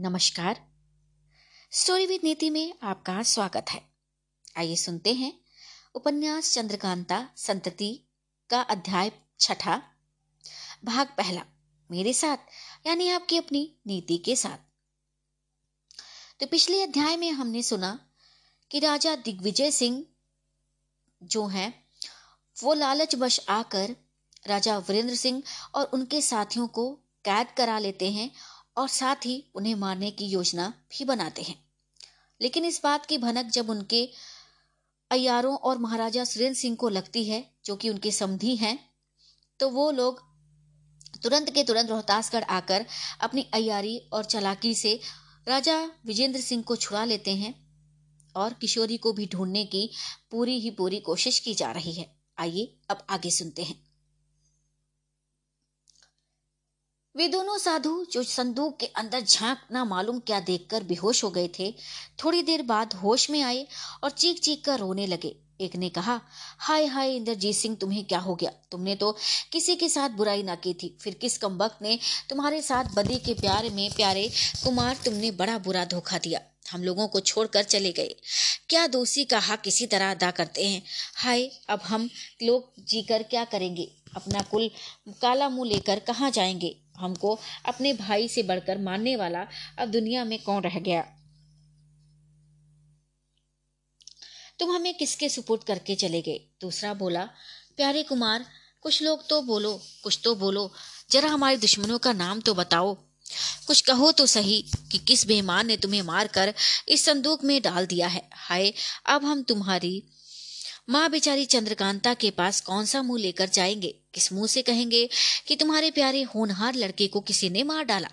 नमस्कार। Story with नीति में आपका स्वागत है। आइए सुनते हैं उपन्यास चंद्रकांता, संतति का अध्याय छठा, भाग पहला, मेरे साथ, यानी आपकी अपनी नीति के साथ। तो पिछले अध्याय में हमने सुना कि राजा दिग्विजय सिंह जो हैं, वो लालच बश आकर राजा वीरेंद्र सिंह और उनके साथियों को कैद करा लेते हैं और साथ ही उन्हें मारने की योजना भी बनाते हैं। लेकिन इस बात की भनक जब उनके अयारों और महाराजा सुरेंद्र सिंह को लगती है, जो कि उनके समधी हैं तो वो लोग तुरंत के तुरंत रोहतासगढ़ आकर अपनी अयारी और चलाकी से राजा विजेंद्र सिंह को छुड़ा लेते हैं और किशोरी को भी ढूँढने की पूरी ही पूरी कोशिश की जा रही है। आइए, अब आगे सुनते हैं। वे दोनों साधु जो संदूक के अंदर झाँक ना मालूम क्या देखकर बेहोश हो गए थे, थोड़ी देर बाद होश में आए और चीख चीख कर रोने लगे। एक ने कहा, हाय हाय, इंद्रजीत सिंह, तुम्हें क्या हो गया? तुमने तो किसी के साथ बुराई ना की थी। फिर किस कम ने तुम्हारे साथ बदी के प्यार में प्यारे कुमार तुमने बड़ा बुरा धोखा दिया। हम लोगों को छोड़कर चले गए। क्या दोषी का हक किसी तरह अदा करते हैं? हाय, अब हम लोग जीकर क्या करेंगे? अपना कुल काला मुँह लेकर कहाँ जाएँगे? हमको अपने भाई से बढ़कर मानने वाला अब दुनिया में कौन रह गया? तुम हमें किसके सुपुर्द करके चले गए? दूसरा बोला, प्यारे कुमार, कुछ लोग तो बोलो, कुछ तो बोलो। जरा हमारे दुश्मनों का नाम तो बताओ। कुछ कहो तो सही कि किस बेमान ने तुम्हें मारकर इस संदूक में डाल दिया है। हाय, अब हम तुम्हारी माँ बेचारी चंद्रकांता के पास कौन सा मुँह लेकर जाएँगे? किस मुँह से कहेंगे कि तुम्हारे प्यारे होनहार लड़के को किसी ने मार डाला?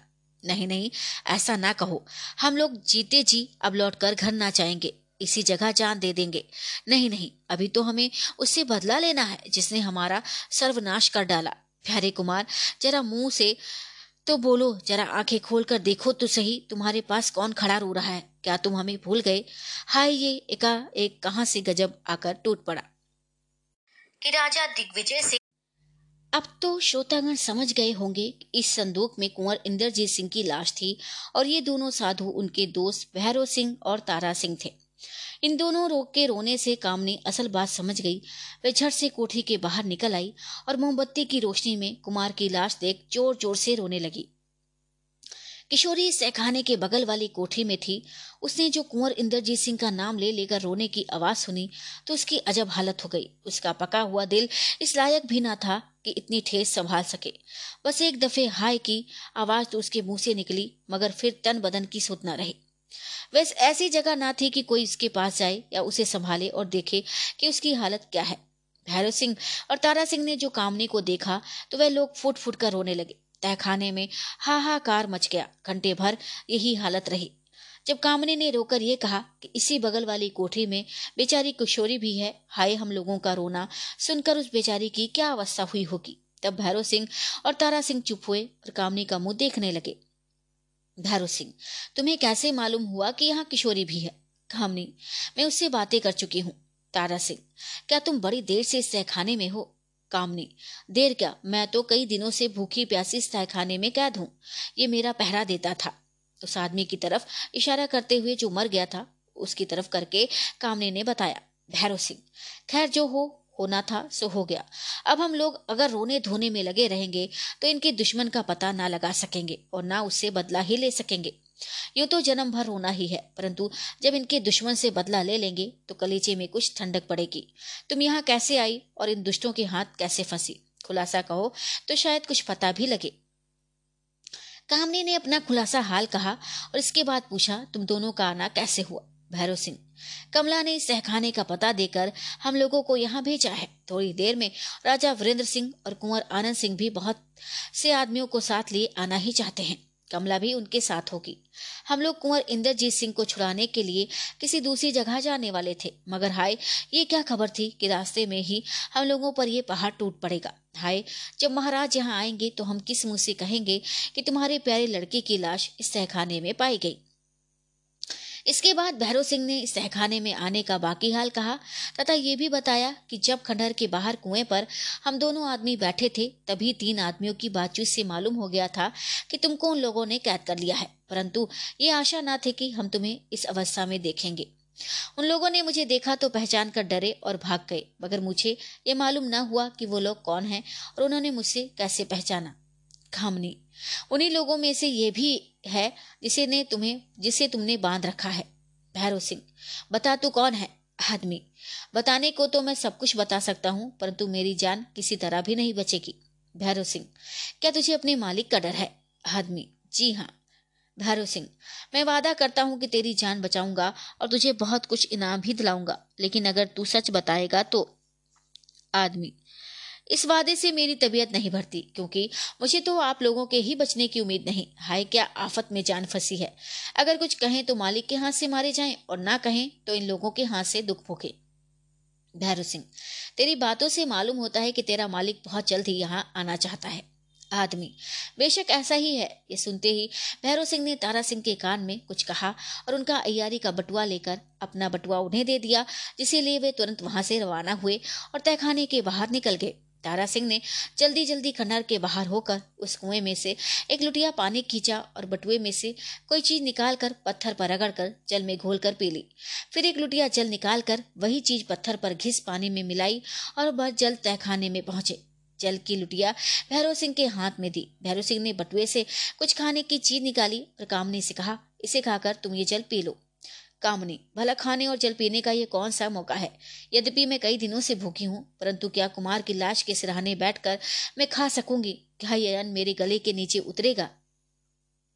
नहीं नहीं, ऐसा ना कहो। हम लोग जीते जी, अब लौट कर घर ना जाएँगे। इसी जगह जान दे देंगे। नहीं नहीं, अभी तो हमें उससे बदला लेना है, जिसने हमारा सर्वनाश कर डाला। प्यारे कुमार, जरा मुँह से तो बोलो जरा आँखें खोलकर देखो तो सही तुम्हारे पास कौन खड़ा रो रहा है? क्या तुम हमें भूल गए? हाय ये एका एक कहाँ से गजब आकर टूट पड़ा? कि राजा दिग्विजय से अब तो श्रोतागण समझ गए होंगे इस संदूक में कुंवर इंद्रजीत सिंह की लाश थी और ये दोनों साधु उनके दोस्त भैरव सिंह और तारा सिंह थे। इन दोनों रोग के रोने से कामनी असल बात समझ गई। वे झट से कोठी के बाहर निकल आई और मोमबत्ती की रोशनी में कुमार की लाश देख ज़ोर ज़ोर से रोने लगी। किशोरी सहखाने के बगल वाली कोठी में थी। उसने जो कुंवर इंद्रजीत सिंह का नाम ले लेकर रोने की आवाज़ सुनी तो उसकी अजब हालत हो गई। उसका पका हुआ दिल इस लायक भी ना था कि इतनी ठेस संभाल सके। बस एक दफे हाय की आवाज़ तो उसके मुँह से निकली, मगर फिर तन बदन की सुध न रही। वैस ऐसी जगह ना थी कि कोई उसके पास जाए या उसे संभाले और देखे कि उसकी हालत क्या है। भैरव सिंह और तारा सिंह ने जो कामनी को देखा तो वह लोग फुट फुट कर रोने लगे। तहखाने में हाहाकार मच गया। घंटे भर यही हालत रही। जब कामनी ने रोकर ये कहा कि इसी बगल वाली कोठी में बेचारी किशोरी भी है, हाय हम लोगों का रोना, सुनकर उस बेचारी की क्या अवस्था हुई होगी? तब भैरव सिंह और तारा सिंह चुप हुए और कामनी का मुँह देखने लगे। भैरव सिंह। तुम्हें कैसे मालूम हुआ कि यहाँ किशोरी भी है? कामनी मैं उससे बातें कर चुकी हूँ, तारा सिंह। क्या तुम बड़ी देर से सहखाने में हो? कामनी देर क्या? मैं तो कई दिनों से भूखी प्यासी इस तहखाने में कैद हूँ। ये मेरा पहरा देता था। उस आदमी की तरफ़ इशारा करते हुए जो मर गया था, उसकी तरफ़ करके कामनी ने बताया, भैरव सिंह। खैर, जो हो होना था, सो हो गया। अब हम लोग अगर रोने धोने में लगे रहेंगे तो इनके दुश्मन का पता ना लगा सकेंगे और ना उससे बदला ही ले सकेंगे। यूँ तो जन्म भर रोना ही है, परंतु जब इनके दुश्मन से बदला ले लेंगे तो कलीचे में कुछ ठंडक पड़ेगी। तुम यहाँ कैसे आई और इन दुष्टों के हाथ कैसे फंसी? खुलासा कहो तो शायद कुछ पता भी लगे। कामनी ने अपना खुलासा हाल कहा और इसके बाद पूछा, तुम दोनों का आना कैसे हुआ? भैरव सिंह। कमला ने सहखाने का पता देकर हम लोगों को यहाँ भेजा है। थोड़ी देर में राजा वीरेंद्र सिंह और कुंवर आनंद सिंह भी बहुत से आदमियों को साथ लिए आना ही चाहते हैं। कमला भी उनके साथ होगी। हम लोग कुंवर इंद्रजीत सिंह को छुड़ाने के लिए किसी दूसरी जगह जाने वाले थे। मगर हाय, ये क्या खबर थी कि रास्ते में ही हम लोगों पर ये पहाड़ टूट पड़ेगा। हाय, जब महाराज यहाँ आएँगे तो हम किस मुँह से कहेंगे कि तुम्हारे प्यारे लड़के की लाश इस तहखाने में पाई गई। इसके बाद भैरव सिंह ने इस तहखाने में आने का बाकी हाल कहा, तथा ये भी बताया कि जब खंडहर के बाहर कुएँ पर हम दोनों आदमी बैठे थे, तभी तीन आदमियों की बातचीत से मालूम हो गया था कि तुमको उन लोगों ने कैद कर लिया है। परंतु ये आशा न थे कि हम तुम्हें इस अवस्था में देखेंगे। उन लोगों ने मुझे देखा तो पहचान कर डरे और भाग गए, मगर मुझे ये मालूम न हुआ कि वो लोग कौन हैं और उन्होंने मुझसे कैसे पहचाना। खामनी। उन्हीं लोगों में से ये भी है जिसे ने तुम्हें, जिसे तुमने बाँध रखा है, भैरव सिंह। बता तू कौन है, आदमी? बताने को तो मैं सब कुछ बता सकता हूँ, परंतु मेरी जान किसी तरह भी नहीं बचेगी। भैरव सिंह, क्या तुझे अपने मालिक का डर है? आदमी, जी हाँ। भैरव सिंह, मैं वादा करता हूँ कि तेरी जान बचाऊँगा और तुझे बहुत कुछ इनाम भी दिलाऊँगा, लेकिन अगर तू सच बताएगा तो आदमी इस वादे से मेरी तबीयत नहीं भरती क्योंकि मुझे तो आप लोगों के ही बचने की उम्मीद नहीं। हाय, क्या आफत में जान फंसी है। अगर कुछ कहें तो मालिक के हाथ से मारे जाएँ, और ना कहें तो इन लोगों के हाथ से दुख भूखे भैरव सिंह, तेरी बातों से मालूम होता है कि तेरा मालिक बहुत जल्द ही यहाँ आना चाहता है। आदमी, बेशक ऐसा ही है। ये सुनते ही भैरव सिंह ने तारा सिंह के कान में कुछ कहा, और उनका अयारी का बटुआ लेकर अपना बटुआ उन्हें दे दिया, जिसे लिए वे तुरंत वहाँ से रवाना हुए और तहखाने के बाहर निकल गए। तारा सिंह ने जल्दी जल्दी खंडर के बाहर होकर उस कुएँ में से एक लुटिया पानी खींचा और बटुए में से कोई चीज़ निकाल कर पत्थर पर रगड़ कर जल में घोल कर पी ली। फिर एक लुटिया जल निकाल कर वही चीज़ पत्थर पर घिस पानी में मिलाई और वह जल तहखाने में पहुँचे। जल की लुटिया भैरव सिंह के हाथ में दी। भैरव सिंह ने बटुए से कुछ खाने की चीज़ निकाली और कामनी से कहा, इसे खाकर तुम ये जल पी लो। कामनी, भला खाने और जल पीने का यह कौन सा मौका है? यद्यपि मैं कई दिनों से भूखी हूँ, परंतु क्या कुमार की लाश के सिरहाने बैठकर मैं खा सकूँगी? क्या ये अन्न मेरे गले के नीचे उतरेगा?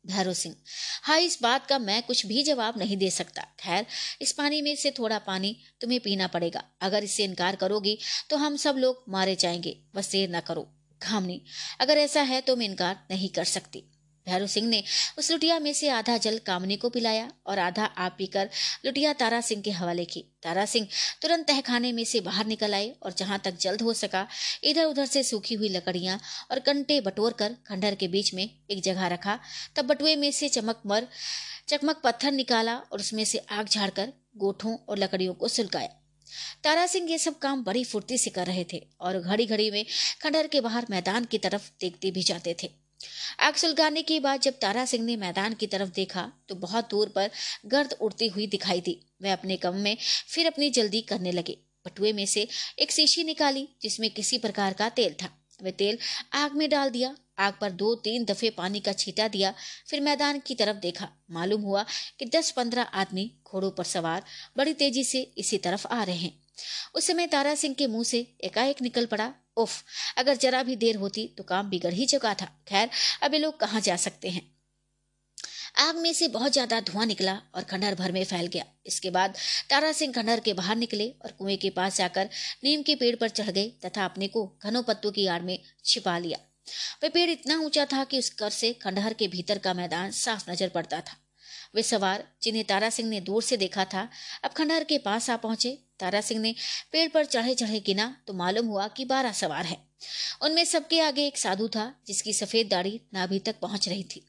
भैरव सिंह हाँ इस बात का मैं कुछ भी जवाब नहीं दे सकता। खैर, इस पानी में से थोड़ा पानी तुम्हें पीना पड़ेगा। अगर इससे इनकार करोगी तो हम सब लोग मारे जाएँगे। बस देर न करो। खामनी अगर ऐसा है तो मैं इनकार नहीं कर सकती। भैरू सिंह ने उस लुटिया में से आधा जल कामनी को पिलाया और आधा आप पीकर लुटिया तारा सिंह के हवाले की। तारा सिंह तुरंत तहखाने में से बाहर निकल आए और जहाँ तक जल्द हो सका इधर उधर से सूखी हुई लकड़ियाँ और कंटे बटोर कर खंडर के बीच में एक जगह रखा। तब बटुए में से चमक मर, चकमक पत्थर निकाला और उसमें से आग झाड़कर गोठों और लकड़ियों को सुलगाया। तारा सिंह ये सब काम बड़ी फुर्ती से कर रहे थे और घड़ी घड़ी में खंडर के बाहर मैदान की तरफ़ देखते भी जाते थे। आग सुलगाने के बाद जब तारा सिंह ने मैदान की तरफ़ देखा तो बहुत दूर पर गर्द उड़ती हुई दिखाई दी। वह अपने कम में फिर अपनी जल्दी करने लगे। बटुए में से एक शीशी निकाली, जिसमें किसी प्रकार का तेल था। वह तेल आग में डाल दिया, आग पर दो तीन दफे पानी का छीटा दिया, फिर मैदान की तरफ़ देखा। मालूम हुआ कि दस पंद्रह आदमी घोड़ों पर सवार बड़ी तेज़ी से इसी तरफ़ आ रहे हैं। उस समय तारा सिंह के मुँह से एकाएक निकल पड़ा। उफ, अगर जरा भी देर होती तो काम बिगड़ ही चुका था। खैर, अब ये लोग कहाँ जा सकते हैं? आग में से बहुत ज़्यादा धुआँ निकला और खंडहर भर में फैल गया। इसके बाद तारा सिंह खंडहर के बाहर निकले और कुएँ के पास जाकर नीम के पेड़ पर चढ़ गए तथा अपने को घनों पत्तों की आड़ में छिपा लिया। वह पेड़ इतना ऊँचा था कि उस कर से खंडहर के भीतर का मैदान साफ़ नज़र पड़ता था। वे सवार, जिन्हें तारा सिंह ने दूर से देखा था, अब खंडहर के पास आ पहुँचे। तारा सिंह ने पेड़ पर चढ़े चढ़े गिना तो मालूम हुआ कि बारह सवार है। उनमें सबके आगे एक साधु था, जिसकी सफ़ेद दाढ़ी नाभि तक पहुँच रही थी।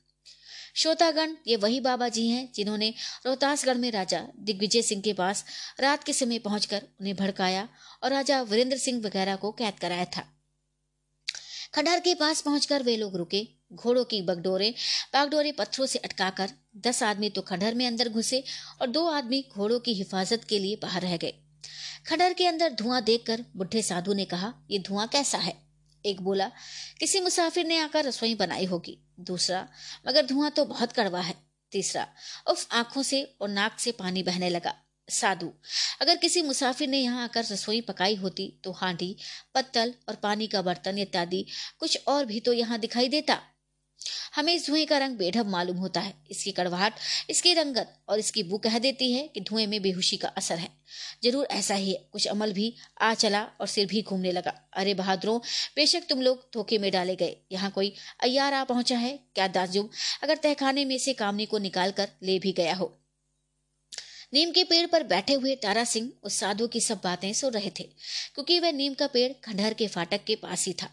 श्रोतागण, ये वही बाबा जी हैं, जिन्होंने रोहतासगढ़ में राजा दिग्विजय सिंह के पास रात के समय पहुंचकर उन्हें भड़काया और राजा वीरेंद्र सिंह वगैरह को कैद कराया था। खंडहर के पास पहुंचकर वे लोग रुके। घोड़ों की बगडोरे, बागडोरे पत्थरों से अटकाकर दस आदमी तो खंडहर में अंदर घुसे और दो आदमी घोड़ों की हिफाजत के लिए बाहर रह गए। खंडहर के अंदर धुआँ देखकर बुढ़े साधु ने कहा, ये धुआँ कैसा है? एक बोला, किसी मुसाफिर ने आकर रसोई बनाई होगी। दूसरा, मगर धुआँ तो बहुत कड़वा है। तीसरा, उफ, आँखों से और नाक से पानी बहने लगा। साधु, अगर किसी मुसाफिर ने यहाँ आकर रसोई पकाई होती तो हांडी, पत्तल और पानी का बर्तन इत्यादि कुछ और भी तो यहाँ दिखाई देता? हमें इस धुएँ का रंग बेढब मालूम होता है। इसकी कड़वाहट, इसकी रंगत और इसकी बू कह देती है कि धुएँ में बेहोशी का असर है। ज़रूर ऐसा ही है। कुछ अमल भी आ चला और सिर भी घूमने लगा। अरे बहादुरों, बेशक तुम लोग धोखे में डाले गए। यहाँ कोई अयार आ पहुँचा है? क्या दाजुब अगर तहखाने में से कामने को निकाल कर ले भी गया हो? नीम के पेड़ पर बैठे हुए तारा सिंह उस साधु की सब बातें सुन रहे थे, क्योंकि वह नीम का पेड़ खंडहर के फाटक के पास ही था।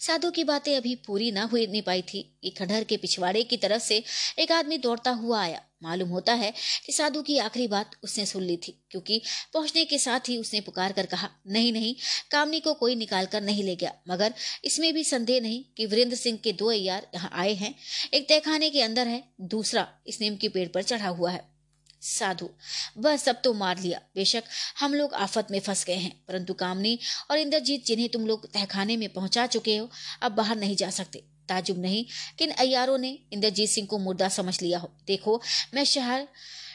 साधु की बातें अभी पूरी ना हुई नहीं पाई थी। कि खंडहर के पिछवाड़े की तरफ़ से एक आदमी दौड़ता हुआ आया। मालूम होता है कि साधु की आखिरी बात उसने सुन ली थी, क्योंकि पहुँचने के साथ ही उसने पुकार कर कहा, नहीं नहीं, कामनी को कोई निकाल कर नहीं ले गया। मगर इसमें भी संदेह नहीं कि वीरेंद्र सिंह के दो अयार यहाँ आए हैं। एक तहखाने के अंदर है, दूसरा इस नीम के पेड़ पर चढ़ा हुआ है। साधु। बस सब तो मार लिया। बेशक हम लोग आफत में फंस गए हैं, परंतु कामनी और इंद्रजीत जिन्हें तुम लोग तहखाने में पहुँचा चुके हो, अब बाहर नहीं जा सकते। ताजुब नहीं, किन अयारों ने इंद्रजीत सिंह को मुर्दा समझ लिया हो? देखो, मैं शहर,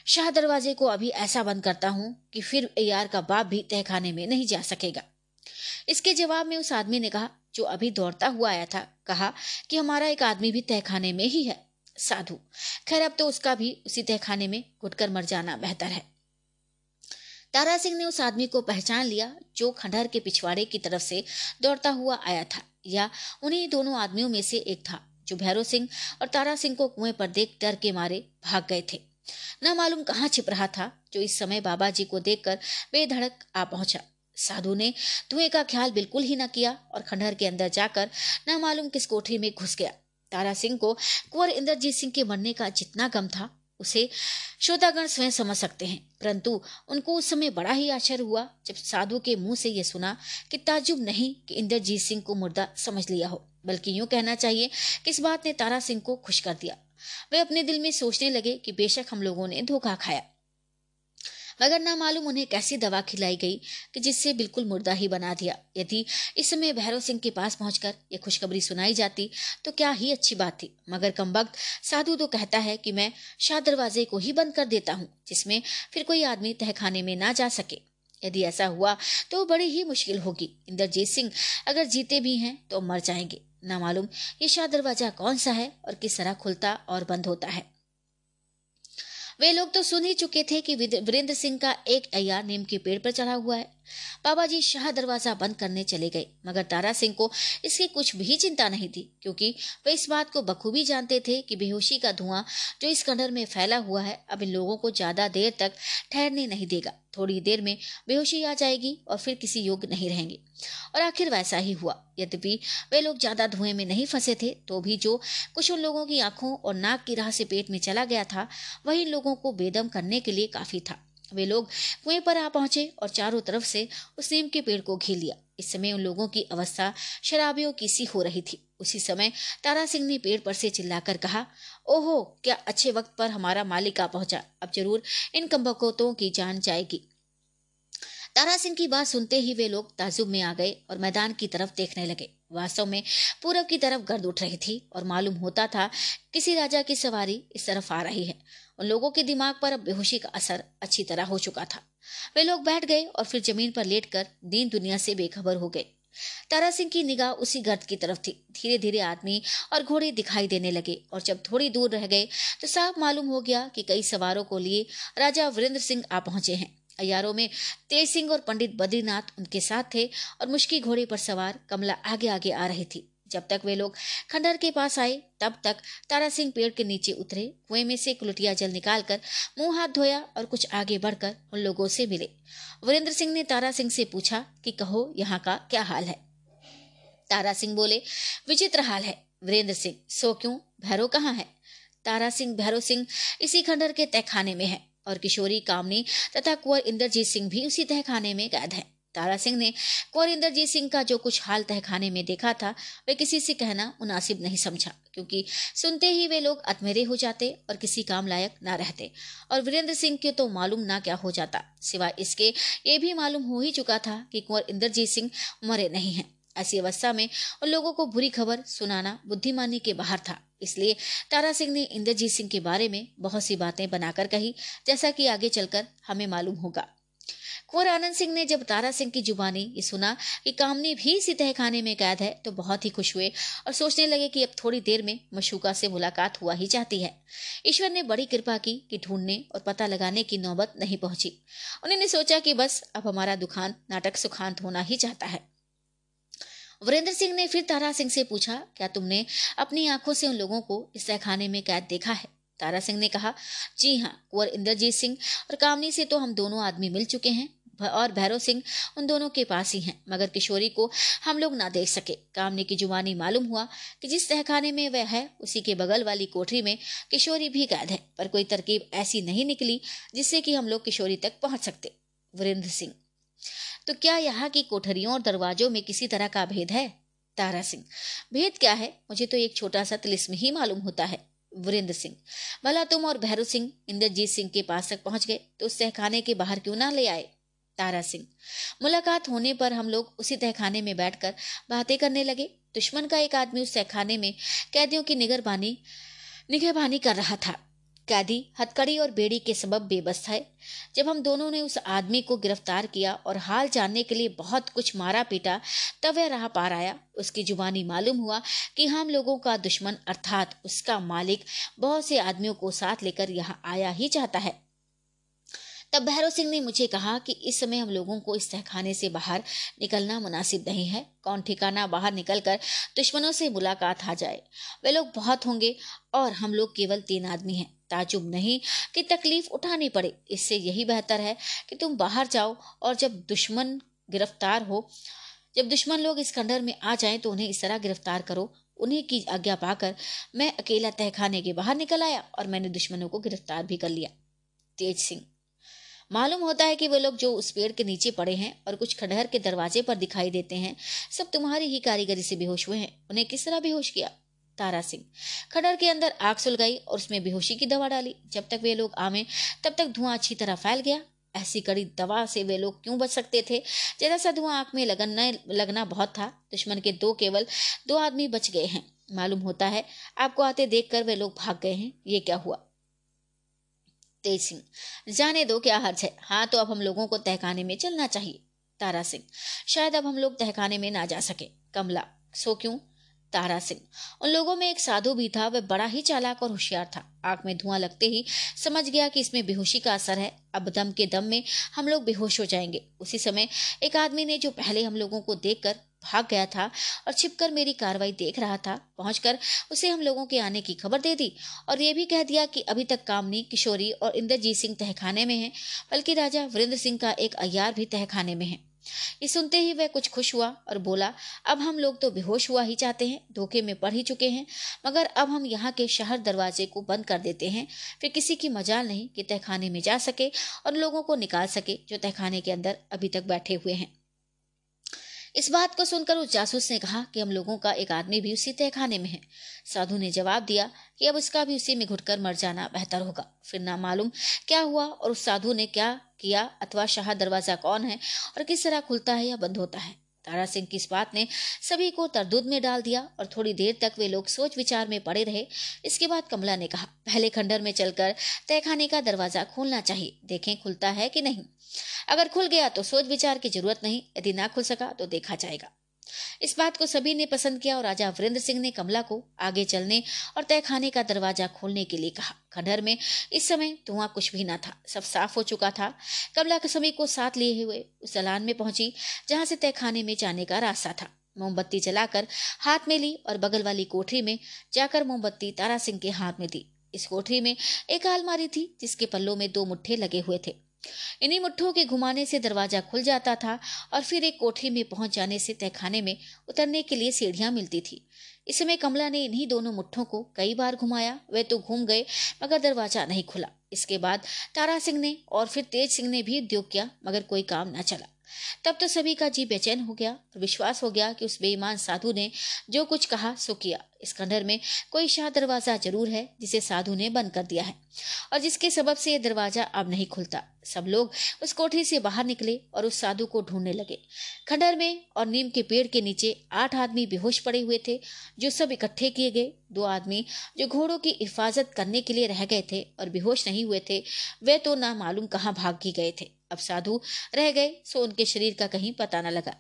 शाह दरवाजे को अभी ऐसा बंद करता हूँ कि फिर अयार का बाप भी तहखाने में नहीं जा सकेगा। इसके जवाब में उस आदमी ने कहा, जो अभी दौड़ता हुआ आया था, कहा कि हमारा एक आदमी भी तहखाने में ही है। साधु। खैर, अब तो उसका भी उसी तहखाने में घुटकर मर जाना बेहतर है। तारा सिंह ने उस आदमी को पहचान लिया, जो खंडहर के पिछवाड़े की तरफ़ से दौड़ता हुआ आया था, या उन्हीं दोनों आदमियों में से एक था, जो भैरव सिंह और तारा सिंह को कुएँ पर देख डर के मारे भाग गए थे। न मालूम कहाँ छिप रहा था, जो इस समय बाबा जी को देखकर बेधड़क आ पहुँचा। साधु ने धुएँ का ख्याल बिल्कुल ही न किया और खंडहर के अंदर जाकर न मालूम किस कोठरी में घुस गया। तारा सिंह को, कुंवर इंद्रजीत सिंह के मरने का जितना गम था, उसे श्रोतागण स्वयं समझ सकते हैं। परंतु उनको उस समय बड़ा ही आश्चर्य हुआ, जब साधु के मुँह से यह सुना कि ताजुब नहीं कि इंद्रजीत सिंह को मुर्दा समझ लिया हो, बल्कि यूँ कहना चाहिए कि इस बात ने तारा सिंह को खुश कर दिया। वे अपने दिल में सोचने लगे कि बेशक हम लोगों ने धोखा खाया। मगर ना मालूम उन्हें कैसी दवा खिलाई गई कि जिससे बिल्कुल मुर्दा ही बना दिया। यदि इस समय भैरव सिंह के पास पहुंचकर ये खुशखबरी सुनाई जाती तो क्या ही अच्छी बात थी। मगर कम वक्त साधु तो कहता है कि मैं शाह दरवाजे को ही बंद कर देता हूँ, जिसमें फिर कोई आदमी तहखाने में ना जा सके। यदि ऐसा हुआ तो बड़ी ही मुश्किल होगी। इंद्रजीत सिंह अगर जीते भी हैं तो मर जाएँगे। ना मालूम ये शाह दरवाज़ा कौन सा है और किस तरह खुलता और बंद होता है। वे लोग तो सुन ही चुके थे कि वीरेंद्र सिंह का एक अयार नीम के पेड़ पर चढ़ा हुआ है। बाबा जी शाह दरवाज़ा बंद करने चले गए, मगर तारा सिंह को इसकी कुछ भी चिंता नहीं थी, क्योंकि वे इस बात को बखूबी जानते थे कि बेहोशी का धुआँ जो इस खंडर में फैला हुआ है, अब इन लोगों को ज़्यादा देर तक ठहरने नहीं देगा। थोड़ी देर में बेहोशी आ जाएगी और फिर किसी योग्य नहीं रहेंगे। और आखिर वैसा ही हुआ। यद्यपि वे लोग ज़्यादा धुएँ में नहीं फंसे थे तो भी जो कुछ उन लोगों की आँखों और नाक की राह से पेट में चला गया था, वही लोगों को बेदम करने के लिए काफ़ी था। वे लोग कुएँ पर आ पहुँचे और चारों तरफ़ से उस नीम के पेड़ को घेर लिया। इस समय उन लोगों की अवस्था शराबियों की सी हो रही थी। उसी समय तारा सिंह ने पेड़ पर से चिल्लाकर कहा, ओहो, क्या अच्छे वक्त पर हमारा मालिक आ पहुँचा। अब ज़रूर इन कम्बकोतों की जान जाएगी। तारा सिंह की बात सुनते ही वे लोग ताजुब में आ गए और मैदान की तरफ़ देखने लगे। वास्तव में पूरब की तरफ़ गर्द उठ रही थी और मालूम होता था किसी राजा की सवारी इस तरफ़ आ रही है। उन लोगों के दिमाग पर अब बेहोशी का असर अच्छी तरह हो चुका था। वे लोग बैठ गए और फिर ज़मीन पर लेटकर दीन दुनिया से बेखबर हो गए। तारा सिंह की निगाह उसी गर्द की तरफ़ थी। धीरे धीरे आदमी और घोड़े दिखाई देने लगे और जब थोड़ी दूर रह गए तो साफ़ मालूम हो गया कि कई सवारों को लिए राजा वीरेंद्र सिंह आ पहुँचे हैं। अयारों में तेज सिंह और पंडित बद्रीनाथ उनके साथ थे और मुश्किल घोड़े पर सवार कमला आगे आगे आ रही थी। जब तक वे लोग खंडर के पास आए, तब तक तारा सिंह पेड़ के नीचे उतरे। कुएँ में से कुलटिया जल निकालकर मुँह हाथ धोया और कुछ आगे बढ़कर उन लोगों से मिले। वीरेंद्र सिंह ने तारा सिंह से पूछा कि कहो, यहाँ का क्या हाल है? तारा सिंह बोले, विचित्र हाल है। वीरेंद्र सिंह, सो क्यों? भैरव कहाँ है? तारा सिंह, भैरव सिंह इसी खंडर के तहखाने में है और किशोरी, कामनी तथा कुंवर इंद्रजीत सिंह भी उसी तहखाने में कैद है। तारा सिंह ने कुंवर इंद्रजीत सिंह का जो कुछ हाल तहखाने में देखा था, वे किसी से कहना मुनासिब नहीं समझा, क्योंकि सुनते ही वे लोग अतमेरे हो जाते और किसी काम लायक ना रहते। और वीरेंद्र सिंह के तो मालूम ना क्या हो जाता, सिवाय इसके ये भी मालूम हो ही चुका था कि कुंवर इंद्रजीत सिंह मरे नहीं हैं। ऐसी अवस्था में उन लोगों को बुरी खबर सुनाना बुद्धिमानी के बाहर था। इसलिए तारा सिंह ने इंद्रजीत सिंह के बारे में बहुत सी बातें बनाकर कही, जैसा कि आगे चलकर हमें मालूम होगा। कुंवर आनंद सिंह ने जब तारा सिंह की जुबानी ये सुना कि कामनी भी इसी तहखाने में कैद है तो बहुत ही खुश हुए और सोचने लगे कि अब थोड़ी देर में मशूका से मुलाकात हुआ ही चाहती है। ईश्वर ने बड़ी कृपा की कि ढूँढने और पता लगाने की नौबत नहीं पहुँची। उन्होंने सोचा कि बस अब हमारा दुखान नाटक सुखांत होना ही चाहता है। वीरेंद्र सिंह ने फिर तारा सिंह से पूछा, क्या तुमने अपनी आँखों से उन लोगों को इस तहखाने में कैद देखा है? तारा सिंह ने कहा, जी हाँ कुंवर इंद्रजीत सिंह और कामनी से तो हम दोनों आदमी मिल चुके हैं। और भैरव सिंह उन दोनों के पास ही हैं। मगर किशोरी को हम लोग ना देख सके। कामनी की जुबानी मालूम हुआ कि जिस तहखाने में वह है, उसी के बगल वाली कोठरी में किशोरी भी कैद है। पर कोई तरकीब ऐसी नहीं निकली जिससे कि हम लोग किशोरी तक पहुँच सकते। वीरेंद्र सिंह तो क्या यहाँ की कोठरियों और दरवाजों में किसी तरह का भेद है? तारा सिंह, भेद क्या है? मुझे तो एक छोटा सा तिलिस्म ही मालूम होता है। वीरेंद्र सिंह, भला तुम और भैरव सिंह, इंद्रजीत सिंह के पास तक पहुँच गए तो उस तहखाने के बाहर क्यों ना ले आए? तारा सिंह। मुलाकात होने पर हम लोग उसी तहखाने में बैठकर बातें करने लगे। दुश्मन का एक आदमी उस तहखाने में कैदियों की निगरबानी निगहबानी कर रहा था। कैदी हथकड़ी और बेड़ी के सबब बेबस है जब हम दोनों ने उस आदमी को गिरफ़्तार किया और हाल जानने के लिए बहुत कुछ मारा पीटा, तब वह रहा पार आया। उसकी जुबानी मालूम हुआ कि हम लोगों का दुश्मन अर्थात उसका मालिक बहुत से आदमियों को साथ लेकर यहाँ आया ही चाहता है। तब भैरव सिंह ने मुझे कहा कि इस समय हम लोगों को इस तहखाने से बाहर निकलना मुनासिब नहीं है। कौन ठिकाना बाहर निकलकर दुश्मनों से मुलाकात आ जाए? वे लोग बहुत होंगे और हम लोग केवल तीन आदमी हैं। ताजुब नहीं कि तकलीफ़ उठानी पड़े। इससे यही बेहतर है कि तुम बाहर जाओ और जब दुश्मन गिरफ़्तार हो, जब दुश्मन लोग इस खंडर में आ जाएँ तो उन्हें इस तरह गिरफ़्तार करो। उन्हीं की आज्ञा पाकर मैं अकेला तहखाने के बाहर निकल आया और मैंने दुश्मनों को गिरफ़्तार भी कर लिया। तेज सिंह मालूम होता है कि वे लोग जो उस पेड़ के नीचे पड़े हैं और कुछ खंडहर के दरवाजे पर दिखाई देते हैं, सब तुम्हारी ही कारीगरी से बेहोश हुए हैं। उन्हें किस तरह बेहोश किया? तारा सिंह। खंडहर के अंदर आग सुलगाई और उसमें बेहोशी की दवा डाली। जब तक वे लोग आमे, तब तक धुआँ अच्छी तरह फैल गया। ऐसी कड़ी दवा से वे लोग क्यों बच सकते थे? जरा सा धुआँ आँख में लगना लगना बहुत था, दुश्मन के दो केवल दो आदमी बच गए हैं। मालूम होता है, आपको आते देखकर वे लोग भाग गए हैं। ये क्या हुआ? तेज सिंह जाने दो क्या हर्ज है? हाँ तो अब हम लोगों को तहखाने में चलना चाहिए, तारा सिंह। शायद अब हम लोग तहखाने में ना जा सके। कमला, सो क्यों? तारा सिंह। उन लोगों में एक साधु भी था, वह बड़ा ही चालाक और होशियार था। आँख में धुआँ लगते ही समझ गया कि इसमें बेहोशी का असर है। अब दम के दम में हम लोग बेहोश हो जाएँगे। उसी समय एक आदमी ने जो पहले हम लोगों को देखकर भाग गया था और छिपकर मेरी कार्रवाई देख रहा था। पहुंचकर उसे हम लोगों के आने की खबर दे दी और ये भी कह दिया कि अभी तक कामनी, किशोरी और इंद्रजीत सिंह तहखाने में हैं, बल्कि राजा वीरेंद्र सिंह का एक अयार भी तहखाने में है। ये सुनते ही वह कुछ खुश हुआ और बोला, अब हम लोग तो बेहोश हुआ ही चाहते हैं, धोखे में पड़ ही चुके हैं, मगर अब हम यहाँ के शहर दरवाजे को बंद कर देते हैं, फिर किसी की मजाल नहीं कि तहखाने में जा सके और लोगों को निकाल सके जो तहखाने के अंदर अभी तक बैठे हुए हैं। इस बात को सुनकर उस जासूस ने कहा कि हम लोगों का एक आदमी भी उसी तहखाने में है। साधु ने जवाब दिया कि अब उसका भी उसी में घुटकर मर जाना बेहतर होगा। फिर ना मालूम क्या हुआ और उस साधु ने क्या किया अथवा शाह दरवाज़ा कौन है और किस तरह खुलता है या बंद होता है। तारा सिंह की इस बात ने सभी को तरदुद में डाल दिया और थोड़ी देर तक वे लोग सोच विचार में पड़े रहे। इसके बाद कमला ने कहा, पहले खंडर में चलकर तहखाने का दरवाज़ा खोलना चाहिए। देखें खुलता है कि नहीं। अगर खुल गया तो सोच विचार की ज़रूरत नहीं। यदि ना खुल सका तो देखा जाएगा। इस बात को सभी ने पसंद किया और राजा वीरेंद्र सिंह ने कमला को आगे चलने और तहखाने का दरवाज़ा खोलने के लिए कहा। खंडहर में इस समय धुआँ कुछ भी ना था। सब साफ़ हो चुका था। कमला के सभी को साथ लिए हुए उस दलान में पहुँची, जहाँ से तहखाने में जाने का रास्ता था। मोमबत्ती जलाकर हाथ में ली और बगल वाली कोठरी में जाकर मोमबत्ती तारा सिंह के हाथ में दी। इस कोठरी में एक अलमारी थी, जिसके पल्लों में दो मुट्ठे लगे हुए थे। इन्हीं मुट्ठों के घुमाने से दरवाज़ा खुल जाता था और फिर एक कोठरी में पहुँच जाने से तहखाने में उतरने के लिए सीढ़ियाँ मिलती थी। इस समय कमला ने इन्हीं दोनों मुठ्ठों को कई बार घुमाया, वे तो घूम गए, मगर दरवाज़ा नहीं खुला। इसके बाद तारा सिंह ने और फिर तेज सिंह ने भी उद्योग किया, मगर कोई काम न चला। तब तो सभी का जी बेचैन हो गया और विश्वास हो गया कि उस बेईमान साधु ने जो कुछ कहा, सो किया। इस खंडर में कोई शाह दरवाज़ा ज़रूर है, जिसे साधु ने बंद कर दिया है, और जिसके सबब से यह दरवाज़ा अब नहीं खुलता। सब लोग उस कोठरी से बाहर निकले और उस साधु को ढूँढने लगे। खंडर में और नीम के पेड़ के नीचे आठ आदमी बेहोश पड़े हुए थे, जो सब इकट्ठे किए गए। दो आदमी जो घोड़ों की हिफाजत करने के लिए रह गए थे और बेहोश नहीं हुए थे, वे तो ना मालूम कहाँ भाग ही गए थे। अब साधु रह गए, सो उनके शरीर का कहीं पता न लगा।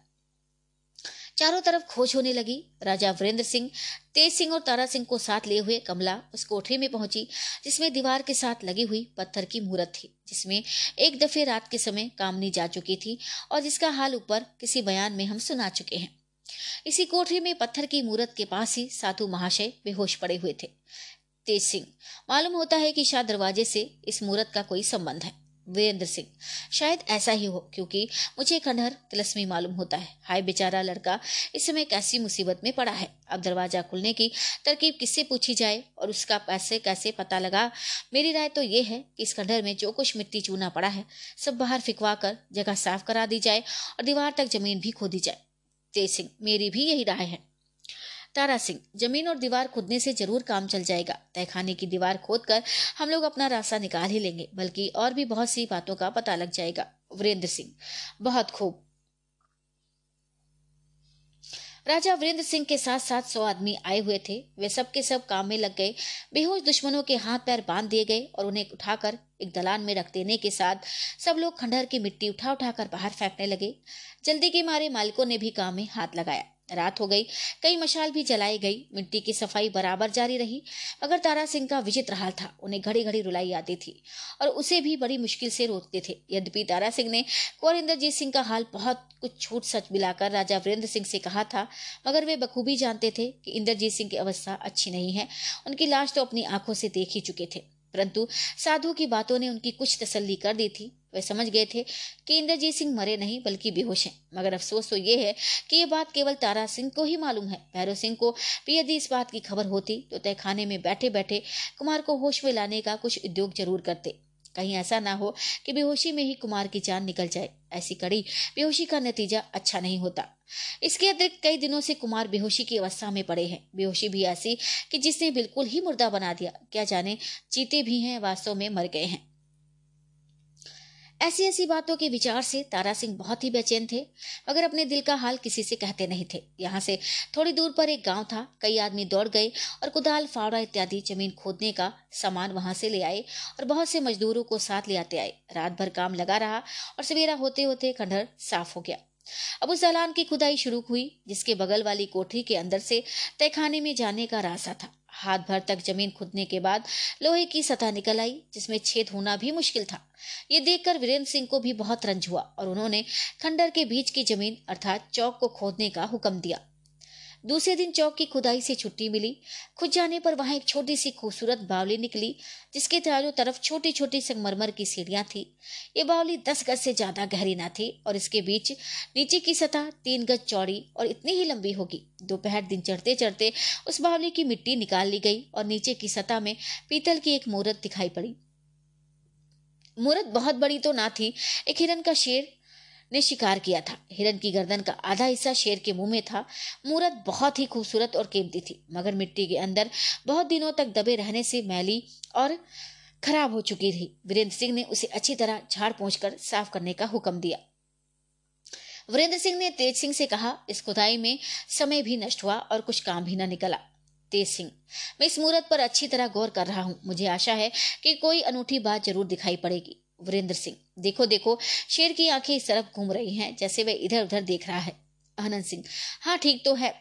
चारों तरफ़ खोज होने लगी। राजा वीरेंद्र सिंह, तेज सिंह और तारा सिंह को साथ लिए हुए कमला उस कोठरी में पहुँची, जिसमें दीवार के साथ लगी हुई पत्थर की मूर्त थी, जिसमें एक दफे रात के समय कामनी जा चुकी थी और जिसका हाल ऊपर किसी बयान में हम सुना चुके हैं। इसी कोठरी में पत्थर की मूर्त के पास ही साधु महाशय बेहोश पड़े हुए थे। तेज सिंह, मालूम होता है कि शाह दरवाजे से इस मूर्त का कोई संबंध है। वीरेंद्र सिंह। शायद ऐसा ही हो, क्योंकि मुझे खंडहर तिलस्मी मालूम होता है। हाय बेचारा लड़का, इस समय कैसी मुसीबत में पड़ा है। अब दरवाज़ा खुलने की तरकीब किससे पूछी जाए और उसका पैसे कैसे पता लगा? मेरी राय तो ये है कि इस खंडहर में जो कुछ मिट्टी चूना पड़ा है, सब बाहर फिकवा कर जगह साफ़ करा दी जाए और दीवार तक ज़मीन भी खोदी जाए। तेज सिंह, मेरी भी यही राय है। तारा सिंह, ज़मीन और दीवार खुदने से ज़रूर काम चल जाएगा। तहखाने की दीवार खोद कर हम लोग अपना रास्ता निकाल ही लेंगे, बल्कि और भी बहुत सी बातों का पता लग जाएगा। वीरेंद्र सिंह, बहुत खूब। राजा वीरेंद्र सिंह के साथ साथ सौ आदमी आए हुए थे। वे सब के सब काम में लग गए। बेहोश दुश्मनों के हाथ पैर बाँध दिए गए और उन्हें उठाकर एक दलान में रख देने के साथ सब लोग खंडहर की मिट्टी उठा उठाकर बाहर फेंकने लगे। जल्दी के मारे मालिकों ने भी काम में हाथ लगाया। रात हो गई। कई मशाल भी जलाई गई। मिट्टी की सफ़ाई बराबर जारी रही। मगर तारा सिंह का विचित्र हाल था, उन्हें घड़ी घड़ी रुलाई आती थी और उसे भी बड़ी मुश्किल से रोकते थे। यद्यपि तारा सिंह ने कुंवर इंद्रजीत सिंह का हाल बहुत कुछ छूट सच मिलाकर राजा वीरेंद्र सिंह से कहा था, मगर वे बखूबी जानते थे कि इंद्रजीत सिंह की अवस्था अच्छी नहीं है। उनकी लाश तो अपनी आँखों से देख ही चुके थे। परंतु साधु की बातों ने उनकी कुछ तसल्ली कर दी थी। वे समझ गए थे कि इंद्रजीत सिंह मरे नहीं, बल्कि बेहोश हैं। मगर अफसोस तो ये है कि ये बात केवल तारा सिंह को ही मालूम है। भैरव सिंह को भी यदि इस बात की खबर होती तो तहखाने में बैठे बैठे कुमार को होश में लाने का कुछ उद्योग ज़रूर करते। कहीं ऐसा ना हो कि बेहोशी में ही कुमार की जान निकल जाए, ऐसी कड़ी बेहोशी का नतीजा अच्छा नहीं होता। इसके अतिरिक्त कई दिनों से कुमार बेहोशी की अवस्था में पड़े हैं। बेहोशी भी ऐसी कि जिसने बिल्कुल ही मुर्दा बना दिया, क्या जाने, जीते भी हैं, वास्तव में मर गए हैं। ऐसी ऐसी बातों के विचार से तारा सिंह बहुत ही बेचैन थे, मगर अपने दिल का हाल किसी से कहते नहीं थे। यहाँ से थोड़ी दूर पर एक गाँव था, कई आदमी दौड़ गए और कुदाल, फावड़ा इत्यादि ज़मीन खोदने का सामान वहाँ से ले आए और बहुत से मजदूरों को साथ ले आते आए। रात भर काम लगा रहा और सवेरा होते होते खंडहर साफ़ हो गया। अब उस दलान की खुदाई शुरू हुई, जिसके बगल वाली कोठरी के अंदर से तहखाने में जाने का रास्ता था। हाथ भर तक ज़मीन खुदने के बाद लोहे की सतह निकल आई, जिसमें छेद होना भी मुश्किल था। ये देखकर वीरेंद्र सिंह को भी बहुत रंज हुआ और उन्होंने खंडर के बीच की ज़मीन, अर्थात चौक को खोदने का हुक्म दिया। दूसरे दिन चौक की खुदाई से छुट्टी मिली। खुद जाने पर वहाँ एक छोटी सी खूबसूरत बावली निकली, जिसके चारों तरफ़ छोटी छोटी संगमरमर की सीढ़ियाँ थी। ये बावली दस गज से ज़्यादा गहरी ना थी और इसके बीच नीचे की सतह तीन गज चौड़ी और इतनी ही लंबी होगी। दोपहर दिन चढ़ते चढ़ते उस बावली की मिट्टी निकाल ली गई और नीचे की सतह में पीतल की एक मूर्त दिखाई पड़ी। मूर्त बहुत बड़ी तो ना थी, एक हिरन का शेर ने शिकार किया था। हिरन की गर्दन का आधा हिस्सा शेर के मुँह में था। मूर्त बहुत ही खूबसूरत और कीमती थी, मगर मिट्टी के अंदर बहुत दिनों तक दबे रहने से मैली और खराब हो चुकी थी। वीरेंद्र सिंह ने उसे अच्छी तरह झाड़ पहुँच कर साफ़ करने का हुक्म दिया। वीरेंद्र सिंह ने तेज सिंह से कहा, इस खुदाई में समय भी नष्ट हुआ और कुछ काम भी न निकला। तेज सिंह, मैं इस मुहूर्त पर अच्छी तरह गौर कर रहा हूँ। मुझे आशा है कि कोई अनूठी बात ज़रूर दिखाई पड़ेगी। वीरेंद्र सिंह। देखो देखो, शेर की आँखें इस तरफ़ घूम रही हैं, जैसे वह इधर उधर देख रहा है। आनंद सिंह हाँ ठीक तो है।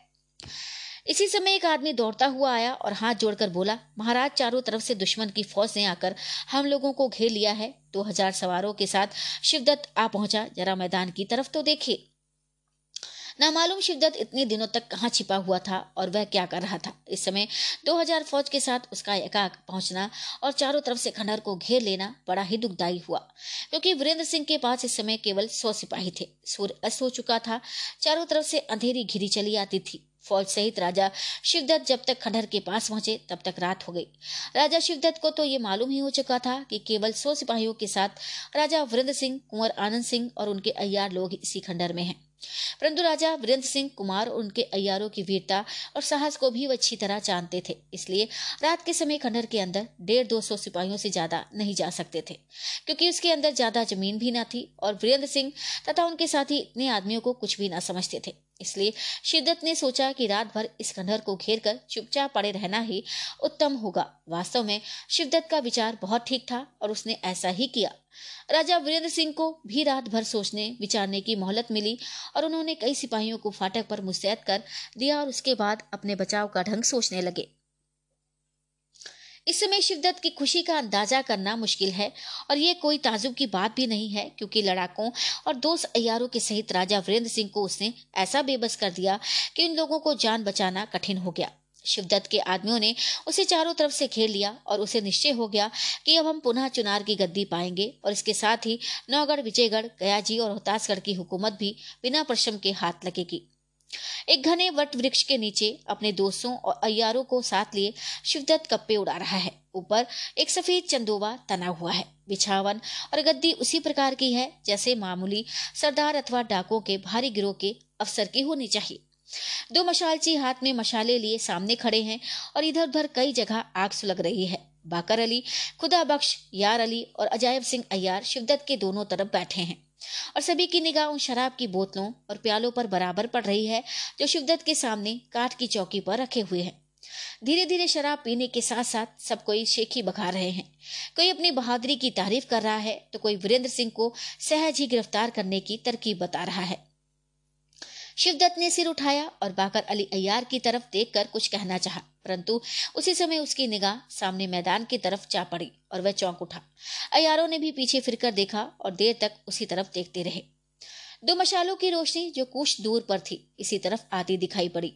इसी समय एक आदमी दौड़ता हुआ आया और हाथ जोड़कर बोला, महाराज, चारों तरफ़ से दुश्मन की फौज ने आकर हम लोगों को घेर लिया है। दो हज़ार सवारों के साथ शिवदत्त आ पहुँचा। जरा मैदान की तरफ़ तो देखिए। नामालूम शिवदत्त इतने दिनों तक कहाँ छिपा हुआ था और वह क्या कर रहा था? इस समय 2000 फौज के साथ उसका एकाक पहुँचना और चारों तरफ़ से खंडर को घेर लेना बड़ा ही दुखदायी हुआ, क्योंकि वीरेंद्र सिंह के पास इस समय केवल सौ सिपाही थे। सूर्य अस्त हो चुका था, चारों तरफ़ से अंधेरी घिरी चली आती थी। फौज सहित राजा शिवदत्त जब तक खंडर के पास पहुँचे, तब तक रात हो गई। राजा शिवदत्त को तो ये मालूम ही हो चुका था कि केवल सौ सिपाहियों के साथ राजा वीरेंद्र सिंह, कुंवर आनंद सिंह और उनके अय्यार लोग इसी खंडर में हैं। परंतु राजा वीरेंद्र सिंह कुमार और उनके अयारों की वीरता और साहस को भी वह अच्छी तरह जानते थे। इसलिए रात के समय खंडर के अंदर डेढ़ दो सौ सिपाहियों से ज़्यादा नहीं जा सकते थे, क्योंकि उसके अंदर ज़्यादा ज़मीन भी न थी और वीरेंद्र सिंह तथा उनके साथी इतने आदमियों को कुछ भी ना समझते थे। इसलिए शिद्दत ने सोचा कि रात भर इस खंडहर को घेर कर चुपचाप पड़े रहना ही उत्तम होगा। वास्तव में शिवदत्त का विचार बहुत ठीक था और उसने ऐसा ही किया। राजा वीरेंद्र सिंह को भी रात भर सोचने, विचारने की मोहलत मिली और उन्होंने कई सिपाहियों को फाटक पर मुस्तैद कर दिया और उसके बाद अपने बचाव का ढंग सोचने लगे। इस समय शिवदत्त की खुशी का अंदाज़ा करना मुश्किल है और ये कोई ताजुब की बात भी नहीं है, क्योंकि लड़ाकों और दोस्त अयारों के सहित राजा वीरेंद्र सिंह को उसने ऐसा बेबस कर दिया कि इन लोगों को जान बचाना कठिन हो गया। शिवदत्त के आदमियों ने उसे चारों तरफ़ से घेर लिया और उसे निश्चय हो गया कि अब हम पुनः चुनार की गद्दी पाएँगे और इसके साथ ही नौगढ़, विजयगढ़ गयाजी और रोहतासगढ़ की हुकूमत भी बिना परिश्रम के हाथ लगेगी। एक घने वट वृक्ष के नीचे अपने दोस्तों और अयारों को साथ लिए शिवदत्त कप्पे उड़ा रहा है। ऊपर एक सफ़ेद चंदोवा तना हुआ है। बिछावन और गद्दी उसी प्रकार की है जैसे मामूली सरदार अथवा डाकों के भारी गिरोह के अफसर की होनी चाहिए। दो मशालची हाथ में मशाले लिए सामने खड़े हैं और इधर उधर कई जगह आग सुलग रही है। बाकर अली, खुदा बख्श, यार अली और अजायब सिंह अय्यार शिवदत्त के दोनों तरफ़ बैठे हैं। और सभी की निगाह उन शराब की बोतलों और प्यालों पर बराबर पड़ रही है, जो शिवदत्त के सामने काठ की चौकी पर रखे हुए हैं। धीरे धीरे शराब पीने के साथ साथ सब कोई शेखी बखा रहे हैं। कोई अपनी बहादुरी की तारीफ़ कर रहा है तो कोई वीरेंद्र सिंह को सहज ही गिरफ़्तार करने की तरकीब बता रहा है। शिवदत्त ने सिर उठाया और बाकर अली अयार की तरफ़ देखकर कुछ कहना चाहा, परंतु उसी समय उसकी निगाह सामने मैदान की तरफ़ जा पड़ी और वह चौंक उठा। अयारों ने भी पीछे फिरकर देखा और देर तक उसी तरफ़ देखते रहे। दो मशालों की रोशनी जो कुछ दूर पर थी, इसी तरफ़ आती दिखाई पड़ी।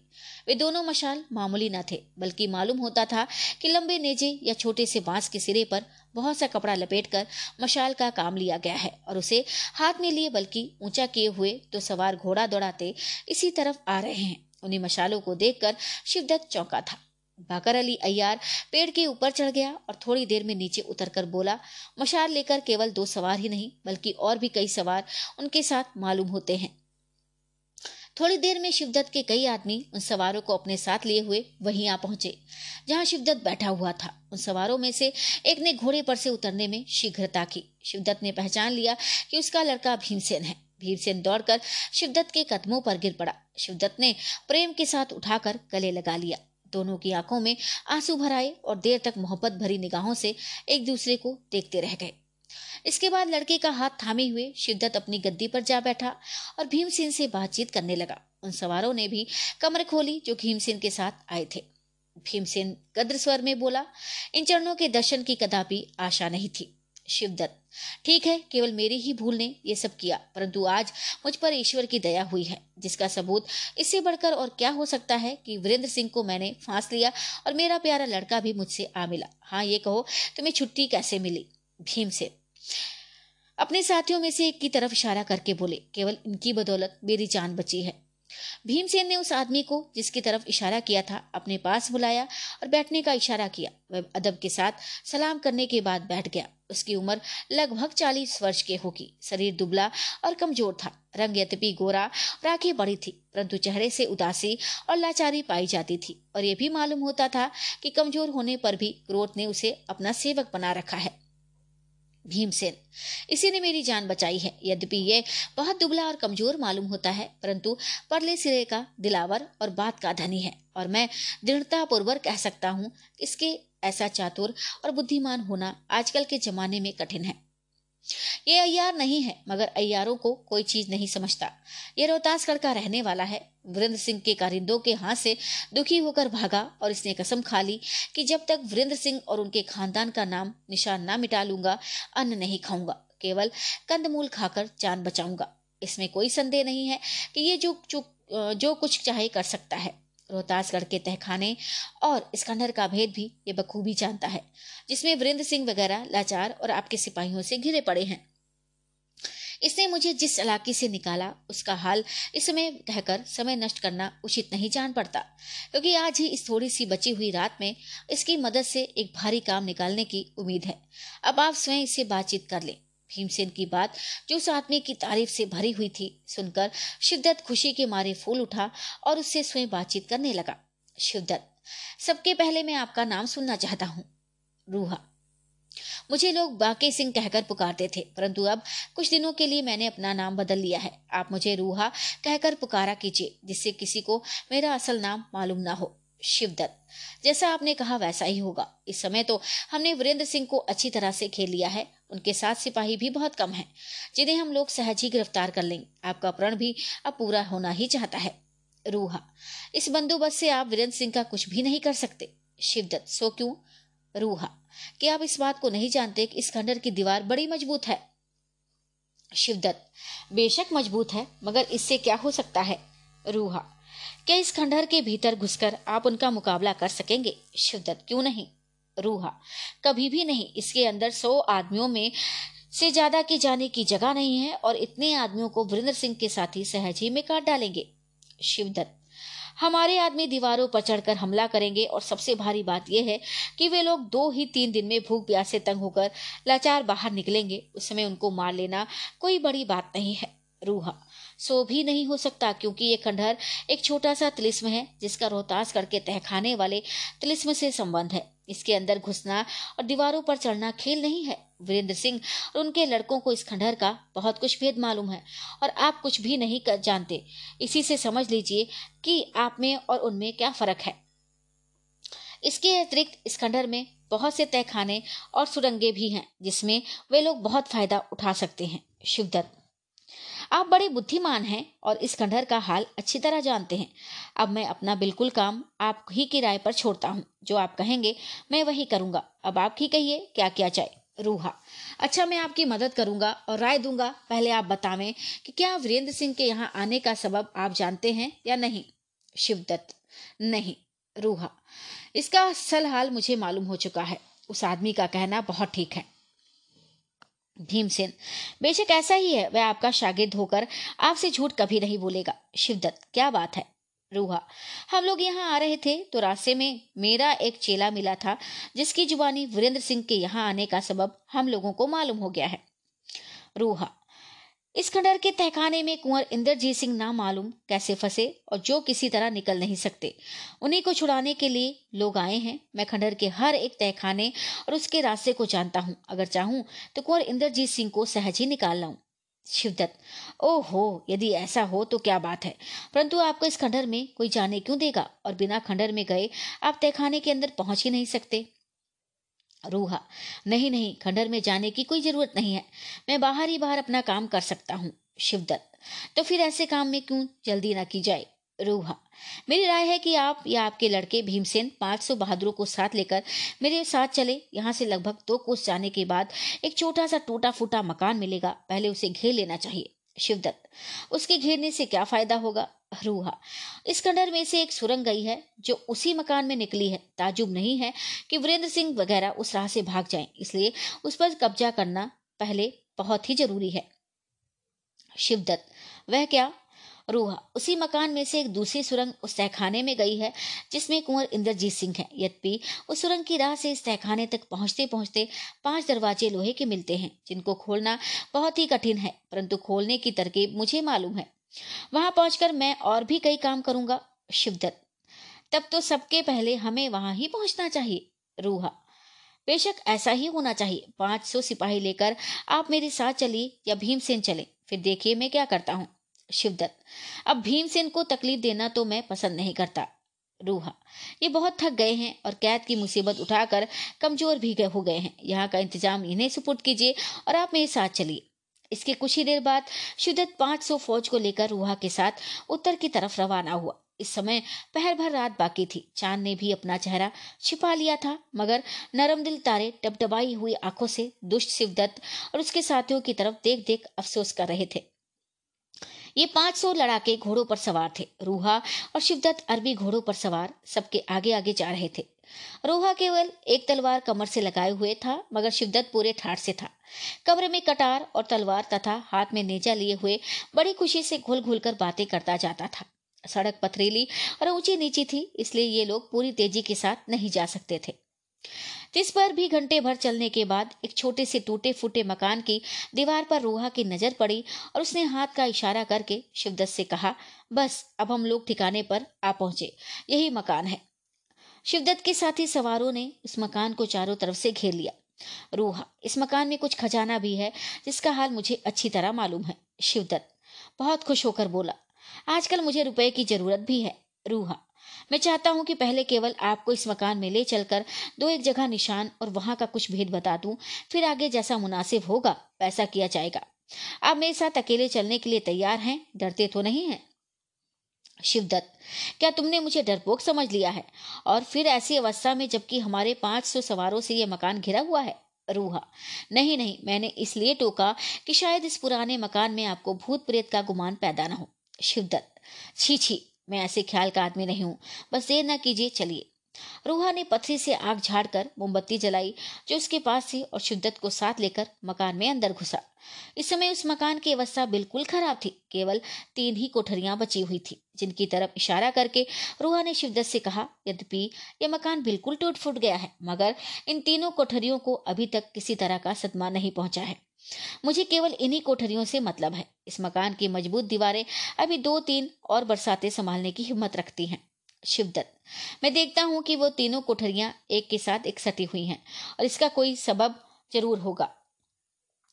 वे दोनों मशाल मामूली न थे, बल्कि मालूम होता था कि लंबे नेजे या छोटे से बाँस के सिरे पर बहुत सा कपड़ा लपेटकर मशाल का काम लिया गया है और उसे हाथ में लिए बल्कि ऊँचा किए हुए तो सवार घोड़ा दौड़ाते इसी तरफ़ आ रहे हैं। उन्हीं मशालों को देखकर शिवदत्त चौंका था। बाकर अली अय्यार पेड़ के ऊपर चढ़ गया और थोड़ी देर में नीचे उतरकर बोला, मशाल लेकर केवल दो सवार ही नहीं, बल्कि और भी कई सवार उनके साथ मालूम होते हैं थोड़ी देर में शिवदत्त के कई आदमी उन सवारों को अपने साथ लिए हुए वहीं आ पहुँचे, जहाँ शिवदत्त बैठा हुआ था। उन सवारों में से एक ने घोड़े पर से उतरने में शीघ्रता की शिवदत्त ने पहचान लिया कि उसका लड़का भीमसेन है। भीमसेन दौड़कर शिवदत्त के कदमों पर गिर पड़ा। शिवदत्त ने प्रेम के साथ उठाकर गले लगा लिया। दोनों की आँखों में आँसू भर आए और देर तक मोहब्बत भरी निगाहों से एक दूसरे को देखते रह गए। इसके बाद लड़के का हाथ थामे हुए शिद्दत अपनी गद्दी पर जा बैठा और भीमसेन से बातचीत करने लगा। उन सवारों ने भी कमर खोली जो भीमसेन के साथ आए थे। भीमसेन गद्र स्वर में बोला, इन चरणों के दर्शन की कदापि आशा नहीं थी। शिवदत्त ठीक है, केवल मेरी ही भूल ने ये सब किया, परंतु आज मुझ पर ईश्वर की दया हुई है, जिसका सबूत इससे बढ़कर और क्या हो सकता है कि वीरेंद्र सिंह को मैंने फांस लिया और मेरा प्यारा लड़का भी मुझसे आ मिला। हाँ ये कहो, तुम्हें छुट्टी कैसे मिली? भीम से। अपने साथियों में से एक की तरफ़ इशारा करके बोले, केवल इनकी बदौलत मेरी जान बची है। भीमसेन ने उस आदमी को, जिसकी तरफ़ इशारा किया था, अपने पास बुलाया और बैठने का इशारा किया। वह अदब के साथ सलाम करने के बाद बैठ गया। उसकी उम्र लगभग चालीस वर्ष के होगी। शरीर दुबला और कमज़ोर था। रंग यद्यपि गोरा और आँखें बड़ी थी, परंतु चेहरे से उदासी और लाचारी पाई जाती थी। और यह भी मालूम होता था कि कमज़ोर होने पर भी क्रोध ने उसे अपना सेवक बना रखा है। भीमसेन, इसी ने मेरी जान बचाई है। यद्यपि ये बहुत दुबला और कमज़ोर मालूम होता है, परंतु परले सिरे का दिलावर और बात का धनी है। और मैं दृढ़ता पूर्वक कह सकता हूँ, इसके ऐसा चातुर और बुद्धिमान होना आजकल के जमाने में कठिन है। ये अय्यार नहीं है, मगर अय्यारों को कोई चीज़ नहीं समझता। ये रोहतासगढ़ का रहने वाला है। वीरेंद्र सिंह के कारिंदों के हाथ से दुखी होकर भागा और इसने कसम खा ली कि जब तक वीरेंद्र सिंह और उनके खानदान का नाम निशान ना मिटा लूँगा, अन्न नहीं खाऊँगा, केवल कंदमूल खाकर जान बचाऊँगा। इसमें कोई संदेह नहीं है कि ये जो जो कुछ चाहे कर सकता है। रोहतासगढ़ के तहखाने और स्कंदर का भेद भी ये बखूबी जानता है, जिसमें वीरेंद्र सिंह वगैरह, लाचार और आपके सिपाहियों से घिरे पड़े हैं। इसने मुझे जिस इलाके से निकाला, उसका हाल इस समय कहकर समय नष्ट करना उचित नहीं जान पड़ता, क्योंकि आज ही इस थोड़ी सी बची हुई रात में इसकी मदद से एक भारी काम निकालने की उम्मीद है। अब आप स्वयं इससे बातचीत कर लें। भीमसेन की बात, जो उस आदमी की तारीफ़ से भरी हुई थी, सुनकर शिवदत्त खुशी के मारे फूल उठा और उससे स्वयं बातचीत करने लगा। शिवदत्त, सबके पहले मैं आपका नाम सुनना चाहता हूँ। रूहा, मुझे लोग बाके सिंह कहकर पुकारते थे, परंतु अब कुछ दिनों के लिए मैंने अपना नाम बदल लिया है। आप मुझे रूहा कहकर पुकारा कीजिए, जिससे किसी को मेरा असल नाम मालूम ना हो। शिवदत्त, जैसा आपने कहा वैसा ही होगा। इस समय तो हमने वीरेंद्र सिंह को अच्छी तरह से खेल लिया है। उनके साथ सिपाही भी बहुत कम हैं, जिन्हें हम लोग सहज ही गिरफ़्तार कर लेंगे आपका प्रण भी अब पूरा होना ही चाहता है। रूहा, इस बंदोबस्त से आप वीरेंद्र सिंह का कुछ भी नहीं कर सकते। शिवदत्त, सो क्यों? रूहा कि आप इस बात को नहीं जानते कि इस खंडर की दीवार बड़ी मज़बूत है? शिवदत्त, बेशक मज़बूत है, मगर इससे क्या हो सकता है? रूहा, क्या इस खंडहर के भीतर घुसकर आप उनका मुकाबला कर सकेंगे? शिवदत्त, क्यों नहीं? रूहा। कभी भी नहीं, इसके अंदर सौ आदमियों में से ज़्यादा की जाने की जगह नहीं है और इतने आदमियों को वीरेंद्र सिंह के साथी सहज ही में काट डालेंगे। शिवदत्त। हमारे आदमी दीवारों पर चढ़कर हमला करेंगे और सबसे भारी बात यह है कि वे लोग दो ही तीन दिन में भूख प्यास से तंग होकर लाचार बाहर निकलेंगे। उस समय उनको मार लेना कोई बड़ी बात नहीं है, रूहा। सो भी नहीं हो सकता क्योंकि ये खंडहर एक छोटा सा तिलिस्म है, जिसका रोहतास करके तहखाने वाले तिलिस्म से संबंध है। इसके अंदर घुसना और दीवारों पर चढ़ना खेल नहीं है। वीरेंद्र सिंह और उनके लड़कों को इस खंडहर का बहुत कुछ भेद मालूम है और आप कुछ भी नहीं कर जानते। इसी से समझ लीजिए कि आप में और उनमें क्या फ़र्क है। इसके अतिरिक्त इस खंडहर में बहुत से तहखाने और सुरंगे भी हैं, जिसमें वे लोग बहुत फ़ायदा उठा सकते हैं। शिवदत्त आप बड़े बुद्धिमान हैं और इस खंडहर का हाल अच्छी तरह जानते हैं। अब मैं अपना बिल्कुल काम आप ही की राय पर छोड़ता हूँ। जो आप कहेंगे, मैं वही करूँगा। अब आप ही कहिए क्या किया जाए रूहा। अच्छा मैं आपकी मदद करूँगा और राय दूँगा। पहले आप बतावें कि क्या वीरेंद्र सिंह के यहाँ आने का सबब आप जानते हैं या नहीं? शिवदत्त। नहीं, रूहा। इसका असल हाल मुझे मालूम हो चुका है। उस आदमी का कहना बहुत ठीक है। भीमसेन, बेशक ऐसा ही है, वह आपका शागिर्द होकर आपसे झूठ कभी नहीं बोलेगा। शिवदत्त, क्या बात है? रूहा, हम लोग यहाँ आ रहे थे तो रास्ते में मेरा एक चेला मिला था, जिसकी जुबानी वीरेंद्र सिंह के यहाँ आने का सबब हम लोगों को मालूम हो गया है। रूहा इस खंडर के तहखाने में कुंवर इंद्रजीत सिंह ना मालूम कैसे फंसे और जो किसी तरह निकल नहीं सकते। उन्हीं को छुड़ाने के लिए लोग आए हैं। मैं खंडर के हर एक तहखाने और उसके रास्ते को जानता हूँ। अगर चाहूँ तो कुंवर इंद्रजीत सिंह को सहज ही निकाल लाऊं। शिवदत्त, ओहो, यदि ऐसा हो तो क्या बात है। परंतु आपको इस खंडर में कोई जाने क्यों देगा? और बिना खंडर में गए आप तहखाने के अंदर पहुँच ही नहीं सकते। रूहा। नहीं नहीं खंडर में जाने की कोई ज़रूरत नहीं है। मैं बाहर ही बाहर अपना काम कर सकता हूँ, शिवदत्त। तो फिर ऐसे काम में क्यों जल्दी ना की जाए, रूहा? मेरी राय है कि आप या आपके लड़के भीमसेन 500 बहादुरों को साथ लेकर मेरे साथ चले। यहाँ से लगभग दो कोस जाने के बाद एक छोटा सा टूटा फूटा मकान मिलेगा। पहले उसे घेर लेना चाहिए। शिवदत्त। उसके घेरने से क्या फ़ायदा होगा? रूहा। इस खंडर में से एक सुरंग गई है, जो उसी मकान में निकली है। ताजुब नहीं है कि वीरेंद्र सिंह वगैरह उस राह से भाग जाएँ, इसलिए उस पर कब्जा करना पहले बहुत ही ज़रूरी है। शिवदत्त, वह क्या रूहा। उसी मकान में से एक दूसरी सुरंग उस तहखाने में गई है, जिसमें कुंवर इंद्रजीत सिंह है। यद्यपि उस सुरंग की राह से इस तहखाने तक पहुँचते पहुँचते पाँच दरवाजे लोहे के मिलते हैं, जिनको खोलना बहुत ही कठिन है, परंतु खोलने की तरकीब मुझे मालूम है। वहाँ पहुंचकर मैं और भी कई काम करूँगा, शिवदत्त। तब तो सबके पहले हमें वहाँ ही पहुँचना चाहिए, रूहा। बेशक ऐसा ही होना चाहिए, पाँच सौ सिपाही लेकर आप मेरे साथ चलिए या भीमसेन चले, फिर देखिए मैं क्या करता हूँ। शिवदत्त। अब भीमसेन को तकलीफ़ देना तो मैं पसंद नहीं करता। रूहा, ये बहुत थक गए हैं और कैद की मुसीबत उठाकर कमज़ोर भी हो गए हैं। यहाँ का इंतज़ाम इन्हें सुपुर्द कीजिए और आप मेरे साथ चलिए। इसके कुछ ही देर बाद शिवदत्त 500 फौज को लेकर रूहा के साथ उत्तर की तरफ़ रवाना हुआ। इस समय पहर भर रात बाकी थी। चाँद ने भी अपना चेहरा छिपा लिया था, मगर नरम दिल तारे टपटबाई हुई आँखों से दुष्ट शिवदत्त और उसके साथियों की तरफ़ देख देख अफसोस कर रहे थे। ये 500 लड़ाके घोड़ों पर सवार थे। रूहा और शिवदत्त अरबी घोड़ों पर सवार सबके आगे आगे जा रहे थे। रोहा केवल एक तलवार कमर से लगाए हुए था, मगर शिवदत्त पूरे ठाठ से था। कमरे में कटार और तलवार तथा हाथ में नेजा लिए हुए बड़ी खुशी से घुल घुल कर बातें करता जाता था। सड़क पथरीली और ऊँची नीची थी, इसलिए ये लोग पूरी तेज़ी के साथ नहीं जा सकते थे। जिस पर भी घंटे भर चलने के बाद एक छोटे से टूटे फूटे मकान की दीवार पर रूहा की नज़र पड़ी और उसने हाथ का इशारा करके शिवदत्त से कहा, बस, अब हम लोग ठिकाने पर आ पहुँचे। यही मकान है। शिवदत्त के साथी सवारों ने उस मकान को चारों तरफ़ से घेर लिया। रूहा, इस मकान में कुछ खजाना भी है, जिसका हाल मुझे अच्छी तरह मालूम है, शिवदत्त बहुत खुश होकर बोला। आजकल मुझे रुपए की ज़रूरत भी है, रूहा। मैं चाहता हूँ कि पहले केवल आपको इस मकान में ले चलकर दो एक जगह निशान और वहाँ का कुछ भेद बता दूँ, फिर आगे जैसा मुनासिब होगा, वैसा किया जाएगा। आप मेरे साथ अकेले चलने के लिए तैयार हैं? डरते तो नहीं हैं? शिवदत्त, क्या तुमने मुझे डरपोक समझ लिया है? और फिर ऐसी अवस्था में जबकि हमारे पाँच सौ सवारों से यह मकान घिरा हुआ है? रूहा, नहीं नहीं, मैंने इसलिए टोका कि शायद इस पुराने मकान में आपको भूत प्रेत का गुमान पैदा न हो। शिवदत्त, छी छी मैं ऐसे ख्याल का आदमी नहीं हूँ। बस देर न कीजिए, चलिए। रूहा ने पथरी से आग झाड़कर मोमबत्ती जलाई, जो उसके पास थी, और शिद्दत को साथ लेकर मकान में अंदर घुसा। इस समय उस मकान की अवस्था बिल्कुल खराब थी। केवल तीन ही कोठरियाँ बची हुई थी, जिनकी तरफ़ इशारा करके रूहा ने शिवदत्त से कहा, यद्यपि यह मकान बिल्कुल टूट फूट गया है, मगर इन तीनों कोठरियों को अभी तक किसी तरह का सदमा नहीं पहुँचा है। मुझे केवल इन्हीं कोठरियों से मतलब है। इस मकान की मज़बूत दीवारें अभी दो, तीन और बरसातें संभालने की हिम्मत रखती हैं। शिवदत्त, मैं देखता हूँ कि वो तीनों कोठरियाँ एक के साथ एक सटी हुई हैं और इसका कोई सबब ज़रूर होगा।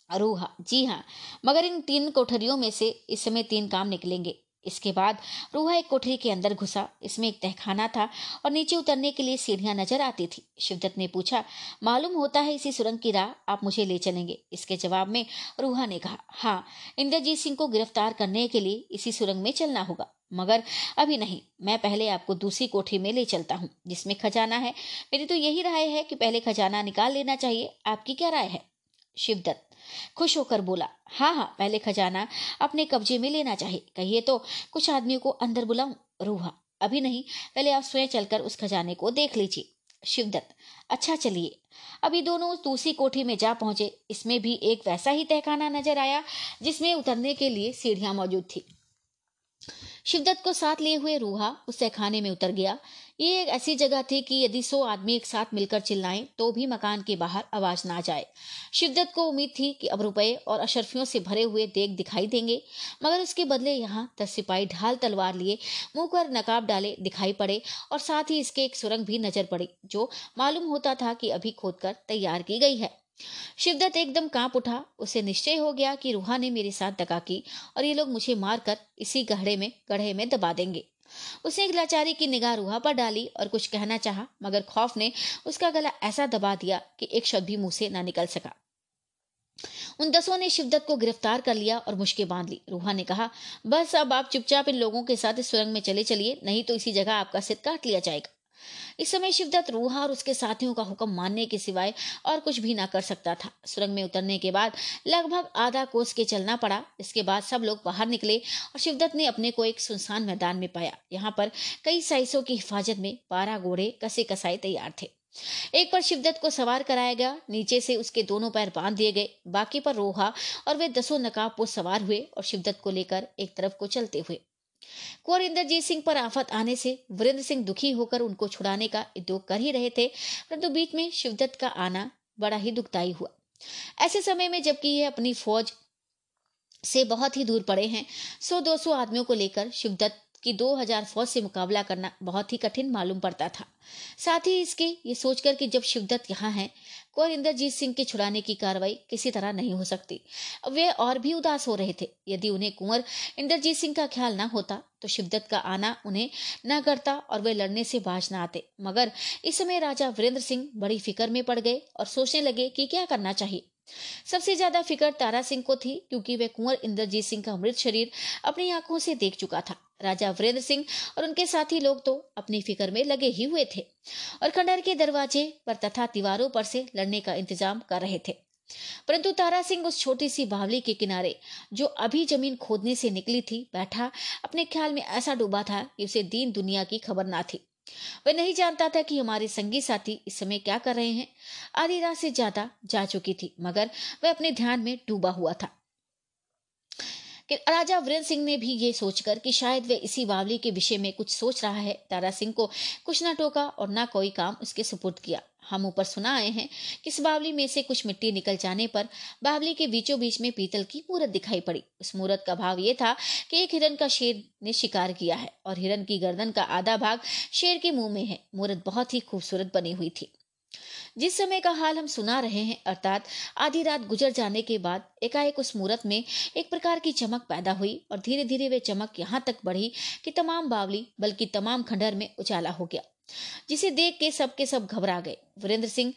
रूहा जी हाँ मगर इन तीन कोठरियों में से इस समय तीन काम निकलेंगे। इसके बाद रूहा एक कोठरी के अंदर घुसा। इसमें एक तहखाना था और नीचे उतरने के लिए सीढ़ियाँ नज़र आती थी। शिवदत्त ने पूछा, मालूम होता है इसी सुरंग की राह? आप मुझे ले चलेंगे? इसके जवाब में रूहा ने कहा हाँ इंद्रजीत सिंह को गिरफ़्तार करने के लिए इसी सुरंग में चलना होगा। मगर अभी नहीं, मैं पहले आपको दूसरी कोठरी में ले चलता हूँ, जिसमें खजाना है। मेरी तो यही राय है कि पहले खजाना निकाल लेना चाहिए। आपकी क्या राय है? शिवदत्त खुश होकर बोला हाँ हाँ पहले खजाना अपने कब्जे में लेना चाहिए कहिए तो कुछ आदमियों को अंदर बुलाऊं, रूहा। अभी नहीं, पहले आप स्वयं चलकर उस खजाने को देख लीजिए। शिवदत्त अच्छा चलिए। अभी दोनों दूसरी कोठी में जा पहुँचे। इसमें भी एक वैसा ही तहखाना नज़र आया, जिसमें उतरने के लिए सीढ़ियाँ मौजूद थी। शिवदत्त को साथ लिए हुए रूहा उस तहखाने में उतर गया। ये एक ऐसी जगह थी कि यदि सौ आदमी एक साथ मिलकर चिल्लाएँ तो भी मकान के बाहर आवाज़ ना जाए। शिवदत्त को उम्मीद थी कि अब रुपए और अशरफियों से भरे हुए देख दिखाई देंगे, मगर उसके बदले यहाँ दस सिपाही ढाल तलवार लिए, मुँह पर नकाब डाले दिखाई पड़े, और साथ ही इसके एक सुरंग भी नज़र पड़ी, जो मालूम होता था कि अभी खोदकर तैयार की गई है। शिवदत्त एकदम काँप उठा, उसे निश्चय हो गया कि रूहा ने मेरे साथ दगा की, और ये लोग मुझे मारकर इसी गहरे में, गढ़े में दबा देंगे। उसने एक लाचारी की निगाह रूहा पर डाली और कुछ कहना चाहा, मगर खौफ ने उसका गला ऐसा दबा दिया कि एक शब्द भी मुँह से ना निकल सका। उन दसों ने शिवदत्त को गिरफ़्तार कर लिया और मुश्किल बाँध ली। रूहा ने कहा, बस अब आप चुपचाप इन लोगों के साथ इस सुरंग में चले चलिए, नहीं तो इसी जगह आपका सिर काट लिया जाएगा। इस समय शिवदत्त रूहा और उसके साथियों का हुक्म मानने के सिवाय और कुछ भी ना कर सकता था। सुरंग में उतरने के बाद लगभग आधा कोस के चलना पड़ा। इसके बाद सब लोग बाहर निकले और शिवदत्त ने अपने को एक सुनसान मैदान में पाया। यहाँ पर कई साइसों की हिफाजत में बारह घोड़े कसे कसाए तैयार थे। एक पर शिवदत्त को सवार कराया गया। नीचे से उसके दोनों पैर बाँध दिए गए। बाकी पर रोहा और वे दसों नकाब सवार हुए और शिवदत्त को लेकर एक तरफ़ को चलते हुए कुंवर इंद्रजीत सिंह पर आफत आने से वीरेंद्र सिंह दुखी होकर उनको छुड़ाने का उद्योग कर ही रहे थे, परंतु बीच में शिवदत्त का आना बड़ा ही दुखदायी हुआ। ऐसे समय में जबकि ये अपनी फौज से बहुत ही दूर पड़े हैं, सौ दो सौ आदमियों को लेकर शिवदत्त की दो हज़ार फौज से मुकाबला करना बहुत ही कठिन मालूम पड़ता था। साथ ही इसके ये सोचकर कि जब शिवदत्त यहाँ है कुंवर इंद्रजीत सिंह के छुड़ाने की कार्रवाई किसी तरह नहीं हो सकती। वे और भी उदास हो रहे थे। यदि उन्हें कुंवर इंद्रजीत सिंह का ख्याल न होता तो शिवदत्त का आना उन्हें न करता और वे लड़ने से बाज न आते। मगर इस समय राजा वीरेंद्र सिंह बड़ी फ़िक्र में पड़ गए और सोचने लगे कि क्या करना चाहिए। सबसे ज़्यादा फ़िक्र तारा सिंह को थी, क्योंकि वह कुंवर इंद्रजीत सिंह का मृत शरीर अपनी आँखों से देख चुका था। राजा वीरेंद्र सिंह और उनके साथी लोग तो अपनी फ़िक्र में लगे ही हुए थे और खंडर के दरवाजे पर तथा दीवारों पर से लड़ने का इंतज़ाम कर रहे थे। परंतु तारा सिंह उस छोटी सी बावली के किनारे, जो अभी ज़मीन खोदने से निकली थी, बैठा, अपने ख्याल में ऐसा डूबा था कि उसे दीन दुनिया की खबर ना थी। वह नहीं जानता था कि हमारे संगी साथी इस समय क्या कर रहे हैं। आधी रात से ज़्यादा जा चुकी थी, मगर वह अपने ध्यान में डूबा हुआ था। कि राजा वीरेंद्र सिंह ने भी ये सोचकर कि शायद वह इसी बावली के विषय में कुछ सोच रहा है। तारा सिंह को कुछ न टोका और न कोई काम उसके सुपुर्द किया। हम ऊपर सुना आए हैं कि इस बावली में से कुछ मिट्टी निकल जाने पर बावली के बीचों बीच में पीतल की मूर्त दिखाई पड़ी। उस मूर्त का भाव ये था कि एक हिरन का शेर ने शिकार किया है और हिरन की गर्दन का आधा भाग शेर के मुँह में है। मूर्त बहुत ही खूबसूरत बनी हुई थी। जिस समय का हाल हम सुना रहे हैं, अर्थात आधी रात गुजर जाने के बाद एकाएक उस मूर्त में एक प्रकार की चमक पैदा हुई और धीरे धीरे वे चमक यहाँ तक बढ़ी कि तमाम बावली, बल्कि तमाम खंडर में उजाला हो गया, जिसे देख के सबके सब घबरा गए। वीरेंद्र सिंह,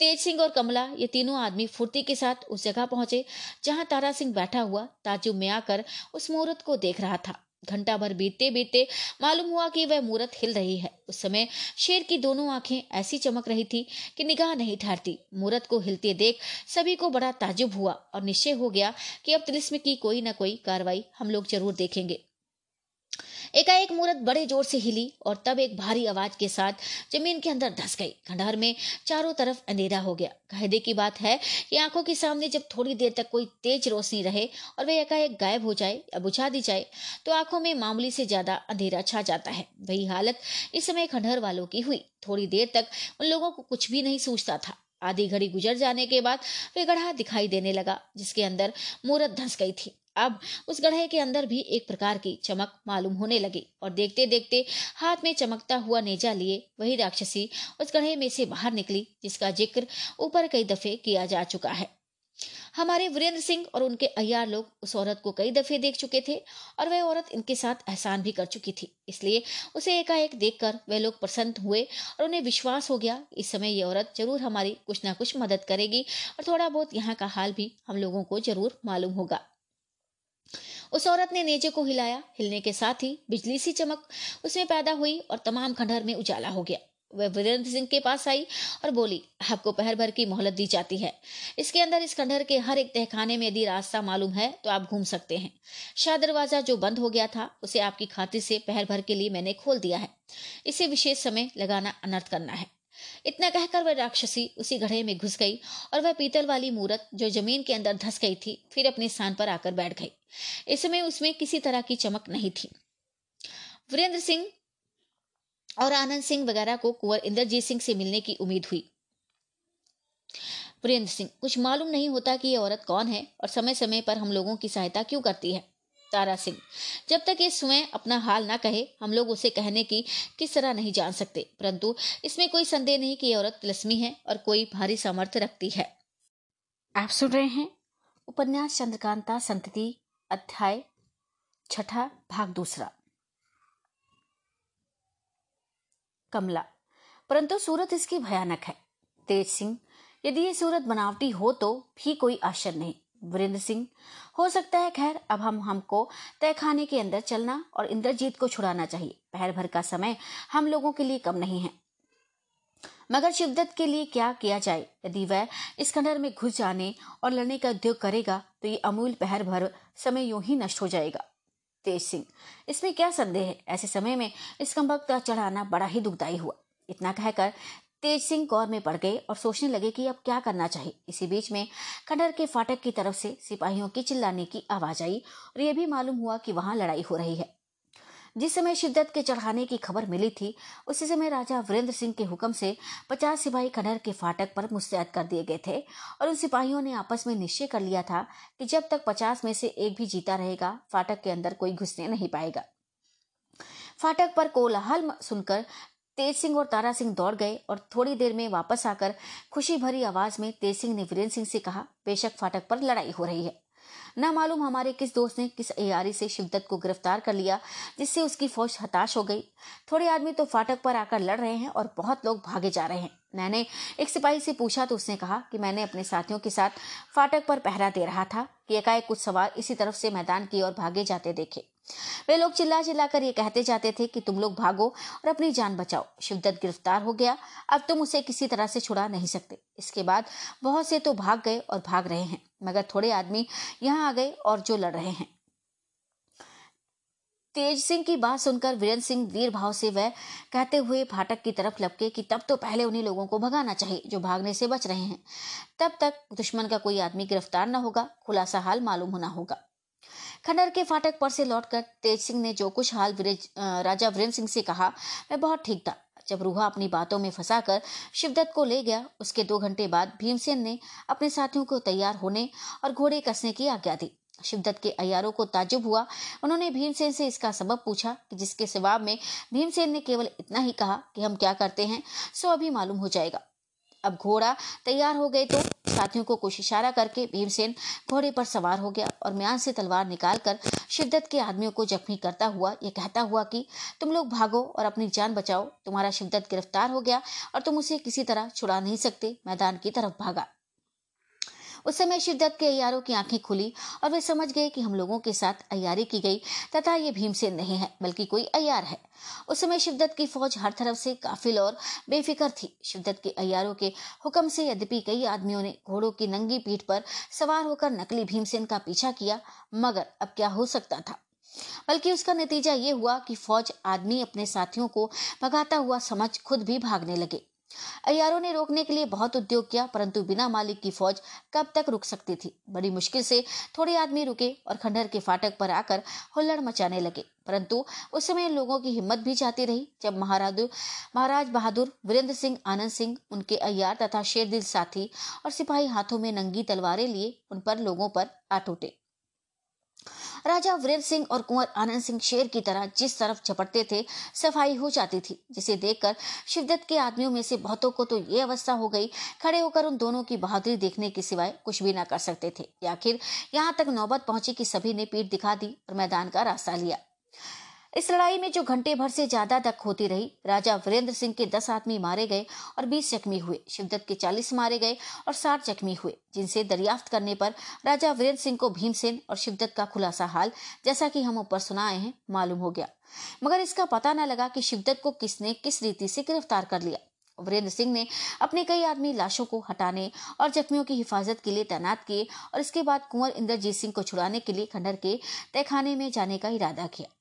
तेज सिंह और कमला, ये तीनों आदमी फुर्ती के साथ उस जगह पहुँचे जहाँ तारा सिंह बैठा हुआ ताजुब में आकर उस मुहूर्त को देख रहा था। घंटा भर बीतते बीतते मालूम हुआ कि वह मूरत हिल रही है। उस समय शेर की दोनों आँखें ऐसी चमक रही थी कि निगाह नहीं ठहरती। मूरत को हिलते देख सभी को बड़ा ताजुब हुआ और निश्चय हो गया कि अब तिलिस्म की कोई ना कोई कार्रवाई हम लोग ज़रूर देखेंगे। एकाएक मूर्त बड़े ज़ोर से हिली और तब एक भारी आवाज़ के साथ ज़मीन के अंदर धस गई। खंडहर में चारों तरफ़ अंधेरा हो गया। कायदे की बात है कि आँखों के सामने जब थोड़ी देर तक कोई तेज रोशनी रहे और वह एकाएक गायब हो जाए या बुझा दी जाए तो आँखों में मामूली से ज़्यादा अंधेरा छा जाता है। वही हालत इस समय खंडहर वालों की हुई। थोड़ी देर तक उन लोगों को कुछ भी नहीं सूझता था। आधी घड़ी गुजर जाने के बाद वे गढ़ा दिखाई देने लगा, जिसके अंदर मूरत धंस गई थी। अब उस गढ़े के अंदर भी एक प्रकार की चमक मालूम होने लगी और देखते देखते हाथ में चमकता हुआ नेजा लिए वही राक्षसी उस गढ़े में से बाहर निकली, जिसका ज़िक्र ऊपर कई दफे किया जा चुका है। हमारे वीरेंद्र सिंह और उनके अयार लोग उस औरत को कई दफे देख चुके थे और वह औरत इनके साथ एहसान भी कर चुकी थी, इसलिए उसे एकाएक देखकर वे लोग प्रसन्न हुए और उन्हें विश्वास हो गया, इस समय ये औरत ज़रूर हमारी कुछ ना कुछ मदद करेगी और थोड़ा बहुत यहाँ का हाल भी हम लोगों को ज़रूर मालूम होगा। उस औरत ने नेजे को हिलाया। हिलने के साथ ही बिजली सी चमक उसमें पैदा हुई और तमाम खंडहर में उजाला हो गया। वह वीरेंद्र सिंह के पास आई और बोली, आपको पहर भर की मोहलत दी जाती है। इसके अंदर इस खंडहर के हर एक तहखाने में यदि रास्ता मालूम है तो आप घूम सकते हैं। शाह दरवाज़ा जो बंद हो गया था, उसे आपकी खातिर से पहर भर के लिए मैंने खोल दिया है। इसे विशेष समय लगाना अनर्थ करना है। इतना कहकर वह राक्षसी उसी घड़े में घुस गई और वह पीतल वाली मूरत जो ज़मीन के अंदर धस गई थी, फिर अपने स्थान पर आकर बैठ गई। इस समय उसमें किसी तरह की चमक नहीं थी। वीरेंद्र सिंह और आनंद सिंह वगैरह को कुंवर इंद्रजीत सिंह से मिलने की उम्मीद हुई। वीरेंद्र सिंह, कुछ मालूम नहीं होता कि यह औरत कौन है और समय समय पर हम लोगों की सहायता क्यों करती है। तारा सिंह। जब तक ये स्वयं अपना हाल ना कहे, हम लोग उसे कहने की किस तरह नहीं जान सकते। परंतु इसमें कोई संदेह नहीं कि ये औरत तिलस्मी है और कोई भारी सामर्थ्य रखती है। आप सुन रहे हैं उपन्यास चंद्रकांता संतति, अध्याय छठा, भाग दूसरा। कमला। परंतु सूरत इसकी भयानक है। तेज सिंह, यदि ये सूरत बनावटी हो तो भी कोई आश्चर्य नहीं। वीरेंद्र सिंह। हो सकता है, खैर, अब हम हमको तय खाने के अंदर चलना और इंद्रजीत को छुड़ाना चाहिए। पहर भर का समय हम लोगों के लिए कम नहीं है। मगर शिवदत्त के लिए क्या किया जाए? यदि वह इस खंडर में घुस जाने और लड़ने का उद्योग करेगा तो ये अमूल पहर भर समय यूँ ही नष्ट हो जाएगा। तेज सिंह, इसमें क्या संदेह है? ऐसे समय में इस कम्बक चढ़ाना बड़ा ही दुखदायी हुआ। इतना कहकर तेज सिंह गौर में पड़ गए और सोचने लगे कि अब क्या करना चाहिए। इसी बीच में खंडर के फाटक की तरफ़ से सिपाहियों की चिल्लाने की आवाज़ आई और यह भी मालूम हुआ कि वहाँ लड़ाई हो रही है। जिस समय शिद्दत के चढ़ाने की खबर मिली थी, उसी समय राजा वीरेंद्र सिंह के हुक्म से पचास सिपाही खंडर के फाटक पर मुस्तैद कर दिए गए थे और उन सिपाहियों ने आपस में निश्चय कर लिया था कि जब तक पचास में से एक भी जीता रहेगा, फाटक के अंदर कोई घुसने नहीं पाएगा। फाटक पर कोलाहल सुनकर तेज सिंह और तारा सिंह दौड़ गए और थोड़ी देर में वापस आकर खुशी भरी आवाज़ में तेज सिंह ने वीरेंद्र सिंह से कहा, बेशक फाटक पर लड़ाई हो रही है। न मालूम हमारे किस दोस्त ने किस अयारी से शिवदत्त को गिरफ़्तार कर लिया, जिससे उसकी फौज हताश हो गई। थोड़े आदमी तो फाटक पर आकर लड़ रहे हैं और बहुत लोग भागे जा रहे हैं। मैंने एक सिपाही से पूछा तो उसने कहा कि मैंने अपने साथियों के साथ फाटक पर पहरा दे रहा था कि एकाएक कुछ सवार इसी तरफ़ से मैदान की ओर भागे जाते देखे। वे लोग चिल्ला चिल्ला कर ये कहते जाते थे कि तुम लोग भागो और अपनी जान बचाओ। शिवदत्त गिरफ़्तार हो गया। अब तुम उसे किसी तरह से छुड़ा नहीं सकते। इसके बाद बहुत से तो भाग गए और भाग रहे हैं, मगर थोड़े आदमी यहाँ आ गए और जो लड़ रहे हैं। तेज सिंह की बात सुनकर वीरेंद्र सिंह वीर भाव से वह कहते हुए फाटक की तरफ़ लपके कि तब तो पहले उन्हीं लोगों को भगाना चाहिए जो भागने से बच रहे हैं। तब तक दुश्मन का कोई आदमी गिरफ़्तार न होगा, खुलासा हाल मालूम होना होगा। खंडर के फाटक पर से लौटकर तेज सिंह ने जो कुछ हाल राजा वीरेंद्र सिंह से कहा, वह बहुत ठीक था। जब रूहा अपनी बातों में फंसा फंसाकर शिवदत्त को ले गया, उसके दो घंटे बाद भीमसेन ने अपने साथियों को तैयार होने और घोड़े कसने की आज्ञा दी। शिवदत्त के अयारों को ताजुब हुआ। उन्होंने भीमसेन से इसका सबब पूछा कि जिसके जवाब में भीमसेन ने केवल इतना ही कहा कि हम क्या करते हैं, सो अभी मालूम हो जाएगा। अब घोड़ा तैयार हो गए तो साथियों को कुछ इशारा करके भीमसेन घोड़े पर सवार हो गया और म्यान से तलवार निकालकर शिवदत्त के आदमियों को जख्मी करता हुआ ये कहता हुआ कि, तुम लोग भागो और अपनी जान बचाओ। तुम्हारा शिद्दत गिरफ़्तार हो गया और तुम उसे किसी तरह छुड़ा नहीं सकते। मैदान की तरफ़ भागा। उस समय शिवदत्त के अयारों की आँखें खुली और वे समझ गए कि हम लोगों के साथ अयारी की गई तथा ये भीमसेन नहीं है, बल्कि कोई अयार है। उस समय शिवदत्त की फौज हर तरफ़ से काफिल और बेफिक्र थी। शिवदत्त के अयारों के हुक्म से यद्यपि कई आदमियों ने घोड़ों की नंगी पीठ पर सवार होकर नकली भीमसेन का पीछा किया, मगर अब क्या हो सकता था? बल्कि उसका नतीजा ये हुआ कि फौज आदमी अपने साथियों को भगाता हुआ समझ खुद भी भागने लगे। अयारों ने रोकने के लिए बहुत उद्योग किया, परंतु बिना मालिक की फौज कब तक रुक सकती थी? बड़ी मुश्किल से थोड़े आदमी रुके और खंडहर के फाटक पर आकर हुल्लड़ मचाने लगे। परंतु उस समय लोगों की हिम्मत भी जाती रही, जब महाराज महाराज बहादुर, वीरेंद्र सिंह, आनंद सिंह, उनके अयार तथा शेरदिल साथी और सिपाही हाथों में नंगी तलवारें लिए उन पर लोगों पर आ टूटे राजा वीरेंद्र सिंह और कुंवर आनंद सिंह शेर की तरह जिस तरफ़ झपटते थे, सफ़ाई हो जाती थी, जिसे देखकर शिवदत्त के आदमियों में से बहुतों को तो ये अवस्था हो गई, खड़े होकर उन दोनों की बहादुरी देखने के सिवाय कुछ भी ना कर सकते थे। आखिर यहाँ तक नौबत पहुँची कि सभी ने पीठ दिखा दी और मैदान का रास्ता लिया। इस लड़ाई में जो घंटे भर से ज़्यादा तक होती रही, राजा वीरेंद्र सिंह के दस आदमी मारे गए और बीस जख्मी हुए। शिवदत्त के चालीस मारे गए और साठ जख्मी हुए, जिनसे दरियाफ्त करने पर राजा वीरेंद्र सिंह को भीमसेन और शिवदत्त का खुलासा हाल, जैसा कि हम ऊपर सुनाए हैं, मालूम हो गया। मगर इसका पता न लगा कि शिवदत्त को किसने किस रीति से गिरफ़्तार कर लिया। वीरेंद्र सिंह ने अपने कई आदमी लाशों को हटाने और जख्मियों की हिफाजत के लिए तैनात किए और इसके बाद कुंवर इंद्रजीत सिंह को छुड़ाने के लिए खंडर के तहखाने में जाने का इरादा किया।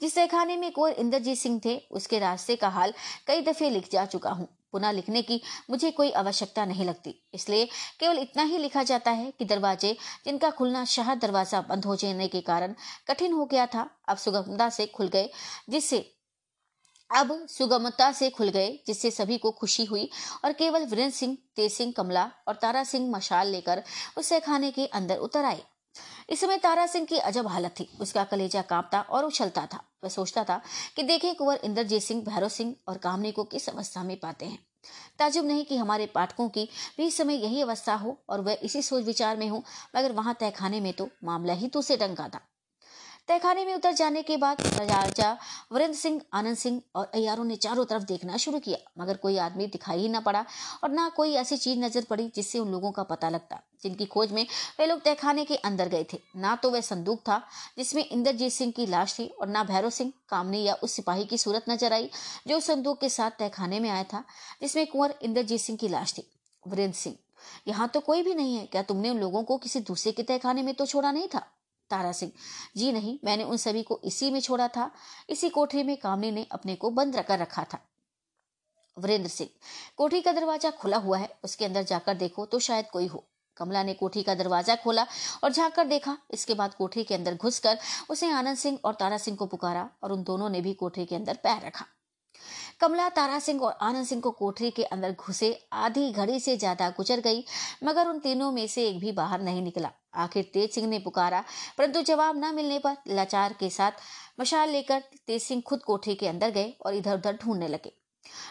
जिस तहखाने में कुंवर इंद्रजीत सिंह थे, उसके रास्ते का हाल कई दफे लिख जा चुका हूँ। पुनः लिखने की मुझे कोई आवश्यकता नहीं लगती। इसलिए केवल इतना ही लिखा जाता है कि दरवाजे जिनका खुलना शहर दरवाज़ा बंद हो जाने के कारण कठिन हो गया था, अब सुगमता से खुल गए, जिससे अब सुगमता से खुल गए, जिससे सभी को खुशी हुई और केवल वीरेंद्र सिंह, तेज सिंह, कमला और तारा सिंह मशाल लेकर उस खाने के अंदर उतर आए। इस समय तारा सिंह की अजब हालत थी। उसका कलेजा कांपता और उछलता था। वह सोचता था कि देखें कुंवर इंद्रजीत सिंह, भैरव सिंह और कामने को किस अवस्था में पाते हैं। ताजुब नहीं कि हमारे पाठकों की भी इस समय यही अवस्था हो और वह इसी सोच विचार में हो, मगर वहाँ तहखाने में तो मामला ही दूसरे ढंग का था। तहखाने में उतर जाने के बाद राजा वरिंद्र सिंह, आनंद सिंह और अयारों ने चारों तरफ़ देखना शुरू किया, मगर कोई आदमी दिखाई ही न पड़ा और ना कोई ऐसी चीज़ नज़र पड़ी जिससे उन लोगों का पता लगता। जिनकी खोज में वे लोग तहखाने के अंदर गए थे। ना तो वह संदूक था, जिसमें इंद्रजीत सिंह की लाश थी और ना भैरव सिंह, कामनी या उस सिपाही की सूरत नज़र आई, जो संदूक के साथ तहखाने में आया था, जिसमें कुंवर इंद्रजीत सिंह की लाश थी। वीरेंद्र सिंह, यहाँ तो कोई भी नहीं है। क्या तुमने उन लोगों को किसी दूसरे के तहखाने में तो छोड़ा नहीं था? तारा सिंह। जी नहीं, मैंने उन सभी को इसी में छोड़ा था। इसी कोठरी में कामनी ने अपने को बंद रखकर रखा था। वीरेंद्र सिंह, कोठरी का दरवाज़ा खुला हुआ है। उसके अंदर जाकर देखो तो शायद कोई हो। कमला ने कोठी का दरवाज़ा खोला और झाँक कर देखा। इसके बाद कोठरी के अंदर घुसकर उसे आनंद सिंह और तारा सिंह को पुकारा और उन दोनों ने भी कोठरी के अंदर पैर रखा। कमला, तारा सिंह और आनंद सिंह को कोठरी के अंदर घुसे, आधी घड़ी से ज़्यादा गुजर गई, मगर उन तीनों में से एक भी बाहर नहीं निकला। आखिर तेज सिंह ने पुकारा, परंतु जवाब न मिलने पर लाचार के साथ मशाल लेकर तेज सिंह खुद कोठरी के अंदर गए और इधर उधर ढूँढने लगे।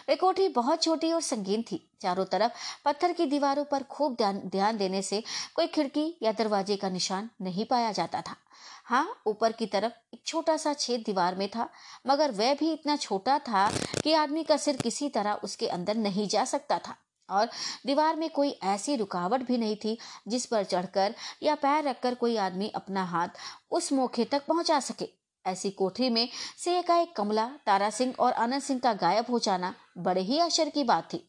वे कोठी बहुत छोटी और संगीन थी। चारों तरफ़ पत्थर की दीवारों पर खूब ध्यान देने से कोई खिड़की या दरवाजे का निशान नहीं पाया जाता था। हाँ ऊपर की तरफ़ एक छोटा सा छेद दीवार में था, मगर वह भी इतना छोटा था कि आदमी का सिर किसी तरह उसके अंदर नहीं जा सकता था। और दीवार में कोई ऐसी रुकावट भी नहीं थी जिस पर चढ़कर या पैर रखकर कोई आदमी अपना हाथ उस मौके तक पहुँचा सके। ऐसी कोठरी में से एकाएक कमला, तारा सिंह और आनंद सिंह का गायब हो जाना बड़े ही आश्चर्य की बात थी।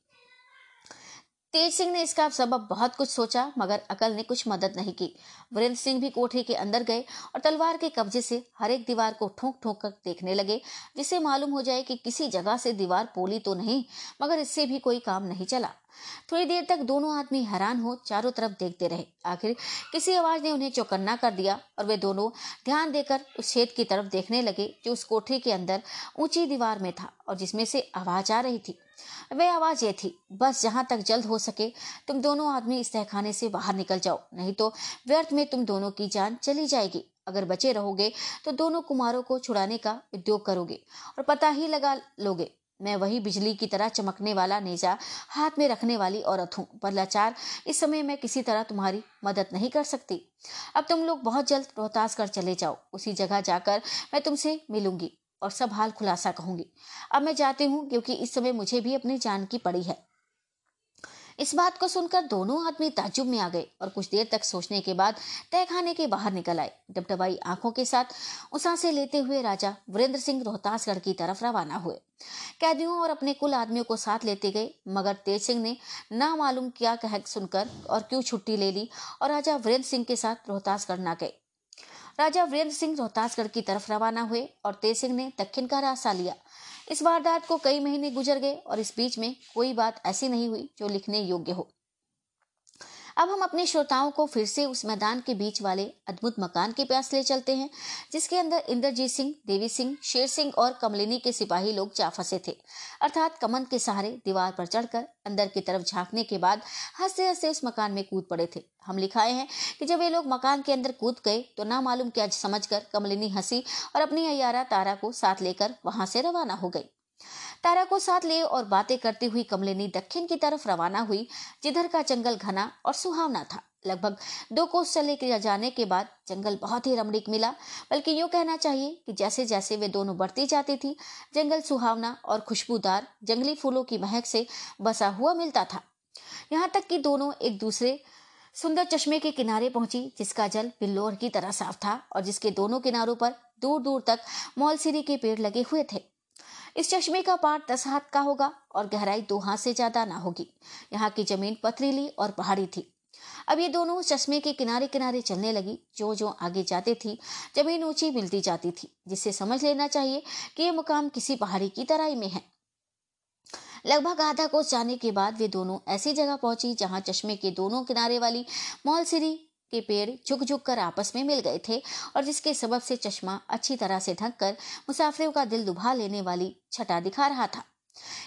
तेज सिंह ने इसका सबब बहुत कुछ सोचा, मगर अकल ने कुछ मदद नहीं की। वीरेंद्र सिंह भी कोठरी के अंदर गए और तलवार के कब्जे से हर एक दीवार को ठोंक ठोंक कर देखने लगे जिससे मालूम हो जाए कि किसी जगह से दीवार पोली तो नहीं, मगर इससे भी कोई काम नहीं चला। थोड़ी देर तक दोनों आदमी हैरान हो चारों तरफ़ देखते रहे। आखिर किसी आवाज़ ने उन्हें चौकन्ना कर दिया और वे दोनों ध्यान देकर उस छेद की तरफ़ देखने लगे, जो उस कोठरी के अंदर ऊँची दीवार में था और जिसमें से आवाज़ आ रही थी। वह आवाज़ ये थी, बस जहाँ तक जल्द हो सके, तुम दोनों आदमी इस तहखाने से बाहर निकल जाओ, नहीं तो व्यर्थ में तुम दोनों की जान चली जाएगी। अगर बचे रहोगे तो दोनों कुमारों को छुड़ाने का उद्योग करोगे और पता ही लगा लोगे, मैं वही बिजली की तरह चमकने वाला, नेजा हाथ में रखने वाली औरत हूँ। पर लाचार, इस समय मैं किसी तरह तुम्हारी मदद नहीं कर सकती। अब तुम लोग बहुत जल्द रोहतास कर चले जाओ, उसी जगह जाकर मैं तुमसे मिलूँगी। और सब हाल खुलासा कहूँगी। अब मैं जाती हूँ, क्योंकि इस समय मुझे भी अपनी जान की पड़ी है। इस बात को सुनकर दोनों आदमी ताजुब में आ गए और कुछ देर तक सोचने के बाद तहखाने के बाहर निकल आए। डबडबाई आँखों के साथ उसासे लेते हुए राजा वीरेंद्र सिंह रोहतासगढ़ की तरफ़ रवाना हुए। कैदियों और अपने कुल आदमियों को साथ लेते गए, मगर तेज सिंह ने ना मालूम क्या कह सुनकर और क्यों छुट्टी ले ली और राजा वीरेंद्र सिंह के साथ रोहतासगढ़ ना गए। राजा वीरेंद्र सिंह रोहतासगढ़ की तरफ़ रवाना हुए और तेज सिंह ने दक्षिण का रास्ता लिया। इस वारदात को कई महीने गुजर गए और इस बीच में कोई बात ऐसी नहीं हुई जो लिखने योग्य हो। अब हम अपने श्रोताओं को फिर से उस मैदान के बीच वाले अद्भुत मकान के पास ले चलते हैं, जिसके अंदर इंद्रजीत सिंह, देवी सिंह, शेर सिंह और कमलिनी के सिपाही लोग जा फंसे थे। अर्थात कमन के सहारे दीवार पर चढ़कर अंदर की तरफ़ झांकने के बाद हँसते हँसते उस मकान में कूद पड़े थे। हम लिखाए हैं कि जब ये लोग मकान के अंदर कूद गए तो ना मालूम क्या समझकर कमलिनी हँसी और अपनी अयारा तारा को साथ लेकर वहाँ से रवाना हो गई। तारा को साथ ले और बातें करती हुई कमलिनी दक्षिण की तरफ़ रवाना हुई, जिधर का जंगल घना और सुहावना था। लगभग दो कोस चले जाने के बाद जंगल बहुत ही रमणीक मिला, बल्कि यूँ कहना चाहिए कि जैसे जैसे वे दोनों बढ़ती जाती थी, जंगल सुहावना और खुशबूदार जंगली फूलों की महक से बसा हुआ मिलता था। यहाँ तक कि दोनों एक दूसरे सुंदर चश्मे के किनारे पहुँची, जिसका जल बिल्लोर की तरह साफ़ था और जिसके दोनों किनारों पर दूर दूर तक मौलसिरी के पेड़ लगे हुए थे। इस चश्मे का पार दस हाथ का होगा और गहराई दो हाथ से ज़्यादा ना होगी। यहाँ की ज़मीन पथरीली और पहाड़ी थी। अब ये दोनों चश्मे के किनारे किनारे चलने लगी। जो जो आगे जाते थी, ज़मीन ऊँची मिलती जाती थी, जिससे समझ लेना चाहिए कि ये मुकाम किसी पहाड़ी की तराई में है। लगभग आधा कोस जाने के बाद वे दोनों ऐसी जगह पहुँची जहाँ चश्मे के दोनों किनारे वाली मौलसिरी के पेड़ झुक झुक कर आपस में मिल गए थे और जिसके सबब से चश्मा अच्छी तरह से ढक कर मुसाफिरों का दिल दुभा लेने वाली छटा दिखा रहा था।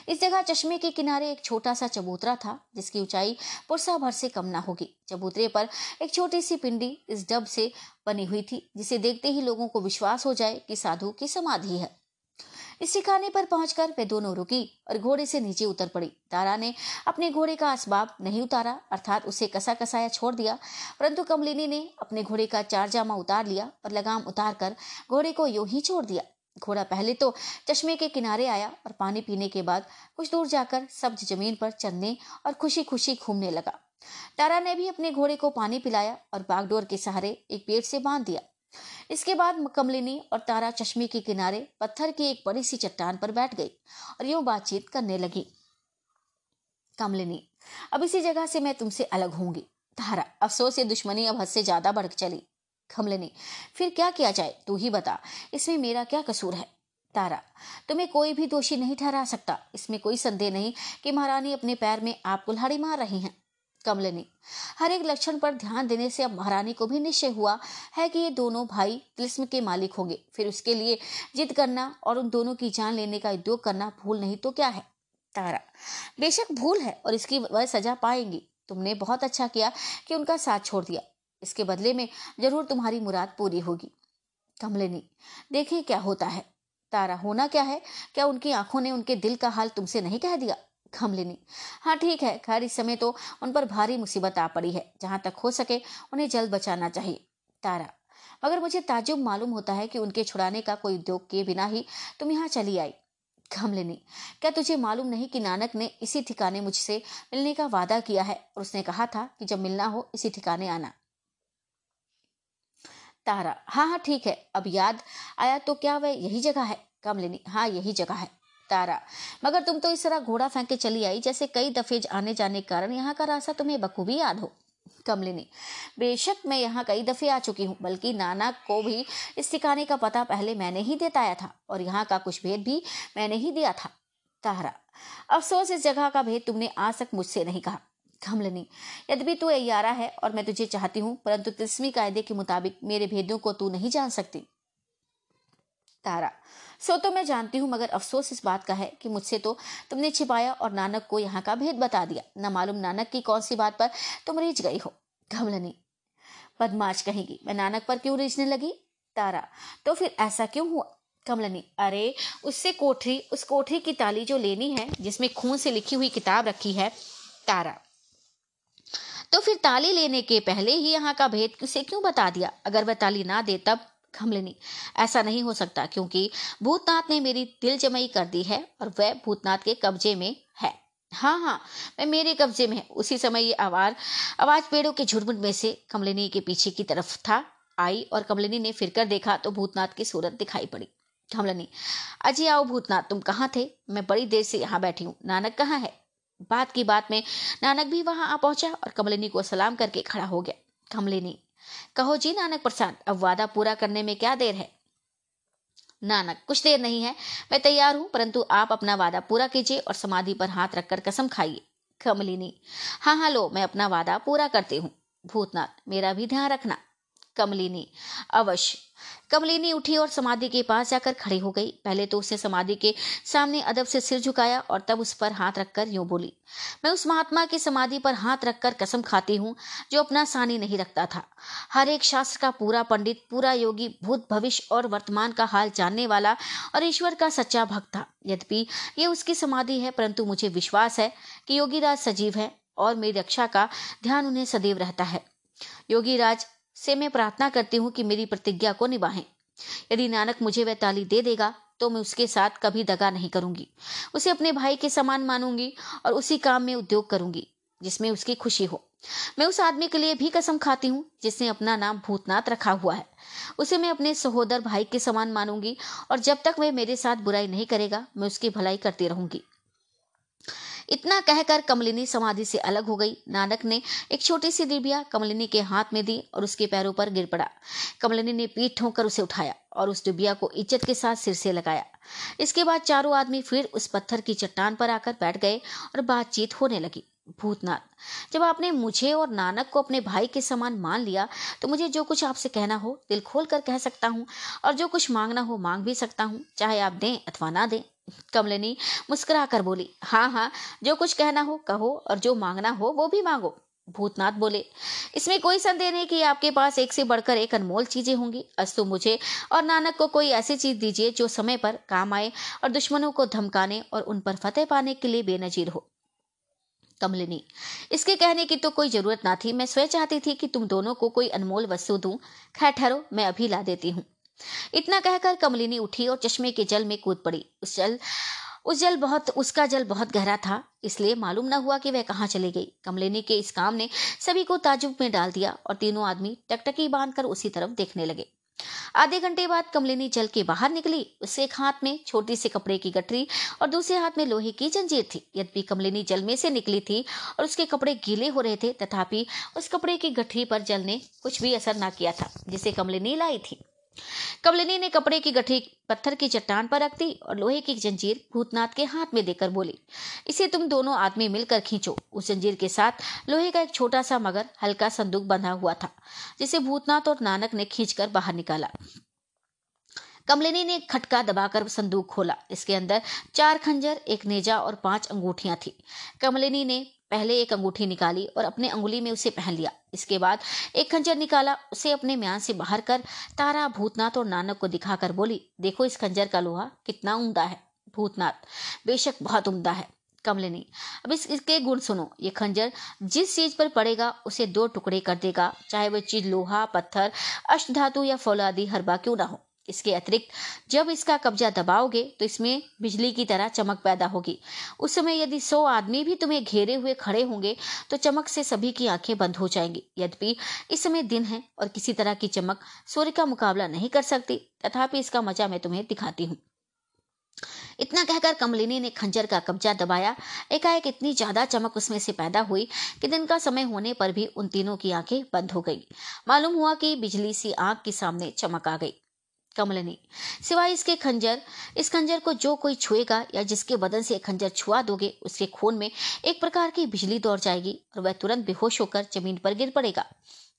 इस जगह चश्मे के किनारे एक छोटा सा चबूतरा था, जिसकी ऊंचाई पुरसा भर से कम ना होगी। चबूतरे पर एक छोटी सी पिंडी इस डब से बनी हुई थी, जिसे देखते ही लोगों को विश्वास हो जाए कि साधु की समाधि है। इस ठिकाने पर पहुंचकर वे दोनों रुकी और घोड़े से नीचे उतर पड़ी। तारा ने अपने घोड़े का असबाब नहीं उतारा, अर्थात उसे कसा कसाया छोड़ दिया, परंतु कमलिनी ने अपने घोड़े का चार जामा उतार लिया और लगाम उतार कर घोड़े को यूँ ही छोड़ दिया। घोड़ा पहले तो चश्मे के किनारे आया और पानी पीने के बाद कुछ दूर जाकर सब्ज ज़मीन पर चलने और खुशी खुशी घूमने लगा। तारा ने भी अपने घोड़े को पानी पिलाया और बागडोर के सहारे एक पेड़ से बाँध दिया। इसके बाद कमलिनी और तारा चश्मे के किनारे पत्थर की एक बड़ी सी चट्टान पर बैठ गई और यूँ बातचीत करने लगी। कमलिनी, अब इसी जगह से मैं तुमसे अलग होंगी। तारा, अफसोस, ये दुश्मनी अब हद से ज़्यादा बढ़ चली। कमलिनी, फिर क्या किया जाए? तू ही बता। इसमें मेरा क्या कसूर है? तारा, तुम्हें कोई भी दोषी नहीं ठहरा सकता। इसमें कोई संदेह नहीं कि महारानी अपने पैर में आप कुल्हाड़ी मार रही हैं। कमलिनी हर एक लक्षण पर ध्यान देने से अब महारानी को भी निश्चय हुआ है कि ये दोनों भाई तिलिस्म के मालिक होंगे। फिर उसके लिए जिद करना और उन दोनों की जान लेने का उद्योग करना भूल नहीं तो क्या है? तारा, बेशक भूल है और इसकी वह सजा पाएँगी। तुमने बहुत अच्छा किया कि उनका साथ छोड़ दिया। इसके बदले में ज़रूर तुम्हारी मुराद पूरी होगी। कमलिनी देखिए क्या होता है। तारा, होना क्या है? क्या उनकी आँखों ने उनके दिल का हाल तुमसे नहीं कह दिया? कमलिनी हाँ ठीक है, खैर, इस समय तो उन पर भारी मुसीबत आ पड़ी है। जहाँ तक हो सके, उन्हें जल्द बचाना चाहिए। तारा मगर मुझे ताजुब मालूम होता है कि उनके छुड़ाने का कोई उद्योग किए बिना ही तुम यहाँ चली आई कमलिनी क्या तुझे मालूम नहीं कि नानक ने इसी ठिकाने मुझसे मिलने का वादा किया है? और उसने कहा था कि जब मिलना हो, इसी ठिकाने आना। तारा हाँ हाँ ठीक है, अब याद आया तो क्या वह यही जगह है? कमलिनी हाँ यही जगह है। तारा। मगर तुम तो इस तरह घोड़ा फेंक के चली आई, जैसे कई दफे आने जाने के कारण यहाँ का रास्ता तुम्हें बखूबी याद हो। कमलिनी, बेशक मैं यहाँ कई दफे आ चुकी हूँ, बल्कि नाना को भी इस ठिकाने का पता पहले मैंने ही देताया था, और यहाँ का कुछ भेद भी मैंने ही दिया था। तारा, अफसोस इस जगह का भेद तुमने आज तक मुझसे नहीं कहा। कमलिनी, यद्यपि तू अयारा है और मैं तुझे चाहती हूँ, परंतु तिस्मी कायदे के मुताबिक मेरे भेदों को तू नहीं जान सकती। तारा सो तो मैं जानती हूँ, मगर अफसोस इस बात का है कि मुझसे तो तुमने छिपाया और नानक को यहाँ का भेद बता दिया। न मालूम नानक की कौन सी बात पर तुम रीझ गई हो। कमलनी, बदमाश कहेगी, मैं नानक पर क्यों रीझने लगी? तारा तो फिर ऐसा क्यों हुआ? कमलनी, अरे, उससे कोठरी, उस कोठरी की ताली जो लेनी है, जिसमें खून से लिखी हुई किताब रखी है, तारा। तो फिर ताली लेने के पहले ही यहाँ का भेद उसे क्यों बता दिया? अगर वह ताली ना दे, तब कमलिनी ऐसा नहीं हो सकता क्योंकि भूतनाथ ने मेरी दिल जमई कर दी है और वह भूतनाथ के कब्जे में है। हाँ हाँ मैं मेरे कब्जे में है। उसी समय ये आवाज़ आवाज़ पेड़ों के झुरमुट में से कमलिनी के पीछे की तरफ़ था, आई और कमलिनी ने फिर कर देखा तो भूतनाथ की सूरत दिखाई पड़ी। कमलिनी अजय आओ भूतनाथ, तुम कहाँ थे? मैं बड़ी देर से यहाँ बैठी हूँ। नानक कहाँ है? बात की बात में नानक भी वहाँ आ पहुँचा और कमलिनी को सलाम करके खड़ा हो गया। कमलिनी कहो जी, नानक प्रसाद, अब वादा पूरा करने में क्या देर है? नानक, कुछ देर नहीं है, मैं तैयार हूँ, परंतु आप अपना वादा पूरा कीजिए और समाधि पर हाथ रखकर कसम खाइए। कमलिनी हाँ हाँ लो, मैं अपना वादा पूरा करती हूँ। भूतनाथ, मेरा भी ध्यान रखना। कमलिनी, अवश्य। कमलिनी उठी और समाधि के पास जाकर खड़ी हो गई। पहले तो उसने समाधि के सामने अदब से सिर झुकाया और तब उस पर हाथ रखकर यूँ बोली, मैं उस महात्मा की समाधि पर हाथ रखकर कसम खाती हूँ, जो अपना सानी नहीं रखता था। हर एक शास्त्र का पूरा पंडित, पूरा योगी, भूत भविष्य और वर्तमान का हाल जानने वाला और ईश्वर का सच्चा भक्त था। यद्यपि ये उसकी समाधि है, परंतु मुझे विश्वास है कि योगीराज सजीव है और मेरी रक्षा का ध्यान उन्हें सदैव रहता है। योगीराज से मैं प्रार्थना करती हूँ कि मेरी प्रतिज्ञा को निभाएँ। यदि नानक मुझे वह ताली दे देगा तो मैं उसके साथ कभी दगा नहीं करूँगी। उसे अपने भाई के समान मानूँगी और उसी काम में उद्योग करूँगी, जिसमें उसकी खुशी हो। मैं उस आदमी के लिए भी कसम खाती हूँ, जिसने अपना नाम भूतनाथ रखा हुआ है। उसे मैं अपने सहोदर भाई के समान मानूँगी और जब तक वह मेरे साथ बुराई नहीं करेगा, मैं उसकी भलाई करती रहूँगी। इतना कहकर कमलिनी समाधि से अलग हो गई। नानक ने एक छोटी सी डिबिया कमलिनी के हाथ में दी और उसके पैरों पर गिर पड़ा। कमलिनी ने पीठ ठोंकर उसे उठाया और उस डिबिया को इज़्ज़त के साथ सिर से लगाया। इसके बाद चारों आदमी फिर उस पत्थर की चट्टान पर आकर बैठ गए और बातचीत होने लगी। भूतनाथ जब आपने मुझे और नानक को अपने भाई के समान मान लिया तो मुझे जो कुछ आपसे कहना हो, दिल खोल कर कह सकता हूँ, और जो कुछ मांगना हो, मांग भी सकता हूँ, चाहे आप दें अथवा ना दें। कमलिनी मुस्कुरा कर बोली हाँ हाँ जो कुछ कहना हो, कहो, और जो मांगना हो, वो भी मांगो। भूतनाथ बोले, इसमें कोई संदेह नहीं कि आपके पास एक से बढ़कर एक अनमोल चीज़ें होंगी। अस्तु मुझे और नानक को कोई ऐसी चीज़ दीजिए, जो समय पर काम आए और दुश्मनों को धमकाने और उन पर फतेह पाने के लिए बेनजीर हो। कमलिनी इसके कहने की तो कोई ज़रूरत ना थी। मैं स्वयं चाहती थी कि तुम दोनों को कोई अनमोल वस्तु दूँ। खैर, ठहरो, मैं अभी ला देती हूँ। इतना कहकर कमलिनी उठी और चश्मे के जल में कूद पड़ी। उस जल उस जल बहुत, उसका जल बहुत गहरा था, इसलिए मालूम न हुआ कि वह कहाँ चली गई। कमलिनी के इस काम ने सभी को ताजुब में डाल दिया और तीनों आदमी टकटकी बांधकर उसी तरफ़ देखने लगे। आधे घंटे बाद कमलिनी जल के बाहर निकली। उसके एक हाथ में छोटी सी कपड़े की गठरी और दूसरे हाथ में लोहे की जंजीर थी। यद्यपि कमलिनी जल में से निकली थी और उसके कपड़े गीले हो रहे थे, तथापि उस कपड़े की गठरी पर जल ने कुछ भी असर न किया था, जिसे कमलिनी लाई थी। कमलिनी ने कपड़े की गठी पत्थर की चट्टान पर रख दी और लोहे की जंजीर भूतनाथ के हाथ में देकर बोली, इसे तुम दोनों आदमी मिलकर खींचो। उस जंजीर के साथ लोहे का एक छोटा सा मगर हल्का संदूक बंधा हुआ था, जिसे भूतनाथ और नानक ने खींचकर बाहर निकाला। कमलिनी ने खटका दबाकर संदूक खोला। इसके अंदर चार खंजर, एक नेजा और पाँच अंगूठियाँ थी। कमलिनी ने पहले एक अंगूठी निकाली और अपने अंगुली में उसे पहन लिया। इसके बाद एक खंजर निकाला, उसे अपने म्यान से बाहर कर तारा भूतनाथ और नानक को दिखाकर बोली, देखो इस खंजर का लोहा कितना उमदा है, भूतनाथ। बेशक बहुत उमदा है कमलिनी अब इस, इसके गुण सुनो। ये खंजर जिस चीज़ पर पड़ेगा, उसे दो टुकड़े कर देगा, चाहे वह चीज़ लोहा, पत्थर अष्ट धातु या फौलादी, हरबा क्यों ना हो। इसके अतिरिक्त, जब इसका कब्जा दबाओगे तो इसमें बिजली की तरह चमक पैदा होगी। उस समय यदि सौ आदमी भी तुम्हें घेरे हुए खड़े होंगे तो चमक से सभी की आँखें बंद हो जाएँगी। यद्यपि इस समय दिन है और किसी तरह की चमक सूर्य का मुकाबला नहीं कर सकती, तथापि इसका मज़ा मैं तुम्हें दिखाती हूँ। इतना कहकर कमलिनी ने खंजर का कब्जा दबाया। एकाएक इतनी ज़्यादा चमक उसमें से पैदा हुई कि दिन का समय होने पर भी उन तीनों की आँखें बंद हो गई। मालूम हुआ कि बिजली सी आँख के सामने चमक आ गई। कमलनी। सिवाय इसके खंजर, इस खंजर को जो कोई छुएगा या जिसके बदन से खंजर छुआ दोगे, उसके खून में एक प्रकार की बिजली दौड़ जाएगी और वह तुरंत बेहोश होकर ज़मीन पर गिर पड़ेगा।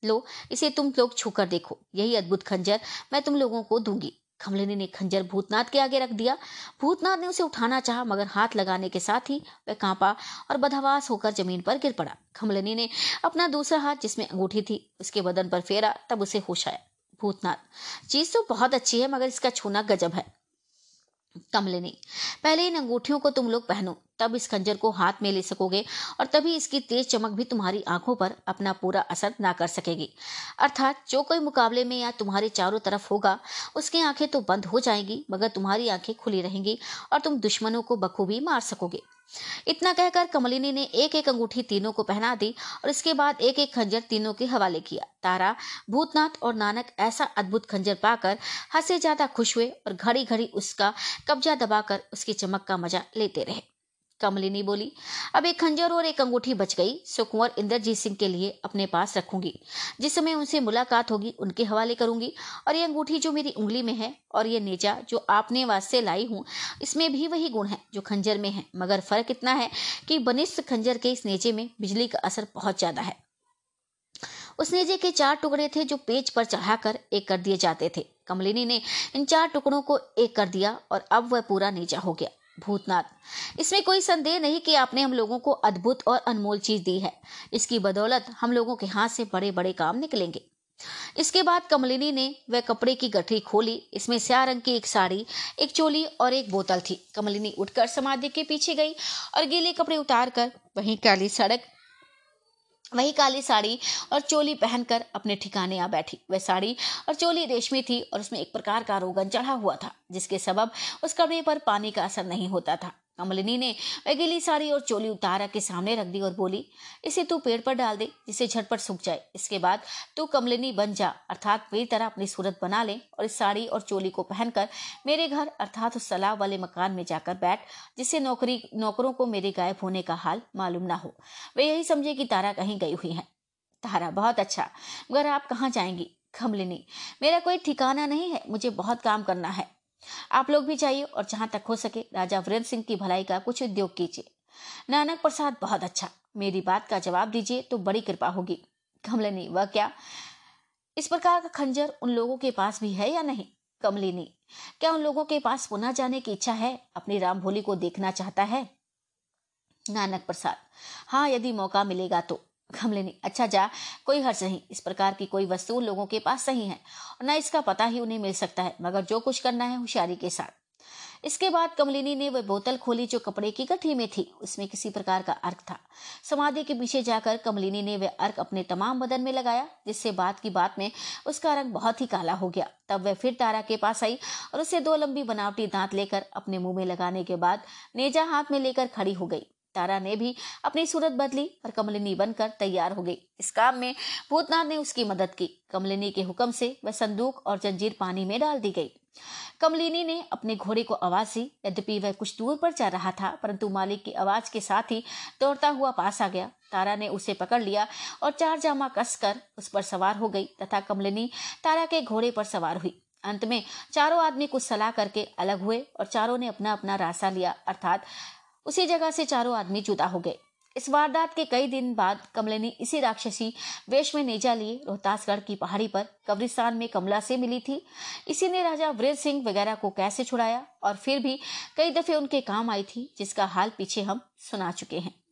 लो, इसे तुम लोग छूकर देखो। यही अद्भुत खंजर मैं तुम लोगों को दूँगी। कमलिनी ने खंजर भूतनाथ के आगे रख दिया। भूतनाथ ने उसे उठाना चाहा, मगर हाथ लगाने के साथ ही वह कांपा और बदहवास होकर ज़मीन पर गिर पड़ा। कमलिनी ने अपना दूसरा हाथ, जिसमें अंगूठी थी, उसके बदन पर फेरा, तब उसे होश आया। भूतनाथ। चीज़ तो बहुत अच्छी है, मगर इसका छूना गजब है। कमलिनी, पहले इन अंगूठियों को तुम लोग पहनो। तब इस खंजर को हाथ में ले सकोगे और तभी इसकी तेज चमक भी तुम्हारी आँखों पर अपना पूरा असर ना कर सकेगी। अर्थात जो कोई मुकाबले में या तुम्हारे चारों तरफ़ होगा, उसकी आँखें तो बंद हो जाएँगी, मगर तुम्हारी आँखें खुली रहेंगी और तुम दुश्मनों को बखूबी मार सकोगे। इतना कहकर कमलिनी ने एक एक अंगूठी तीनों को पहना दी और इसके बाद एक एक खंजर तीनों के हवाले किया। तारा, भूतनाथ और नानक ऐसा अद्भुत खंजर पाकर हद से ज़्यादा खुश हुए और घड़ी घड़ी उसका कब्जा दबाकर उसकी चमक का मज़ा लेते रहे। कमलिनी बोली। अब एक खंजर और एक अंगूठी बच गई। सो कुंवर इंद्रजीत सिंह के लिए अपने पास रखूँगी। जिस समय उनसे मुलाकात होगी, उनके हवाले करूँगी। और ये अंगूठी जो मेरी उंगली में है और ये नेजा जो आपने वास्ते लाई हूँ, इसमें भी वही गुण है जो खंजर में है। मगर फ़र्क इतना है कि बनिस्त खंजर के इस नेजे में बिजली का असर बहुत ज़्यादा है। उस नेजे के चार टुकड़े थे जो पेज पर चढ़ाकर एक कर दिए जाते थे। कमलिनी ने इन चार टुकड़ों को एक कर दिया और अब वह पूरा नेजा हो गया। भूतनाथ। इसमें कोई संदेह नहीं कि आपने हम लोगों को अद्भुत और अनमोल चीज़ दी है। इसकी बदौलत हम लोगों के हाथ से बड़े बड़े काम निकलेंगे। इसके बाद कमलिनी ने वह कपड़े की गठरी खोली। इसमें स्या रंग की एक साड़ी, एक चोली और एक बोतल थी। कमलिनी उठकर समाधि के पीछे गई और गीले कपड़े उतार कर वहीं काली सड़क वही काली साड़ी और चोली पहनकर अपने ठिकाने आ बैठी। वह साड़ी और चोली रेशमी थी और उसमें एक प्रकार का रोगन चढ़ा हुआ था, जिसके सबब उस कपड़े पर पानी का असर नहीं होता था। कमलिनी ने वह गीली साड़ी और चोली उतारा के सामने रख दी और बोली, इसे तू पेड़ पर डाल दे जिसे झटपट सूख जाए। इसके बाद तू कमलिनी बन जा, अर्थात मेरी तरह अपनी सूरत बना ले और इस साड़ी और चोली को पहनकर मेरे घर, अर्थात उस सलाह वाले मकान में जाकर बैठ, जिससे नौकरी, नौकरों को मेरे गायब होने का हाल मालूम ना हो। वे यही समझे कि तारा कहीं गई हुई है। तारा, बहुत अच्छा। मगर आप कहाँ जाएँगी? कमलिनी, मेरा कोई ठिकाना नहीं है, मुझे बहुत काम करना है। आप लोग भी जाइए और जहाँ तक हो सके राजा वीरेंद्र सिंह की भलाई का कुछ उद्योग कीजिए। नानक प्रसाद, बहुत अच्छा। मेरी बात का जवाब दीजिए तो बड़ी कृपा होगी। कमलिनी, वह क्या? इस प्रकार का खंजर उन लोगों के पास भी है या नहीं? कमलिनी, क्या उन लोगों के पास पुनः जाने की इच्छा है? अपनी राम भोली को देखना चाहता है? नानक प्रसाद हाँ यदि मौका मिलेगा तो। कमलिनी अच्छा जा, कोई हर्ष नहीं। इस प्रकार की कोई वस्तु लोगों के पास सही है और न इसका पता ही उन्हें मिल सकता है, मगर जो कुछ करना है होशियारी के साथ। इसके बाद कमलिनी ने वह बोतल खोली जो कपड़े की गठी में थी। उसमें किसी प्रकार का अर्क था। समाधि के पीछे जाकर कमलिनी ने वह अर्क अपने तमाम बदन में लगाया, जिससे बात की बात में उसका रंग बहुत ही काला हो गया। तब वह फिर तारा के पास आई और उसे दो लंबी बनावटी दांत लेकर अपने मुँह में लगाने के बाद नेजा हाथ में लेकर खड़ी हो गई। तारा ने भी अपनी सूरत बदली और कमलिनी बनकर तैयार हो गई। इस काम में भूतनाथ ने उसकी मदद की। कमलिनी के हुक्म से वह संदूक और जंजीर पानी में डाल दी गई। कमलिनी ने अपने घोड़े को आवाज़ दी। यद्यपि वह कुछ दूर पर जा रहा था, परंतु मालिक की आवाज़ के साथ ही दौड़ता हुआ पास आ गया। तारा ने उसे पकड़ लिया और चार जामा कसकर उस पर सवार हो गई तथा कमलिनी तारा के घोड़े पर सवार हुई। अंत में चारों आदमी कुछ सलाह करके अलग हुए और चारों ने अपना अपना रास्ता लिया। अर्थात उसी जगह से चारों आदमी जुदा हो गए। इस वारदात के कई दिन बाद कमले ने इसी राक्षसी वेश में नेजा लिए रोहतासगढ़ की पहाड़ी पर कब्रिस्तान में कमला से मिली थी। इसी ने राजा वीर सिंह वगैरह को कैसे छुड़ाया? और फिर भी कई दफे उनके काम आई थी, जिसका हाल पीछे हम सुना चुके हैं।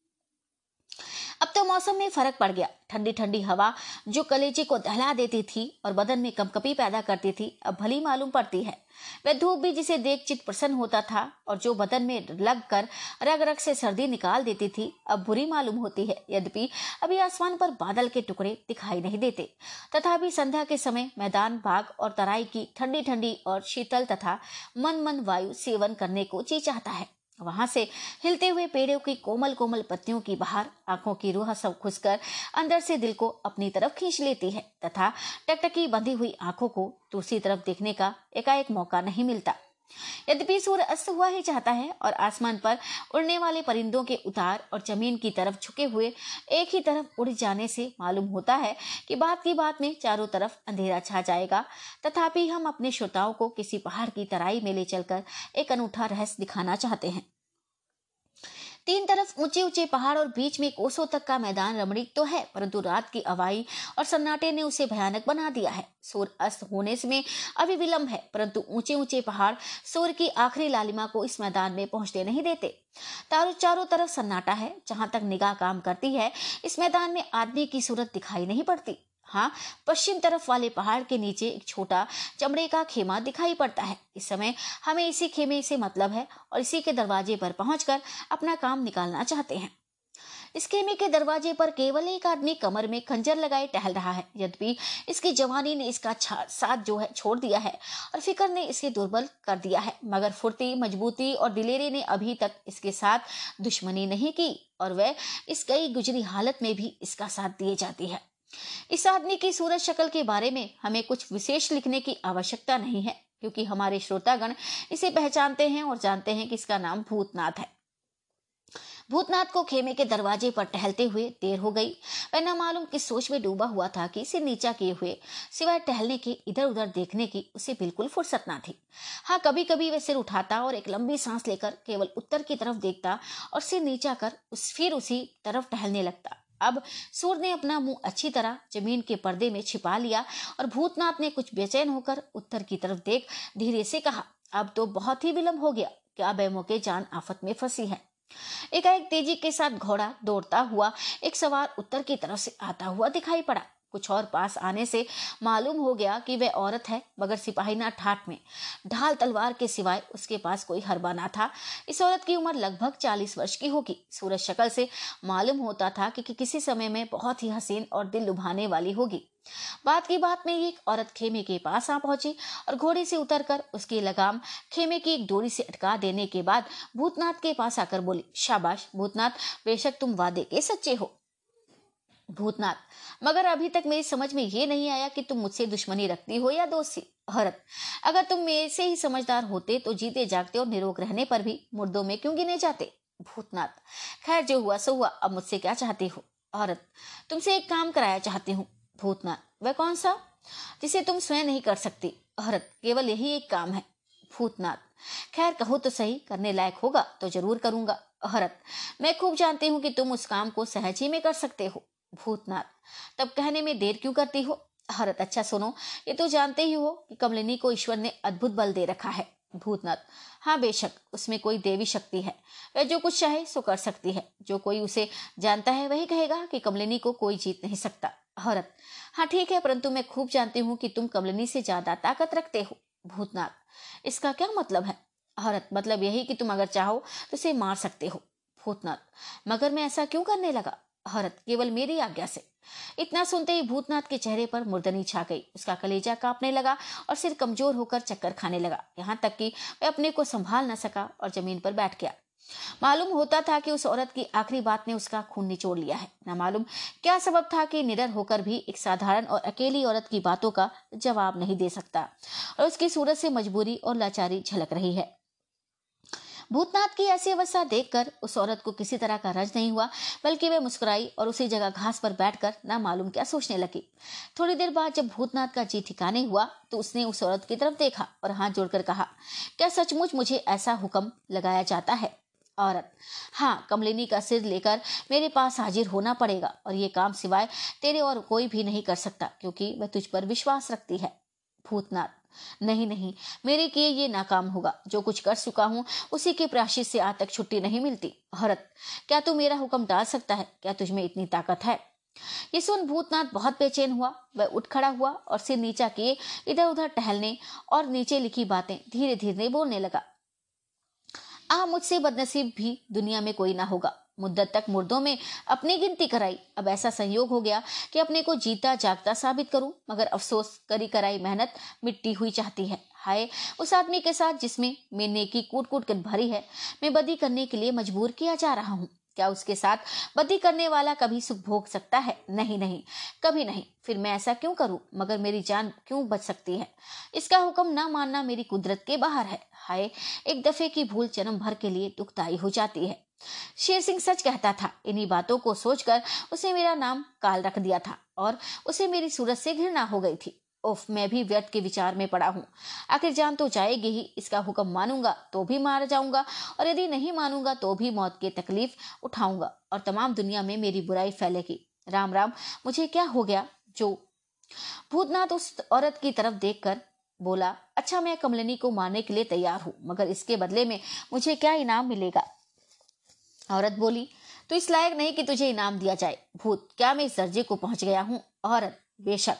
अब तो मौसम में फ़र्क पड़ गया। ठंडी ठंडी हवा जो कलेजे को दहला देती थी और बदन में कंपकपी पैदा करती थी, अब भली मालूम पड़ती है। वह धूप भी जिसे देख चित प्रसन्न होता था और जो बदन में लग कर रग रग से सर्दी निकाल देती थी, अब बुरी मालूम होती है, यद्यपि अभी आसमान पर बादल के टुकड़े दिखाई नहीं देते। तथापि संध्या के समय मैदान, बाग और तराई की ठंडी ठंडी और शीतल तथा मन मन वायु सेवन करने को जी चाहता है। वहाँ से हिलते हुए पेड़ों की कोमल कोमल पत्तियों की बाहर आँखों की रूह सब खुसकर अंदर से दिल को अपनी तरफ़ खींच लेती है तथा टकटकी बंधी हुई आँखों को दूसरी तरफ़ देखने का एकाएक मौका नहीं मिलता। यद्यपि सूर्य अस्त हुआ ही चाहता है और आसमान पर उड़ने वाले परिंदों के उतार और ज़मीन की तरफ़ झुके हुए एक ही तरफ़ उड़ जाने से मालूम होता है कि बात की बात में चारों तरफ़ अंधेरा छा जाएगा। तथापि हम अपने श्रोताओं को किसी पहाड़ की तराई में ले चलकर एक अनूठा रहस्य दिखाना चाहते हैं। तीन तरफ़ ऊँचे ऊँचे पहाड़ और बीच में कोसों तक का मैदान रमणीक तो है, परंतु रात की अवाई और सन्नाटे ने उसे भयानक बना दिया है। सूर्य अस्त होने में अभी विलंब है, परंतु ऊँचे ऊँचे पहाड़ सूर्य की आखिरी लालिमा को इस मैदान में पहुँचते नहीं देते। तारों चारों तरफ़ सन्नाटा है, जहाँ तक निगाह काम करती है, इस मैदान में आदमी की सूरत दिखाई नहीं पड़ती। हाँ पश्चिम तरफ़ वाले पहाड़ के नीचे एक छोटा चमड़े का खेमा दिखाई पड़ता है। इस समय हमें इसी खेमे से मतलब है और इसी के दरवाजे पर पहुंचकर अपना काम निकालना चाहते हैं। इस खेमे के दरवाजे पर केवल एक आदमी कमर में खंजर लगाए टहल रहा है। यद्यपि इसकी जवानी ने इसका साथ जो है छोड़ दिया है और फिकर ने इसे दुर्बल कर दिया है, मगर फुर्ती, मजबूती और दिलेरी ने अभी तक इसके साथ दुश्मनी नहीं की और वह इस कई गुजरी हालत में भी इसका साथ दिए जाती है। इस आदमी की सूरत शक्ल के बारे में हमें कुछ विशेष लिखने की आवश्यकता नहीं है, क्योंकि हमारे श्रोतागण इसे पहचानते हैं और जानते हैं कि इसका नाम भूतनाथ है। भूतनाथ को खेमे के दरवाजे पर टहलते हुए देर हो गई। वह न मालूम किस सोच में डूबा हुआ था कि इसे नीचा किए हुए, सिवाय टहलने के इधर उधर देखने की, उसे बिल्कुल फुर्सत ना थी। हाँ कभी कभी वह सिर उठाता और एक लंबी सांस लेकर केवल उत्तर की तरफ़ देखता और सिर नीचा कर उस फिर उसी तरफ़ टहलने लगता। अब सूर ने अपना मुँह अच्छी तरह ज़मीन के पर्दे में छिपा लिया और भूतनाथ ने कुछ बेचैन होकर उत्तर की तरफ़ देख धीरे से कहा, अब तो बहुत ही विलंब हो गया क्या बैमो के जान आफत में फंसी है। एकाएक तेज़ी के साथ घोड़ा दौड़ता हुआ एक सवार उत्तर की तरफ़ से आता हुआ दिखाई पड़ा। कुछ और पास आने से मालूम हो गया कि वह औरत है मगर सिपाही ना ठाट में। ढाल तलवार के सिवाय उसके पास कोई हरबा ना था। इस औरत की उम्र लगभग चालीस वर्ष की होगी। सूरज शक्ल से मालूम होता था कि, कि किसी समय में बहुत ही हसीन और दिल लुभाने वाली होगी। बात की बात में एक औरत खेमे के पास आ पहुँची और घोड़े से उतरकर उसकी लगाम खेमे की एक डोरी से अटका देने के बाद भूतनाथ के पास आकर बोली शाबाश भूतनाथ बेशक तुम वादे के सच्चे हो। भूतनाथ। मगर अभी तक मेरी समझ में ये नहीं आया कि तुम मुझसे दुश्मनी रखती हो या दोस्ती हरत। अगर तुम मेरे से ही समझदार होते तो जीते जागते और निरोग रहने पर भी मुर्दों में क्यों गिने जाते? भूतनाथ। खैर, जो हुआ सो हुआ, अब मुझसे क्या चाहते हो? औरत तुमसे एक काम कराया चाहती हूँ। भूतनाथ, वह कौन सा? जिसे तुम स्वयं नहीं कर सकती। औरत केवल यही एक काम है। भूतनाथ, खैर, कहो तो सही, करने लायक होगा तो ज़रूर करूँगा। औरत मैं खूब जानती हूँ कि तुम उस काम को सहज ही में कर सकते हो। भूतनाथ। तब कहने में देर क्यों करती हो? हरत अच्छा सुनो, ये तो जानते ही हो कि कमलिनी को ईश्वर ने अद्भुत बल दे रखा है, भूतनाथ। हाँ बेशक, उसमें कोई देवी शक्ति है वह जो कुछ चाहे सो कर सकती है। जो कोई उसे जानता है वही कहेगा कि कमलिनी को कोई जीत नहीं सकता। हरत हाँ ठीक है, परंतु मैं खूब जानती हूँ कि तुम कमलिनी से ज़्यादा ताकत रखते हो, भूतनाथ। इसका क्या मतलब है? हरत मतलब यही कि तुम अगर चाहो तो उसे मार सकते हो, भूतनाथ। मगर मैं ऐसा क्यों करने लगा? हरत केवल मेरी आज्ञा से। इतना सुनते ही भूतनाथ के चेहरे पर मुर्दनी छा गई। उसका कलेजा कांपने लगा और सिर कमज़ोर होकर चक्कर खाने लगा। यहाँ तक कि वह अपने को संभाल न सका और ज़मीन पर बैठ गया। मालूम होता था कि उस औरत की आखिरी बात ने उसका खून निचोड़ लिया है। न मालूम क्या सबब था कि निडर होकर भी एक साधारण और अकेली औरत की बातों का जवाब नहीं दे सकता और उसकी सूरत से मजबूरी और लाचारी झलक रही है। भूतनाथ की ऐसी अवस्था देखकर उस औरत को किसी तरह का रज नहीं हुआ, बल्कि वह मुस्कुराई और उसी जगह घास पर बैठकर ना मालूम क्या सोचने लगी। थोड़ी देर बाद जब भूतनाथ का जी ठिकाने हुआ तो उसने उस औरत की तरफ़ देखा और हाथ जोड़कर कहा, क्या सचमुच मुझे ऐसा हुक्म लगाया जाता है? औरत हाँ कमलिनी का सिर लेकर मेरे पास हाजिर होना पड़ेगा और ये काम सिवाय तेरे और कोई भी नहीं कर सकता, क्योंकि वह तुझ पर विश्वास रखती है। भूतनाथ नहीं नहीं, मेरे किए ये नाकाम होगा। जो कुछ कर चुका हूँ, उसी के प्राशी से आज तक छुट्टी नहीं मिलती। हरत क्या तू मेरा हुक्म डाल सकता है? क्या तुझमें इतनी ताकत है? ये सुन भूतनाथ बहुत बेचैन हुआ। वह उठ खड़ा हुआ और सिर नीचा किए इधर उधर टहलने और नीचे लिखी बातें धीरे धीरे बोलने लगा। आ, मुझसे बदनसीब भी दुनिया में कोई ना होगा। मुद्दत तक मुर्दों में अपनी गिनती कराई। अब ऐसा संयोग हो गया कि अपने को जीता जागता साबित करूँ, मगर अफसोस करी कराई मेहनत मिट्टी हुई चाहती है। हाय, उस आदमी के साथ जिसमें मैंने की कूट कूट कर भरी है, मैं बदी करने के लिए मजबूर किया जा रहा हूँ। क्या उसके साथ बदी करने वाला कभी सुख भोग सकता है? नहीं नहीं, कभी नहीं। फिर मैं ऐसा क्यों करूँ? मगर मेरी जान क्यों बच सकती है? इसका हुक्म ना मानना मेरी कुदरत के बाहर है। हाय, एक दफे की भूल जन्म भर के लिए दुखदाई हो जाती है। शेर सिंह सच कहता था। इन्हीं बातों को सोचकर उसे मेरा नाम काल रख दिया था और उसे मेरी सूरत से घृणा हो गई थी। उफ, मैं भी व्यर्थ के विचार में पड़ा हूँ। आखिर जान तो जाएगी ही, इसका हुक्म मानूँगा तो भी मार जाऊँगा और यदि नहीं मानूँगा तो भी मौत की तकलीफ़ उठाऊँगा और तमाम दुनिया में मेरी बुराई फैलेगी। राम राम, मुझे क्या हो गया? जो भूतनाथ उस औरत की तरफ़ देखकर बोला अच्छा मैं कमलिनी को मारने के लिए तैयार हूँ, मगर इसके बदले में मुझे क्या इनाम मिलेगा? औरत बोली तो इस लायक नहीं कि तुझे इनाम दिया जाए। भूत, क्या मैं इस दर्जे को पहुँच गया हूँ? औरत, बेशक।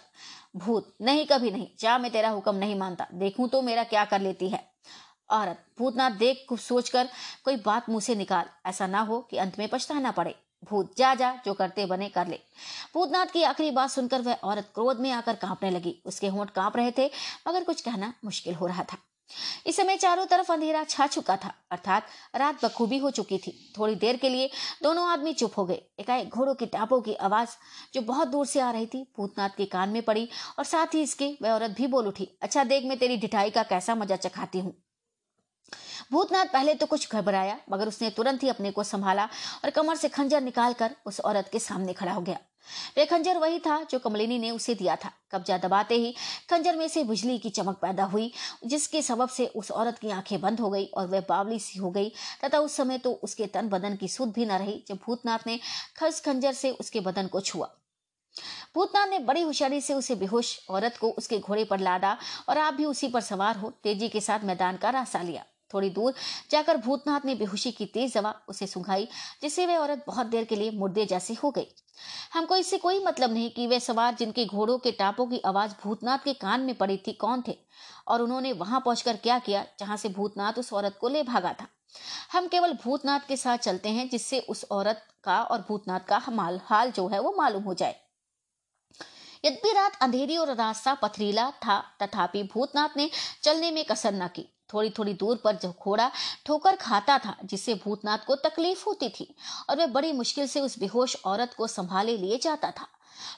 भूत, नहीं, कभी नहीं। जा, मैं तेरा हुक्म नहीं मानता। देखूँ तो मेरा क्या कर लेती है। औरत, भूतनाथ देख कुछ सोचकर, कोई बात मुँह से निकाल। ऐसा ना हो कि अंत में पछताना पड़े। भूत, जा जा, जो करते बने कर ले। भूतनाथ की आखिरी बात सुनकर वह औरत क्रोध में आकर कांपने लगी। उसके होंठ काँप रहे थे, मगर कुछ कहना मुश्किल हो रहा था। इस समय चारों तरफ़ अंधेरा छा चुका था, अर्थात रात बखूबी हो चुकी थी। थोड़ी देर के लिए दोनों आदमी चुप हो गए। एकाएक घोड़ों की टापों की आवाज़ जो बहुत दूर से आ रही थी, भूतनाथ के कान में पड़ी और साथ ही इसके, वह औरत भी बोल उठी अच्छा देख मैं तेरी ढिठाई का कैसा मज़ा चखाती हूँ। भूतनाथ पहले तो कुछ घबराया, मगर उसने तुरंत ही अपने को संभाला और कमर से खंजर निकालकर उस औरत के सामने खड़ा हो गया। वे खंजर वही था जो कमलिनी ने उसे दिया था। कब्जा दबाते ही खंजर में से बिजली की चमक पैदा हुई, जिसके सबब से उस औरत की आँखें बंद हो गई और वह बावली सी हो गई, तथा उस समय तो उसके तन बदन की सुध भी न रही, जब भूतनाथ ने खस खंजर से उसके बदन को छुआ। भूतनाथ ने बड़ी होशियारी से उसे बेहोश औरत को उसके घोड़े पर लादा और आप भी उसी पर सवार हो, तेज़ी के साथ मैदान का रास्ता लिया। थोड़ी दूर जाकर भूतनाथ ने बेहोशी की तेज दवा उसे सुंघाई, जिससे वह औरत बहुत देर के लिए मुर्दे जैसी हो गई। हमको इससे कोई मतलब नहीं कि वे सवार जिनके घोड़ों के टापों की आवाज़ भूतनाथ के कान में पड़ी थी कौन थे, और उन्होंने वहाँ पहुंचकर क्या किया जहाँ से भूतनाथ उस औरत को ले भागा था। हम केवल भूतनाथ के साथ चलते हैं, जिससे उस औरत का और भूतनाथ का हमाल, हाल जो है वो मालूम हो जाए। यद्यपि रात अंधेरी और रास्ता पथरीला था, तथापि भूतनाथ ने चलने में कसर न की। थोड़ी थोड़ी दूर पर जो घोड़ा ठोकर खाता था, जिससे भूतनाथ को तकलीफ़ होती थी, और वह बड़ी मुश्किल से उस बेहोश औरत को संभाले लिए जाता था।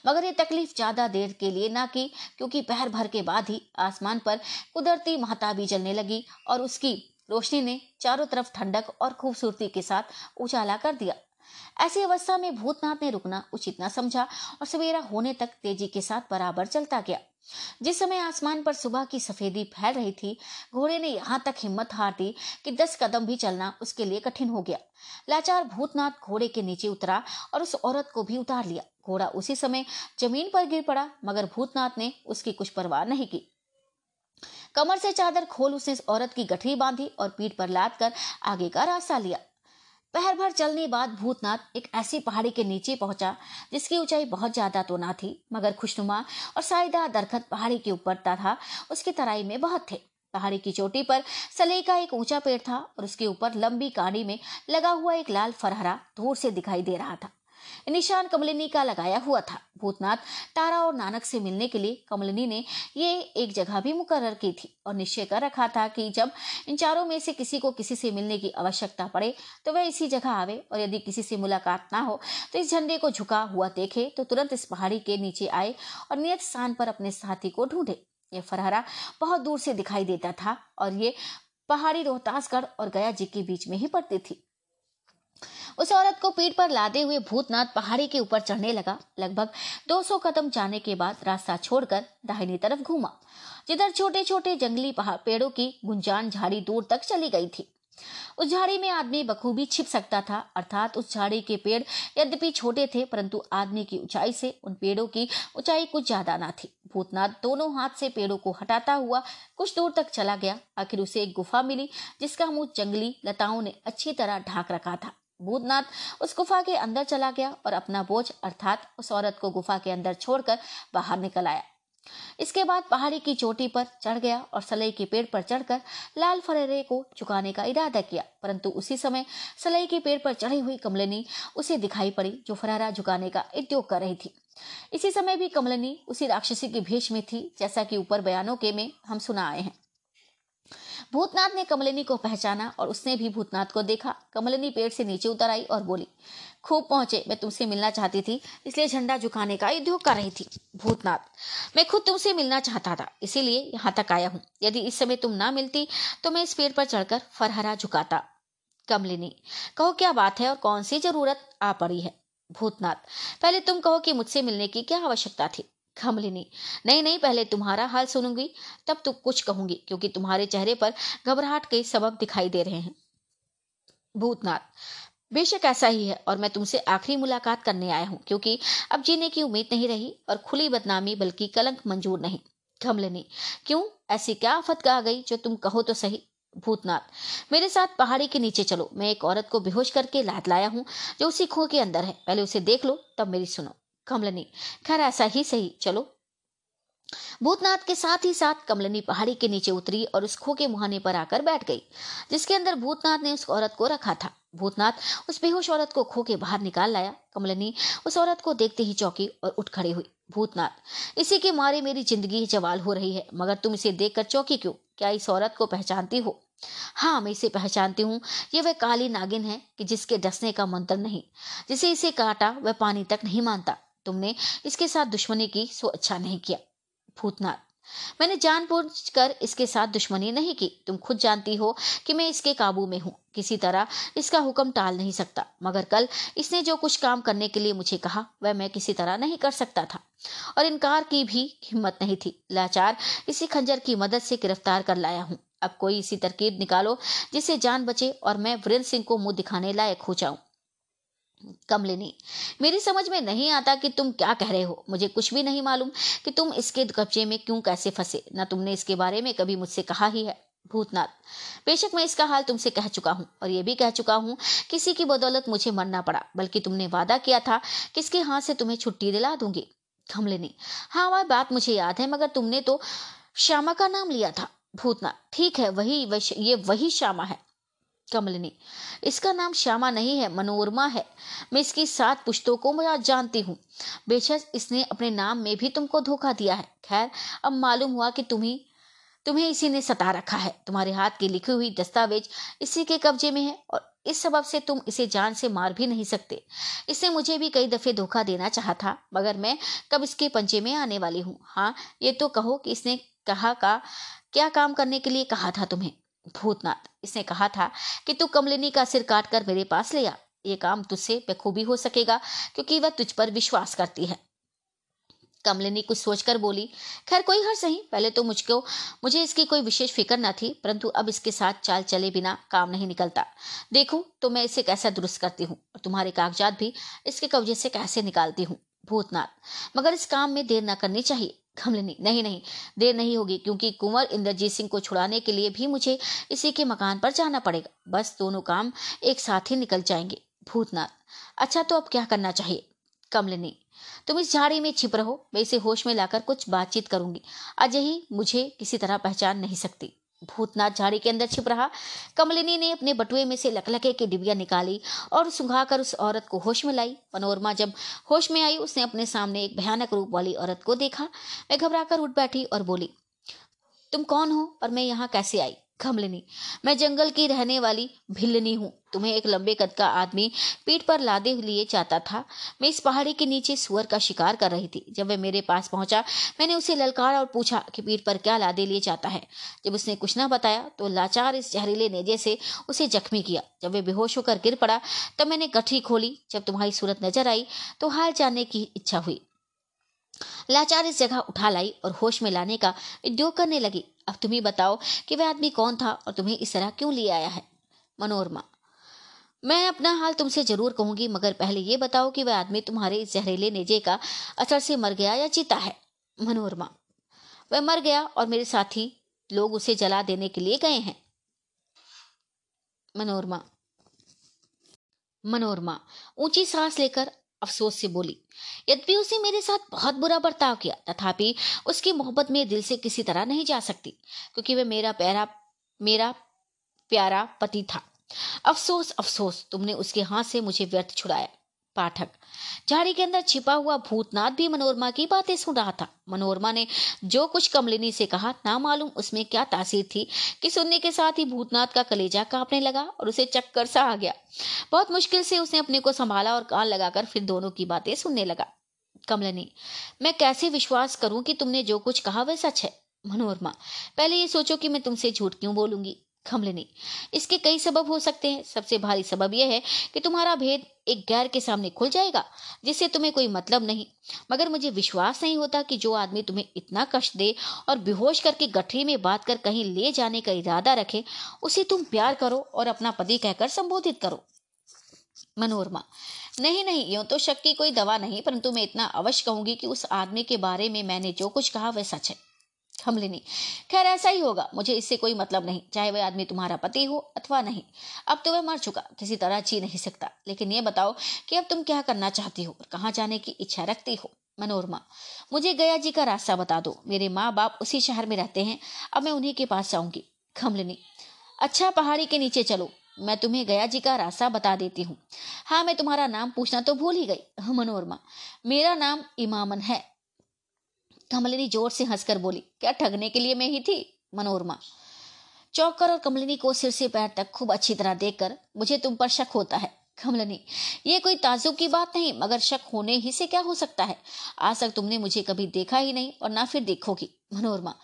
मगर ये तकलीफ़ ज़्यादा देर के लिए ना की, क्योंकि पहर भर के बाद ही आसमान पर कुदरती महताबी जलने लगी, और उसकी रोशनी ने चारों तरफ़ ठंडक और खूबसूरती के साथ उजाला कर दिया। ऐसी अवस्था में भूतनाथ ने रुकना उचित न समझा और सवेरा होने तक तेज़ी के साथ बराबर चलता गया। जिस समय आसमान पर सुबह की सफेदी फैल रही थी, घोड़े ने यहाँ तक हिम्मत हार दी कि दस कदम भी चलना उसके लिए कठिन हो गया। लाचार भूतनाथ घोड़े के नीचे उतरा और उस औरत को भी उतार लिया। घोड़ा उसी समय ज़मीन पर गिर पड़ा, मगर भूतनाथ ने उसकी कुछ परवाह नहीं की। कमर से चादर खोल उसने औरत की गठरी बांधी और पीठ पर लाद कर आगे का रास्ता लिया। पहर भर चलने बाद भूतनाथ एक ऐसी पहाड़ी के नीचे पहुँचा, जिसकी ऊंचाई बहुत ज़्यादा तो ना थी, मगर खुशनुमा और साइदा दरखत पहाड़ी के ऊपर था, उसकी तराई में बहुत थे। पहाड़ी की चोटी पर सले का एक ऊँचा पेड़ था और उसके ऊपर लंबी काड़ी में लगा हुआ एक लाल फरहरा दूर से दिखाई दे रहा था। निशान कमलिनी का लगाया हुआ था। भूतनाथ, तारा और नानक से मिलने के लिए कमलिनी ने ये एक जगह भी मुकर्र की थी और निश्चय कर रखा था कि जब इन चारों में से किसी को किसी से मिलने की आवश्यकता पड़े तो वह इसी जगह आवे और यदि किसी से मुलाकात ना हो तो इस झंडे को झुका हुआ देखे तो तुरंत इस पहाड़ी के नीचे आए और नियत स्थान पर अपने साथी को ढूंढे। ये फरहरा बहुत दूर से दिखाई देता था और ये पहाड़ी रोहतासगढ़ और गया जी के बीच में ही पड़ती थी। उस औरत को पीठ पर लादे हुए भूतनाथ पहाड़ी के ऊपर चढ़ने लगा। लगभग 200 कदम जाने के बाद रास्ता छोड़कर दाहिनी तरफ़ घूमा, जिधर छोटे छोटे जंगली पेड़ों की गुंजान झाड़ी दूर तक चली गई थी। उस झाड़ी में आदमी बखूबी छिप सकता था, अर्थात उस झाड़ी के पेड़ यद्यपि छोटे थे, परंतु आदमी की ऊंचाई से उन पेड़ों की ऊंचाई कुछ ज़्यादा ना थी। भूतनाथ दोनों हाथ से पेड़ों को हटाता हुआ कुछ दूर तक चला गया। आखिर उसे एक गुफा मिली, जिसका मुँह जंगली लताओं ने अच्छी तरह ढाक रखा था। भूतनाथ उस गुफा के अंदर चला गया और अपना बोझ, अर्थात उस औरत को गुफा के अंदर छोड़कर बाहर निकल आया। इसके बाद पहाड़ी की चोटी पर चढ़ गया और सलई के पेड़ पर चढ़कर लाल फरेरे को चुकाने का इरादा किया, परंतु उसी समय सलई के पेड़ पर चढ़ी हुई कमलनी उसे दिखाई पड़ी, जो फरारा झुकाने का उद्योग कर रही थी। इसी समय भी कमलनी उसी राक्षसी के भेष में थी, जैसा कि ऊपर बयानों के में हम सुना आए हैं। भूतनाथ ने कमलिनी को पहचाना और उसने भी भूतनाथ को देखा। कमलिनी पेड़ से नीचे उतर आई और बोली, खूब पहुँचे, मैं तुमसे मिलना चाहती थी, इसलिए झंडा झुकाने का उद्योग कर रही थी, भूतनाथ। मैं खुद तुमसे मिलना चाहता था, इसीलिए यहाँ तक आया हूँ। यदि इस समय तुम ना मिलती तो मैं इस पेड़ पर चढ़कर फरहरा झुकाता। कमलिनी, कहो, क्या बात है और कौन सी ज़रूरत आ पड़ी है? भूतनाथ, पहले तुम कहो कि मुझसे मिलने की क्या आवश्यकता थी? कमलिनी नहीं नहीं, पहले तुम्हारा हाल सुनूँगी, तब तो कुछ कहूँगी, क्योंकि तुम्हारे चेहरे पर घबराहट के सबब दिखाई दे रहे हैं। भूतनाथ, बेशक ऐसा ही है और मैं तुमसे आखिरी मुलाकात करने आया हूँ, क्योंकि अब जीने की उम्मीद नहीं रही और खुली बदनामी बल्कि कलंक मंजूर नहीं। कमलिनी क्यों? ऐसी क्या आफत आ गई जो तुम कहो तो सही? भूतनाथ, मेरे साथ पहाड़ी के नीचे चलो, मैं एक औरत को बेहोश करके लाद लाया हूँ, जो उसी खुह के अंदर है। पहले उसे देख लो, तब मेरी सुनो। कमलनी। खैर, ऐसा ही सही। चलो। भूतनाथ के साथ ही साथ कमलनी पहाड़ी के नीचे उतरी और उस खो के मुहाने पर आकर बैठ गई, जिसके अंदर भूतनाथ ने उस औरत को रखा था। भूतनाथ उस बेहोश औरत को खो के बाहर निकाल लाया। कमलनी उस औरत को देखते ही चौकी और उठ खड़ी हुई। भूतनाथ, इसी के मारे मेरी ज़िंदगी जवाल हो रही है, मगर तुम इसे देखकर चौकी क्यों? क्या इस औरत को पहचानती हो? हाँ मैं इसे पहचानती हूँ। ये वह काली नागिन है कि जिसके डसने का मंत्र नहीं, जिसे इसे काटा वह पानी तक नहीं मानता। तुमने इसके साथ दुश्मनी की, सो अच्छा नहीं किया, भूतनाथ। मैंने जानबूझकर इसके साथ दुश्मनी नहीं की। तुम खुद जानती हो कि मैं इसके काबू में हूँ। किसी तरह इसका हुक्म टाल नहीं सकता। मगर कल इसने जो कुछ काम करने के लिए मुझे कहा, वह मैं किसी तरह नहीं कर सकता था। और इनकार की भी हिम्मत नहीं थी। लाचार इसी खंजर की मदद से गिरफ़्तार कर लाया हूँ। अब कोई इसी तरकीब निकालो जिससे जान बचे और मैं वीरेंद्र सिंह को मुँह दिखाने लायक हो जाऊँ। कमलिनी मेरी समझ में नहीं आता कि तुम क्या कह रहे हो। मुझे कुछ भी नहीं मालूम कि तुम इसके कब्जे में क्यों कैसे फंसे। न तुमने इसके बारे में कभी मुझसे कहा ही है, भूतनाथ। बेशक मैं इसका हाल तुमसे कह चुका हूँ और ये भी कह चुका हूँ, किसी की बदौलत मुझे मरना पड़ा, बल्कि तुमने वादा किया था कि इसके हाथ से तुम्हें छुट्टी दिला दूँगी कमलिनी हाँ वह बात मुझे याद है, मगर तुमने तो श्यामा का नाम लिया था, भूतनाथ। ठीक है, वही ये वही श्यामा है। कमलिनी। इसका नाम श्यामा नहीं है, मनोरमा है। मैं इसकी सात पुश्तों को जानती हूँ। बेशक इसने अपने नाम में भी तुमको धोखा दिया है। खैर, अब मालूम हुआ कि तुम्ही, तुम्हें इसी ने सता रखा है। तुम्हारे हाथ की लिखी हुई दस्तावेज़ इसी के कब्जे में है और इस सबब से तुम इसे जान से मार भी नहीं सकते। इसने मुझे भी कई दफे धोखा देना चाहा था, मगर मैं कब इसके पंजे में आने वाली हूँ। हाँ ये तो कहो कि इसने कहा का, क्या काम करने के लिए कहा था तुम्हें? भूतनाथ इसने कहा था कि तू कमलिनी का सिर काट कर मेरे पास ले आ। ये काम तुझसे बखूबी हो सकेगा, क्योंकि वह तुझ पर विश्वास करती है। कमलिनी कुछ सोचकर बोली, खैर, कोई हर्ष नहीं, पहले तो मुझको, मुझे इसकी कोई विशेष फ़िक्र न थी, परंतु अब इसके साथ चाल चले बिना काम नहीं निकलता। देखो तो मैं इसे कैसा दुरुस्त करती हूँ, और तुम्हारे कागजात भी इसके कब्जे से कैसे निकालती हूँ, भूतनाथ। मगर इस काम में देर न करनी चाहिए। कमलिनी नहीं नहीं, देर नहीं होगी, क्योंकि कुंवर इंद्रजीत सिंह को छुड़ाने के लिए भी मुझे इसी के मकान पर जाना पड़ेगा। बस दोनों काम एक साथ ही निकल जाएँगे। भूतनाथ अच्छा तो अब क्या करना चाहिए? कमलिनी, तुम इस झाड़ी में छिप रहो, मैं इसे होश में लाकर कुछ बातचीत करूँगी। अजय ही मुझे किसी तरह पहचान नहीं सकती। भूतनाथ झाड़ी के अंदर छिप रहा। कमलिनी ने अपने बटुए में से लकलके की डिबिया निकाली और सुंघाकर उस औरत को होश में लाई। मनोरमा जब होश में आई, उसने अपने सामने एक भयानक रूप वाली औरत को देखा। मैं घबराकर उठ बैठी और बोली, तुम कौन हो और मैं यहाँ कैसे आई? कमलिनी मैं जंगल की रहने वाली भिल्लनी हूँ। तुम्हें एक लंबे कद का आदमी पीठ पर लादे लिए चाहता था। मैं इस पहाड़ी के नीचे सुअर का शिकार कर रही थी। जब वह मेरे पास पहुँचा, मैंने उसे ललकारा और पूछा कि पीठ पर क्या लादे लिए चाहता है। जब उसने कुछ ना बताया तो लाचार इस जहरीले नेजे से उसे जख्मी किया। जब वह बेहोश होकर गिर पड़ा, तब मैंने गठी खोली। जब तुम्हारी सूरत नज़र आई तो हाल जानने की इच्छा हुई। लाचार इस जगह उठा लाई और होश में लाने का उद्योग करने लगी। अब तुम बताओ कि वह आदमी कौन था और तुम्हें इस तरह क्यों ले आया है? मनोरमा, मैं अपना हाल तुमसे ज़रूर कहूँगी, मगर पहले ये बताओ कि वह आदमी तुम्हारे इस जहरीले नेजे का असर से मर गया या जीता है? मनोरमा, वह मर गया और मेरे साथी लोग उसे जला देने के लिए गए हैं। मनोरमा मनोरमा, ऊँची सांस लेकर अफसोस से बोली, यद्यपि उसे मेरे साथ बहुत बुरा बर्ताव किया, तथापि उसकी मोहब्बत में दिल से किसी तरह नहीं जा सकती, क्योंकि वह मेरा प्यारा मेरा प्यारा पति था। अफसोस अफसोस, तुमने उसके हाथ से मुझे व्यर्थ छुड़ाया। पाठक। झाड़ी के अंदर छिपा हुआ भूतनाथ भी मनोरमा की बातें सुन रहा था। मनोरमा ने जो कुछ कमलिनी से कहा, ना मालूम उसमें क्या तासीर थी, कि सुनने के साथ ही भूतनाथ का कलेजा कांपने लगा और उसे चक्कर सा आ गया। बहुत मुश्किल से उसने अपने को संभाला और कान लगाकर फिर दोनों की बातें सुनने लगा। कमलिनी, मैं कैसे विश्वास करूँ कि तुमने जो कुछ कहा वह सच है? मनोरमा, पहले ये सोचो कि मैं तुमसे झूठ क्यों बोलूँगी? खमलनी इसके कई सबब हो सकते हैं। सबसे भारी सबब यह है कि तुम्हारा भेद एक गैर के सामने खुल जाएगा, जिससे तुम्हें कोई मतलब नहीं। मगर मुझे विश्वास नहीं होता कि जो आदमी तुम्हें इतना कष्ट दे और बेहोश करके गठरी में बात कर कहीं ले जाने का इरादा रखे, उसे तुम प्यार करो और अपना पति कहकर संबोधित करो। मनोरमा, नहीं नहीं, यूँ तो शक की कोई दवा नहीं, परंतु मैं इतना अवश्य कहूँगी कि उस आदमी के बारे में मैंने जो कुछ कहा, वह सच है। हमलिनी खैर, ऐसा ही होगा। मुझे इससे कोई मतलब नहीं, चाहे वह आदमी तुम्हारा पति हो अथवा नहीं। अब तो वह मर चुका, किसी तरह जी नहीं सकता। लेकिन ये बताओ कि अब तुम क्या करना चाहती हो और कहाँ जाने की इच्छा रखती हो? मनोरमा, मुझे गया जी का रास्ता बता दो। मेरे माँ बाप उसी शहर में रहते हैं। अब मैं उन्हीं के पास जाऊँगी। खमलिनी अच्छा पहाड़ी के नीचे चलो। मैं तुम्हें गया जी का रास्ता बता देती हूँ। हाँ मैं तुम्हारा नाम पूछना तो भूल ही गई, मनोरमा। मेरा नाम इमामन है। कमलिनी ज़ोर से हंसकर बोली, क्या ठगने के लिए मैं ही थी? मनोरमा चौकर और कमलिनी को सिर से पैर तक खूब अच्छी तरह देखकर, मुझे तुम पर शक होता है, कमलनी। ये कोई ताजुब की बात नहीं, मगर शक होने ही से क्या हो सकता है? आज तक तुमने मुझे कभी देखा ही नहीं और ना फिर देखोगी। मनोरमा,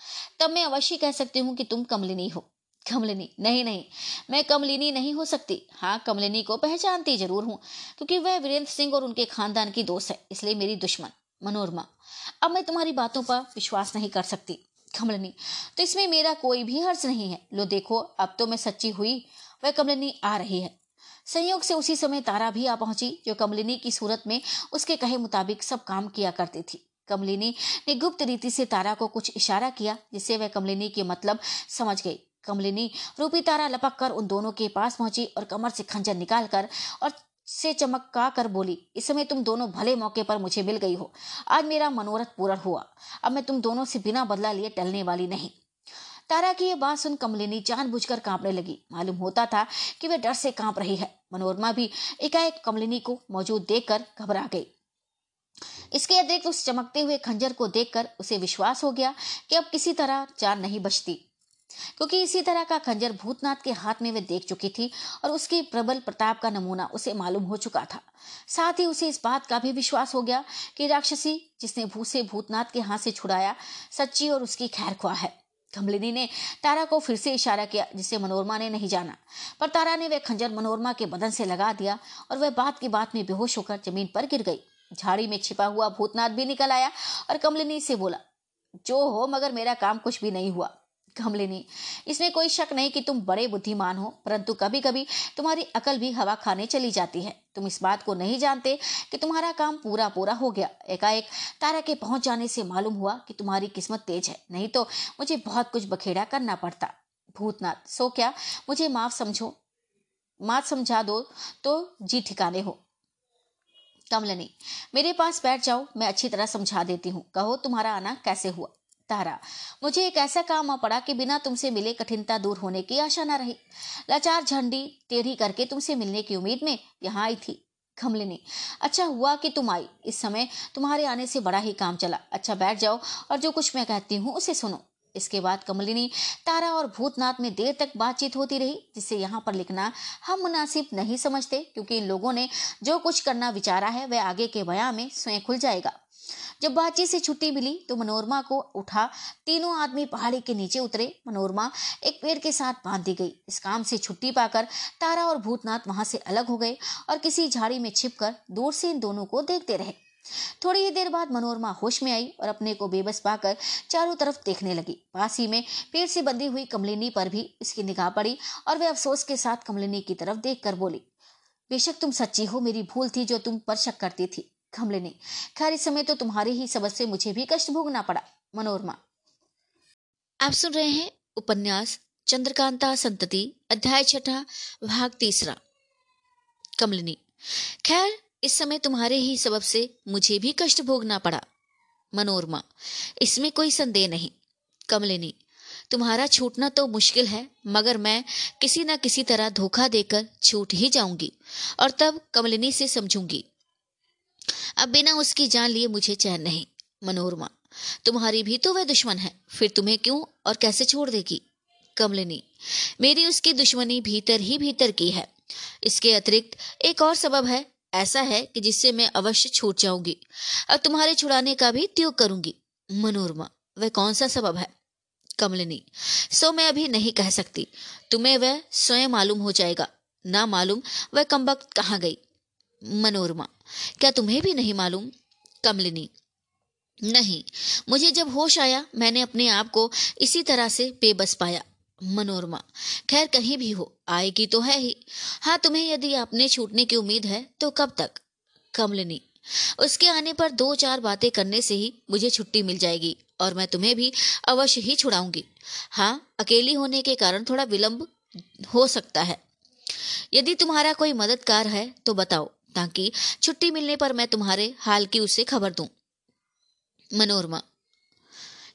तब मैं अवश्य कह सकती हूँ कि तुम कमलिनी हो। कमलिनी, नहीं नहीं, मैं कमलिनी नहीं हो सकती। हाँ कमलिनी को पहचानती ज़रूर हूँ, क्योंकि वह वीरेंद्र सिंह और उनके खानदान की दोस्त है, इसलिए मेरी दुश्मन। मनोरमा। अब मैं तुम्हारी बातों पर विश्वास नहीं कर सकती, कमलिनी। तो इसमें मेरा कोई भी हर्ष नहीं है। लो देखो, अब तो मैं सच्ची हुई, वह कमलिनी आ रही है। संयोग से उसी समय तारा भी आ पहुँची, जो कमलिनी की सूरत में उसके कहे मुताबिक सब काम किया करती थी। कमलिनी ने गुप्त रीति से तारा को कुछ इशारा किया, जिससे वह कमलिनी के मतलब समझ गई। कमलिनी रूपी तारा लपक कर उन दोनों के पास पहुँची और कमर से खंजर निकालकर और से चमका कर बोली, इस समय तुम दोनों भले मौके पर मुझे मिल गई हो। आज मेरा मनोरथ पूरा हुआ। अब मैं तुम दोनों से बिना बदला लिए टलने वाली नहीं तारा की यह बात सुन कमलिनी जानबूझकर कांपने लगी। मालूम होता था कि वह डर से काँप रही है। मनोरमा भी एकाएक कमलिनी को मौजूद देखकर घबरा गई। इसके अतिरिक्त उस चमकते हुए खंजर को देखकर उसे विश्वास हो गया कि अब किसी तरह जान नहीं बचती। क्योंकि इसी तरह का खंजर भूतनाथ के हाथ में वे देख चुकी थी और उसके प्रबल प्रताप का नमूना उसे मालूम हो चुका था। साथ ही उसे इस बात का भी विश्वास हो गया कि राक्षसी जिसने भूसे भूतनाथ के हाथ से छुड़ाया, सच्ची और उसकी खैर ख्वाह है। कमलिनी ने तारा को फिर से इशारा किया, जिसे मनोरमा ने नहीं जाना। पर तारा ने वह खंजर मनोरमा के बदन से लगा दिया और वह बात की बात में बेहोश होकर ज़मीन पर गिर गई। झाड़ी में छिपा हुआ भूतनाथ भी निकल आया और कमलिनी से बोला, जो हो मगर मेरा काम कुछ भी नहीं हुआ। कमलिनी इसमें कोई शक नहीं कि तुम बड़े बुद्धिमान हो, परंतु कभी कभी तुम्हारी अकल भी हवा खाने चली जाती है। तुम इस बात को नहीं जानते कि तुम्हारा काम पूरा पूरा हो गया। एकाएक तारा के पहुँच जाने से मालूम हुआ कि तुम्हारी किस्मत तेज है, नहीं तो मुझे बहुत कुछ बखेड़ा करना पड़ता। भूतनाथ, सो क्या? मुझे माफ़ समझो। मात समझा दो तो जी ठिकाने हो। कमलनी, मेरे पास बैठ जाओ, मैं अच्छी तरह समझा देती हूँ। कहो, तुम्हारा आना कैसे हुआ? तारा। मुझे एक ऐसा काम आ पड़ा कि बिना तुमसे मिले कठिनता दूर होने की आशा न रही। लाचार झंडी टेढ़ी करके तुमसे मिलने की उम्मीद में यहाँ आई थी, खमलिनी। अच्छा हुआ कि तुम आई। इस समय तुम्हारे आने से बड़ा ही काम चला। अच्छा बैठ जाओ और जो कुछ मैं कहती हूँ उसे सुनो। इसके बाद कमलिनी, तारा और भूतनाथ में देर तक बातचीत होती रही, जिसे यहाँ पर लिखना हम मुनासिब नहीं समझते, क्योंकि इन लोगों ने जो कुछ करना विचारा है, वह आगे के बयां में स्वयं खुल जाएगा। जब बातचीत से छुट्टी मिली तो मनोरमा को उठा, तीनों आदमी पहाड़ी के नीचे उतरे। मनोरमा एक पेड़ के साथ बाँध दी गई। इस काम से छुट्टी पाकर तारा और भूतनाथ वहाँ से अलग हो गए और किसी झाड़ी में छिपकर दूर से इन दोनों को देखते रहे। थोड़ी ही देर बाद मनोरमा होश में आई और अपने को बेबस पाकर चारों तरफ़ देखने लगी। पास ही में पेड़ से बंधी हुई कमलिनी पर भी इसकी निगाह पड़ी और वे अफसोस के साथ कमलिनी की तरफ़ देख बोली, बेशक तुम सच्ची हो, मेरी भूल थी जो तुम पर शक करती थी। कमलिनी, खैर इस समय तो तुम्हारी ही सबक से मुझे भी कष्ट भोगना पड़ा। मनोरमा। आप सुन रहे हैं उपन्यास चंद्रकांता संतति, अध्याय छठा, भाग तीसरा। कमलिनी, खैर इस समय तुम्हारे ही सबब से मुझे भी कष्ट भोगना पड़ा। मनोरमा, इसमें कोई संदेह नहीं। कमलिनी, तुम्हारा छूटना तो मुश्किल है, मगर मैं किसी न किसी तरह धोखा देकर छूट ही जाऊँगी, और तब कमलिनी से समझूँगी। अब बिना उसकी जान लिए मुझे चैन नहीं। मनोरमा, तुम्हारी भी तो वह दुश्मन है, फिर तुम्हें क्यों और कैसे छोड़ देगी? कमलिनी, मेरी उसकी दुश्मनी भीतर ही भीतर की है। इसके अतिरिक्त एक और सबब है ऐसा है कि जिससे मैं अवश्य छूट जाऊँगी और तुम्हारे छुड़ाने का भी त्याग करूँगी। मनोरमा, वह कौन सा सबब है? कमलिनी, सो मैं अभी नहीं कह सकती। तुम्हें वह स्वयं मालूम हो जाएगा। ना मालूम वह कमबख्त कहाँ गई। मनोरमा, क्या तुम्हें भी नहीं मालूम? कमलिनी, नहीं। मुझे जब होश आया, मैंने अपने आप को इसी तरह से बेबस पाया। मनोरमा। खैर, कहीं भी हो, आएगी तो है ही। हाँ तुम्हें यदि अपने छूटने की उम्मीद है तो कब तक? कमलिनी, उसके आने पर दो चार बातें करने से ही मुझे छुट्टी मिल जाएगी, और मैं तुम्हें भी अवश्य ही छुड़ाऊँगी। हाँ अकेली होने के कारण थोड़ा विलंब हो सकता है। यदि तुम्हारा कोई मददगार है तो बताओ, ताकि छुट्टी मिलने पर मैं तुम्हारे हाल की उसे खबर दूँ। मनोरमा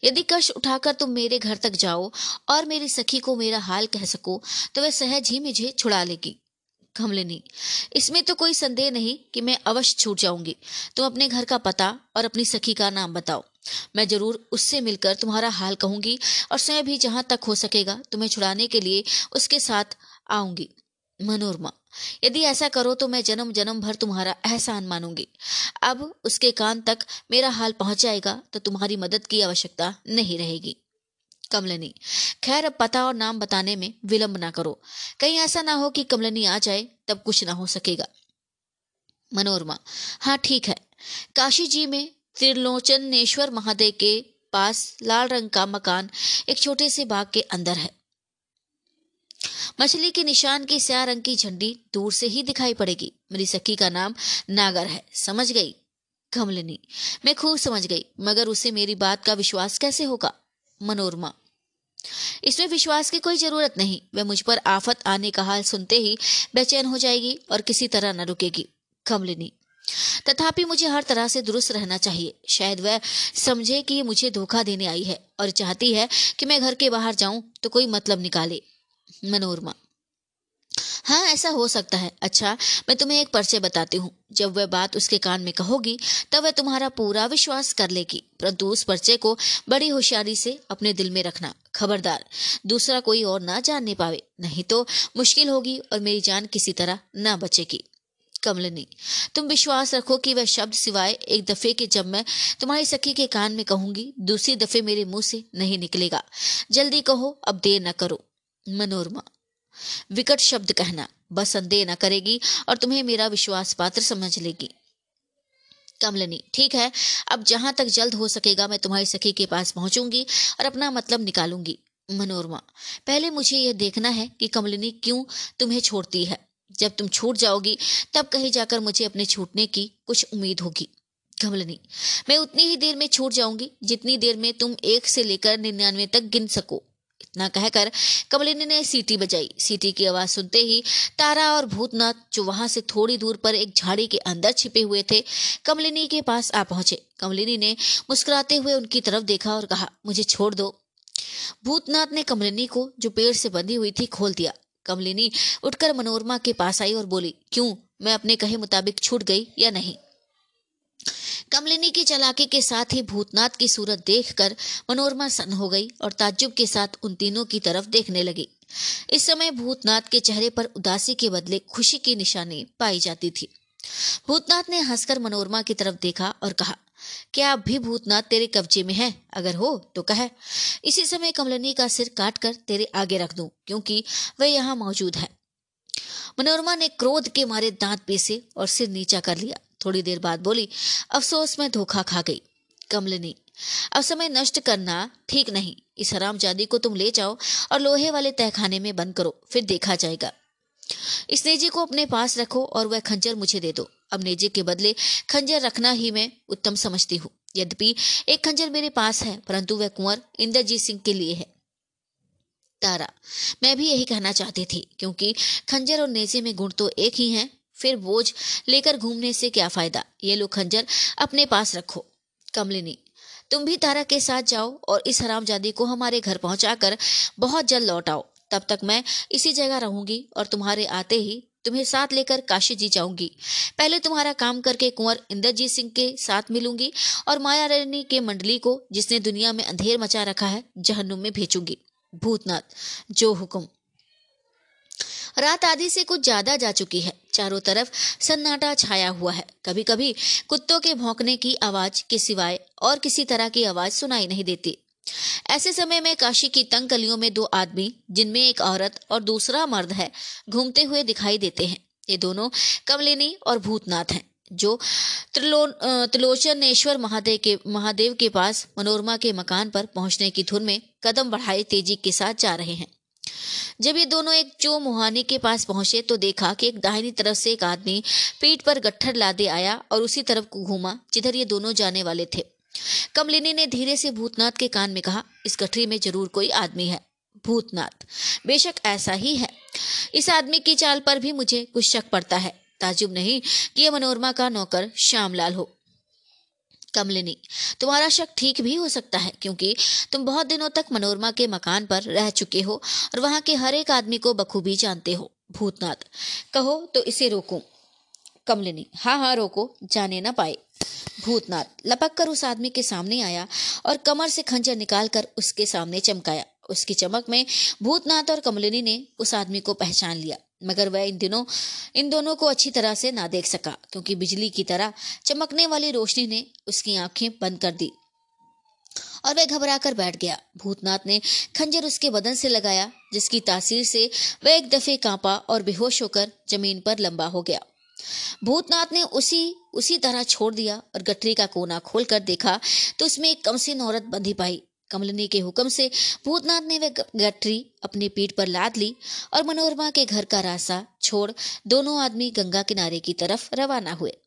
यदि कष्ट उठाकर तुम मेरे घर तक जाओ और मेरी सखी को मेरा हाल कह सको तो वह सहज ही मुझे छुड़ा लेगी। कमलिनी इसमें तो कोई संदेह नहीं कि मैं अवश्य छूट जाऊँगी। तुम अपने घर का पता और अपनी सखी का नाम बताओ। मैं ज़रूर उससे मिलकर तुम्हारा हाल कहूँगी और स्वयं भी जहाँ तक हो सकेगा, तुम्हें छुड़ाने के लिए उसके साथ आऊँगी। मनोरमा यदि ऐसा करो तो मैं जन्म जन्म भर तुम्हारा एहसान मानूँगी। अब उसके कान तक मेरा हाल पहुँच जाएगा तो तुम्हारी मदद की आवश्यकता नहीं रहेगी। कमलनी, खैर अब पता और नाम बताने में विलंब ना करो। कहीं ऐसा ना हो कि कमलनी आ जाए, तब कुछ ना हो सकेगा। मनोरमा हाँ ठीक है। काशी जी में त्रिलोचनेश्वर महादेव के पास लाल रंग का मकान एक छोटे से बाग के अंदर है। मछली के निशान की स्या रंग की झंडी दूर से ही दिखाई पड़ेगी। मेरी सखी का नाम नागर है। समझ गई? कमलिनी। मैं खूब समझ गई, मगर उसे मेरी बात का विश्वास कैसे होगा? मनोरमा। इसमें विश्वास की कोई ज़रूरत नहीं। वह मुझ पर आफत आने का हाल सुनते ही बेचैन हो जाएगी और किसी तरह न रुकेगी। कमलिनी। तथापि मुझे हर तरह से दुरुस्त रहना चाहिए। शायद वह समझे कि मुझे धोखा देने आई है और चाहती है कि मैं घर के बाहर जाऊँ तो कोई मतलब निकाले। मनोरमा। हाँ ऐसा हो सकता है। अच्छा मैं तुम्हें एक परिचय बताती हूँ। जब वह बात उसके कान में कहोगी, तब वह तुम्हारा पूरा विश्वास कर लेगी। परंतु उस परिचय को बड़ी होशियारी से अपने दिल में रखना खबरदार। दूसरा कोई और ना जानने पावे। नहीं तो मुश्किल होगी और मेरी जान किसी तरह ना बचेगी। कमलनी, तुम विश्वास रखो कि वह शब्द सिवाय एक दफे के जब मैं तुम्हारी सखी के कान में कहूँगी, दूसरी दफे मेरे मुँह से नहीं निकलेगा। जल्दी कहो, अब देर न करो। मनोरमा। विकट शब्द कहना, बस संदेह न करेगी और तुम्हें मेरा विश्वास पात्र समझ लेगी। कमलनी, ठीक है, अब जहाँ तक जल्द हो सकेगा मैं तुम्हारी सखी के पास पहुंचूँगी और अपना मतलब निकालूँगी। मनोरमा, पहले मुझे यह देखना है कि कमलिनी क्यों तुम्हें छोड़ती है। जब तुम छूट जाओगी, तब कहीं जाकर मुझे अपने छूटने की कुछ उम्मीद होगी। कमलनी, मैं उतनी ही देर में छूट जाऊँगी जितनी देर में तुम एक से लेकर निन्यानवे तक गिन सको। इतना कहकर कमलिनी ने सीटी बजाई। सीटी की आवाज़ सुनते ही तारा और भूतनाथ जो वहाँ से थोड़ी दूर पर एक झाड़ी के अंदर छिपे हुए थे, कमलिनी के पास आ पहुँचे। कमलिनी ने मुस्कुराते हुए उनकी तरफ़ देखा और कहा, मुझे छोड़ दो। भूतनाथ ने कमलिनी को, जो पेड़ से बंधी हुई थी, खोल दिया। कमलिनी उठकर मनोरमा के पास आई और बोली, क्यों? मैं अपने कहे मुताबिक छूट गई या नहीं? कमलिनी की चलाकी के साथ ही भूतनाथ की सूरत देखकर मनोरमा सन हो गई और ताज्जुब के साथ उन तीनों की तरफ़ देखने लगी। इस समय भूतनाथ के चेहरे पर उदासी के बदले खुशी की निशानी पाई जाती थी। भूतनाथ ने हंसकर मनोरमा की तरफ़ देखा और कहा, क्या अब भी भूतनाथ तेरे कब्जे में है? अगर हो तो कह। इसी समय कमलनी का सिर काट कर तेरे आगे रख दूँ, क्योंकि वह यहाँ मौजूद है। मनोरमा ने क्रोध के मारे दांत पीसे और सिर नीचा कर लिया। थोड़ी देर बाद बोली, अफसोस, में धोखा खा गई। कमलिनी, अब समय नष्ट करना ठीक नहीं। इस हराम जादी को तुम ले जाओ और लोहे वाले तहखाने में बंद करो, फिर देखा जाएगा। इस नेजी को अपने पास रखो और वह खंजर मुझे दे दो। अब नेजी के बदले खंजर रखना ही मैं उत्तम समझती हूँ। यद्यपि एक खंजर मेरे पास है, परंतु वह कुंवर इंद्रजीत सिंह के लिए है। तारा, मैं भी यही कहना चाहती थी, क्योंकि खंजर और नेजे में गुण तो एक ही हैं फिर बोझ लेकर घूमने से क्या फ़ायदा? ये लो खंजर, अपने पास रखो। कमलिनी, तुम भी तारा के साथ जाओ और इस हरामजादी को हमारे घर पहुंचाकर बहुत जल्द लौट आओ। तब तक मैं इसी जगह रहूँगी और तुम्हारे आते ही तुम्हें साथ लेकर काशी जी जाऊँगी। पहले तुम्हारा काम करके कुंवर इंद्रजीत सिंह के साथ मिलूँगी और माया रानी के मंडली को, जिसने दुनिया में अंधेर मचा रखा है, जहन्नुम में भेजूँगी। भूतनाथ, जो हुक्म। रात आदि से कुछ ज़्यादा जा चुकी है। चारों तरफ़ सन्नाटा छाया हुआ है। कभी कभी कुत्तों के भौंकने की आवाज़ के सिवाय और किसी तरह की आवाज़ सुनाई नहीं देती। ऐसे समय में काशी की तंग गलियों में दो आदमी, जिनमें एक औरत और दूसरा मर्द है, घूमते हुए दिखाई देते हैं। ये दोनों कमलिनी और भूतनाथ हैं, जो त्रिलो त्रिलोचनेश्वर महादेव के महादेव के पास, मनोरमा के मकान पर पहुँचने की धुन में कदम बढ़ाए तेज़ी के साथ जा रहे हैं। जब ये दोनों एक चो मुहानी के पास पहुँचे तो देखा कि एक दाहिनी तरफ़ से एक आदमी पीठ पर गट्ठर लादे आया और उसी तरफ़ को घूमा, जिधर ये दोनों जाने वाले थे। कमलिनी ने धीरे से भूतनाथ के कान में कहा, इस गठरी में ज़रूर कोई आदमी है, भूतनाथ। बेशक ऐसा ही है। इस आदमी की चाल पर भी मुझे कुछ शक पड़ता है। ताजुब नहीं कि यह मनोरमा का नौकर श्यामलाल हो। कमलिनी तुम्हारा शक ठीक भी हो सकता है, क्योंकि तुम बहुत दिनों तक मनोरमा के मकान पर रह चुके हो और वहाँ के हर एक आदमी को बखूबी जानते हो। भूतनाथ, कहो तो इसे रोको। कमलिनी हाँ हाँ रोको। जाने ना पाए। भूतनाथ, लपक कर उस आदमी के सामने आया और कमर से खंजर निकालकर उसके सामने चमकाया। उसकी चमक में भूतनाथ और कमलिनी ने उस आदमी को पहचान लिया। मगर वह इन दिनों, इन दोनों को अच्छी तरह से ना देख सका, क्योंकि बिजली की तरह चमकने वाली रोशनी ने उसकी आँखें बंद कर दी। और वह घबरा कर बैठ गया। भूतनाथ ने खंजर उसके बदन से लगाया, जिसकी तासीर से वह एक दफे कांपा और बेहोश होकर ज़मीन पर लंबा हो गया। भूतनाथ ने उसी उसी तरह छोड़ दिया और गठरी का कोना खोलकर देखा तो उसमें एक कमसिन औरत बंधी पाई। कमलनी के हुक्म से भूतनाथ ने वह गठरी अपनी पीठ पर लाद ली और मनोरमा के घर का रास्ता छोड़ दोनों आदमी गंगा किनारे की तरफ़ रवाना हुए।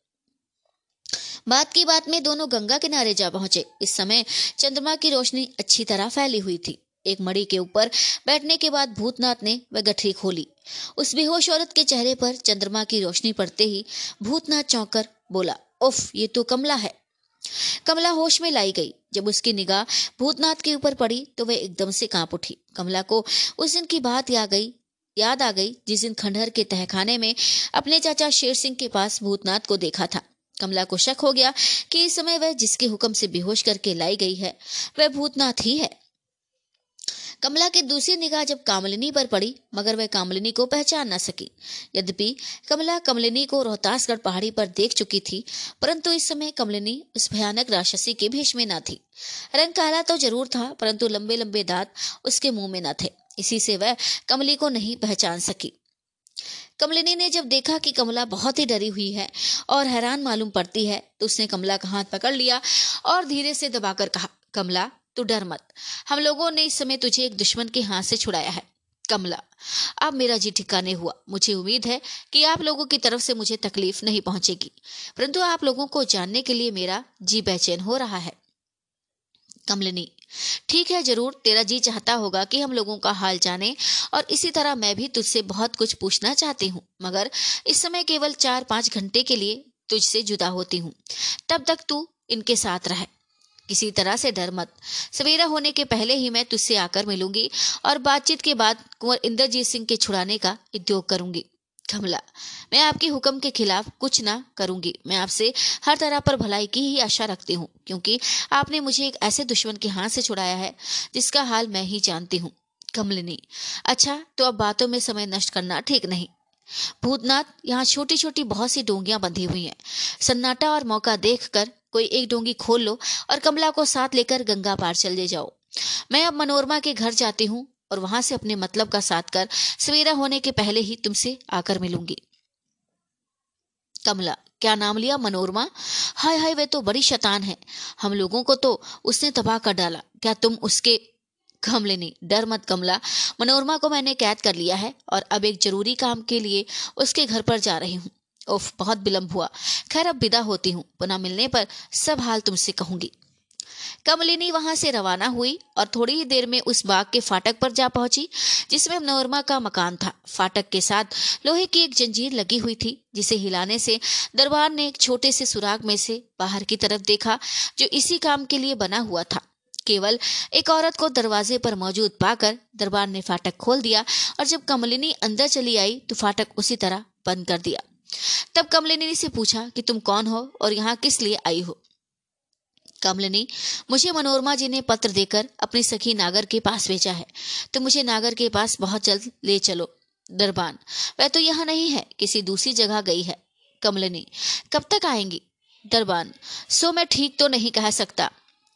बात की बात में दोनों गंगा किनारे जा पहुँचे। इस समय चंद्रमा की रोशनी अच्छी तरह फैली हुई थी। एक मड़ी के ऊपर बैठने के बाद भूतनाथ ने वह गठरी खोली। उस बेहोश औरत के चेहरे पर चंद्रमा की रोशनी पड़ते ही भूतनाथ चौंकर बोला, उफ, ये तो कमला है। कमला होश में लाई गई। जब उसकी निगाह भूतनाथ के ऊपर पड़ी तो वह एकदम से काँप उठी। कमला को उस दिन की बात याद गई, याद आ गई, जिस दिन खंडहर के तहखाने में अपने चाचा शेर सिंह के पास भूतनाथ को देखा था। कमला को शक हो गया कि इस समय वह जिसके हुक्म से बेहोश करके लाई गई है, वह भूतनाथ ही है। कमला की दूसरी निगाह जब कामलिनी पर पड़ी, मगर वह कामलिनी को पहचान न सकी। यद्यपि कमला कमलिनी को रोहतासगढ़ पहाड़ी पर देख चुकी थी, परंतु इस समय कमलिनी उस भयानक राक्षसी के भेष में न थी। रंग काला तो ज़रूर था, परंतु लंबे लंबे दांत उसके मुँह में न थे। इसी से वह कमली को नहीं पहचान सकी। कमलिनी ने जब देखा कि कमला बहुत ही डरी हुई है और हैरान मालूम पड़ती है तो उसने कमला का हाथ पकड़ लिया और धीरे से दबाकर कहा, कमला तू डर मत। हम लोगों ने इस समय तुझे एक दुश्मन के हाथ से छुड़ाया है, कमला। अब मेरा जी ठिकाने हुआ। मुझे उम्मीद है कि आप लोगों की तरफ़ से मुझे तकलीफ़ नहीं पहुंचेगी। परंतु आप लोगों को जानने के लिए मेरा जी बेचैन हो रहा है। कमलिनी, ठीक है, ज़रूर तेरा जी चाहता होगा कि हम लोगों का हाल जाने और इसी तरह मैं भी तुझसे बहुत कुछ पूछना चाहती हूँ, मगर इस समय केवल चार पाँच घंटे के लिए तुझसे जुदा होती हूँ। तब तक तू इनके साथ रहे। किसी तरह से डर मत। सवेरा होने के पहले ही मैं तुझसे आकर मिलूँगी और बातचीत के बाद कुंवर इंद्रजीत सिंह के छुड़ाने का उद्योग करूँगी। कमला, मैं आपके हुक्म के खिलाफ कुछ ना करूँगी। मैं आपसे हर तरह पर भलाई की ही आशा रखती हूँ, क्योंकि आपने मुझे एक ऐसे दुश्मन के हाथ से छुड़ाया है, जिसका हाल मैं ही जानती हूँ। कमलिनी अच्छा तो अब बातों में समय नष्ट करना ठीक नहीं। भूतनाथ, यहाँ छोटी छोटी बहुत सी डोंगियाँ बंधी हुई हैं। सन्नाटा और मौका देखकर कोई एक डोंगी खोल लो और कमला को साथ लेकर गंगा पार चल चले जाओ। मैं अब मनोरमा के घर जाती हूँ और वहाँ से अपने मतलब का साथ कर सवेरा होने के पहले ही तुमसे आकर मिलूँगी। कमला, क्या नाम लिया मनोरमा? हाय हाय वे तो बड़ी शतान है। हम लोगों को तो उसने तबाह कर डाला। क्या तुम उसके कमलिनी डर मत कमला। मनोरमा को मैंने कैद कर लिया है और अब एक ज़रूरी काम के लिए उसके घर पर जा रही हूँ। उफ, बहुत विलम्ब हुआ। खैर, अब विदा होती हूँ। पुनः मिलने पर सब हाल तुमसे कहूँगी। कमलिनी वहाँ से रवाना हुई और थोड़ी ही देर में उस बाग के फाटक पर जा पहुँची, जिसमें मनोरमा का मकान था। फाटक के साथ लोहे की एक जंजीर लगी हुई थी, जिसे हिलाने से दरबार ने एक छोटे से सुराग में से बाहर की तरफ़ देखा, जो इसी काम के लिए बना हुआ था। केवल एक औरत को दरवाजे पर मौजूद पाकर दरबार ने फाटक खोल दिया और जब कमलिनी अंदर चली आई तो फाटक उसी तरह बंद कर दिया। तब कमलिनी से पूछा कि तुम कौन हो और यहाँ किस लिए आई हो? कमलिनी, मुझे मनोरमा जी ने पत्र देकर अपनी सखी नागर के पास भेजा है तो मुझे नागर के पास बहुत जल्द ले चलो, दरबान। वह तो यहाँ नहीं है, किसी दूसरी जगह गई है। कमलिनी, कब तक आएँगी? दरबान, सो मैं ठीक तो नहीं कह सकता।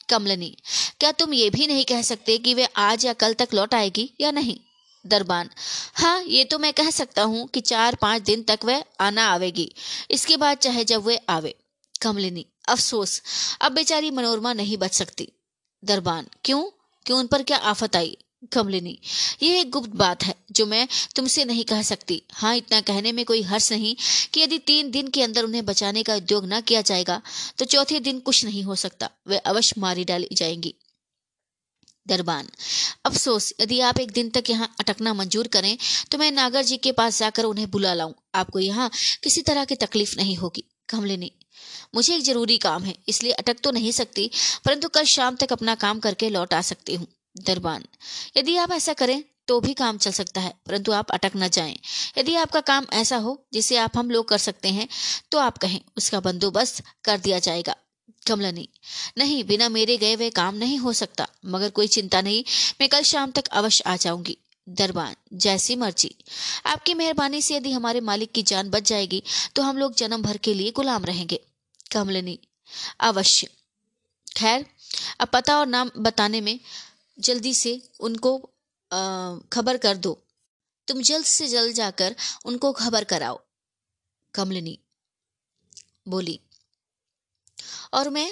कमलिनी, क्या तुम ये भी नहीं कह सकते कि वे आज या कल तक लौट आएगी या नहीं? दरबान। हाँ ये तो मैं कह सकता हूँ कि चार पाँच दिन तक वह आना आवेगी। इसके बाद चाहे जब वह आवे। कमलिनी, अफसोस, अब बेचारी मनोरमा नहीं बच सकती। दरबान, क्यों? क्यों उन पर क्या आफत आई? कमलिनी, ये एक गुप्त बात है जो मैं तुमसे नहीं कह सकती। हाँ इतना कहने में कोई हर्ष नहीं कि यदि तीन दिन के अंदर उन्हें बचाने का उद्योग न किया जाएगा तो चौथे दिन कुछ नहीं हो सकता। वे अवश्य मारी डाली जाएँगी। दरबान। अफसोस, यदि आप एक दिन तक यहाँ अटकना मंजूर करें तो मैं नागर जी के पास जाकर उन्हें बुला लाऊं। आपको यहाँ किसी तरह की तकलीफ़ नहीं होगी। कमले कमलिनी मुझे एक ज़रूरी काम है, इसलिए अटक तो नहीं सकती, परंतु कल शाम तक अपना काम करके लौट आ सकती हूँ। दरबान, यदि आप ऐसा करें तो भी काम चल सकता है, परंतु आप अटक न जाएँ। यदि आपका काम ऐसा हो, जिसे आप हम लोग कर सकते हैं तो आप कहें, उसका बंदोबस्त कर दिया जाएगा। कमलनी नहीं। बिना मेरे गए हुए काम नहीं हो सकता, मगर कोई चिंता नहीं, मैं कल शाम तक अवश्य आ जाऊँगी। दरबान, जैसी मर्ज़ी। आपकी मेहरबानी से यदि हमारे मालिक की जान बच जाएगी तो हम लोग जन्म भर के लिए गुलाम रहेंगे। कमलिनी अवश्य। खैर, अब पता और नाम बताने में जल्दी से उनको खबर कर दो। तुम जल्द से जल्द जाकर उनको खबर कराओ। कमलिनी बोली और मैं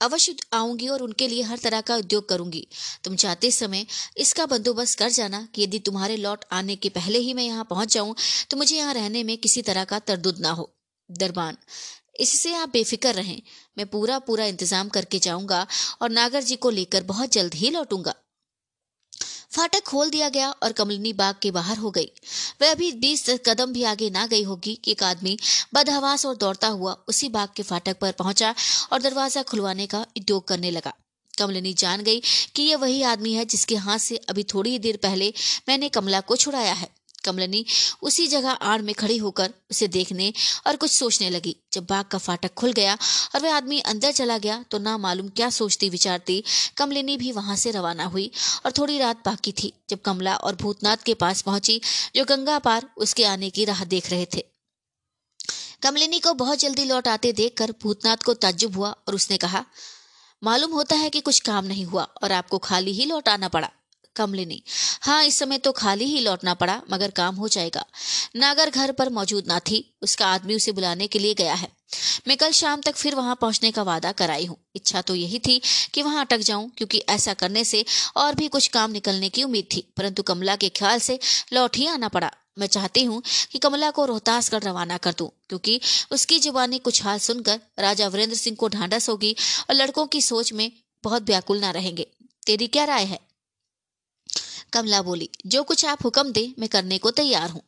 अवश्य आऊँगी और उनके लिए हर तरह का उद्योग करूँगी। तुम जाते समय इसका बंदोबस्त कर जाना कि यदि तुम्हारे लौट आने के पहले ही मैं यहाँ पहुँच जाऊँ तो मुझे यहाँ रहने में किसी तरह का तरदुद ना हो। दरबान, इससे आप बेफिक्र रहें। मैं पूरा पूरा इंतज़ाम करके जाऊँगा और नागर जी को लेकर बहुत जल्द ही लौटूँगा। फाटक खोल दिया गया और कमलिनी बाग के बाहर हो गई। वह अभी बीस कदम भी आगे ना गई होगी कि एक आदमी बदहवास और दौड़ता हुआ उसी बाग के फाटक पर पहुँचा और दरवाज़ा खुलवाने का उद्योग करने लगा। कमलिनी जान गई कि यह वही आदमी है जिसके हाथ से अभी थोड़ी ही देर पहले मैंने कमला को छुड़ाया है। कमलनी उसी जगह आड़ में खड़ी होकर उसे देखने और कुछ सोचने लगी। जब बाग का फाटक खुल गया और वह आदमी अंदर चला गया तो ना मालूम क्या सोचती, विचारती, कमलिनी भी वहाँ से रवाना हुई और थोड़ी रात बाकी थी। जब कमला और भूतनाथ के पास पहुँची, जो गंगा पार उसके आने की राह देख रहे थे। कमलिनी को बहुत जल्दी लौट आते देखकर भूतनाथ को ताज्जुब हुआ और उसने कहा, मालूम होता है कि कुछ काम नहीं हुआ और आपको खाली ही लौट आना पड़ा। कमलिनी हाँ इस समय तो खाली ही लौटना पड़ा, मगर काम हो जाएगा। नागर घर पर मौजूद ना थी, उसका आदमी उसे बुलाने के लिए गया है। मैं कल शाम तक फिर वहाँ पहुँचने का वादा कराई हूँ। इच्छा तो यही थी कि वहाँ अटक जाऊँ, क्योंकि ऐसा करने से और भी कुछ काम निकलने की उम्मीद थी, परंतु कमला के ख्याल से लौट ही आना पड़ा। मैं चाहती हूँ कि कमला को रोहतास कर रवाना कर दूँ, क्योंकि उसकी जुबानी कुछ हाल सुनकर राजा वीरेंद्र सिंह को ढांढस होगी और लड़कों की सोच में बहुत व्याकुल ना रहेंगे। तेरी क्या राय है? कमला बोली, जो कुछ आप हुक्म दे, मैं करने को तैयार हूँ।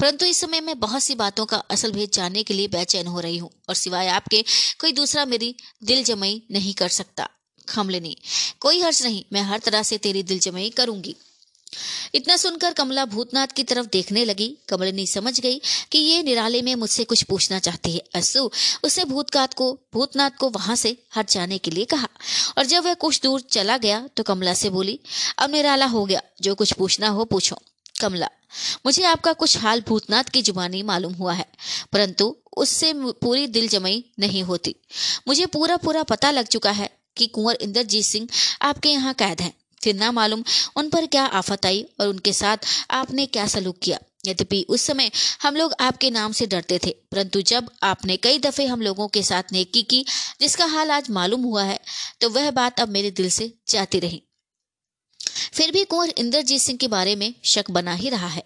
परंतु इस समय मैं बहुत सी बातों का असल भेद जानने के लिए बेचैन हो रही हूँ, और सिवाय आपके, कोई दूसरा मेरी दिल जमई नहीं कर सकता। खमलिनी, कोई हर्ष नहीं, मैं हर तरह से तेरी दिल जमई करूँगी। इतना सुनकर कमला भूतनाथ की तरफ़ देखने लगी। कमलिनी समझ गई कि ये निराले में मुझसे कुछ पूछना चाहती है। असु उसने भूतनाथ को भूतनाथ को वहाँ से हट जाने के लिए कहा। और जब वह कुछ दूर चला गया तो कमला से बोली, अब निराला हो गया, जो कुछ पूछना हो पूछो। कमला, मुझे आपका कुछ हाल भूतनाथ की जुबानी मालूम हुआ है, परंतु उससे पूरी दिल जमई नहीं होती। मुझे पूरा पूरा पता लग चुका है कि कुंवर इंद्रजीत सिंह आपके यहाँ कैद हैं। फिर ना मालूम उन पर क्या आफत आई और उनके साथ आपने क्या सलूक किया। यद्यपि उस समय हम लोग आपके नाम से डरते थे, परंतु जब आपने कई दफे हम लोगों के साथ नेकी की, जिसका हाल आज मालूम हुआ है तो वह बात अब मेरे दिल से जाती रही। फिर भी कुंवर इंद्रजीत सिंह के बारे में शक बना ही रहा है।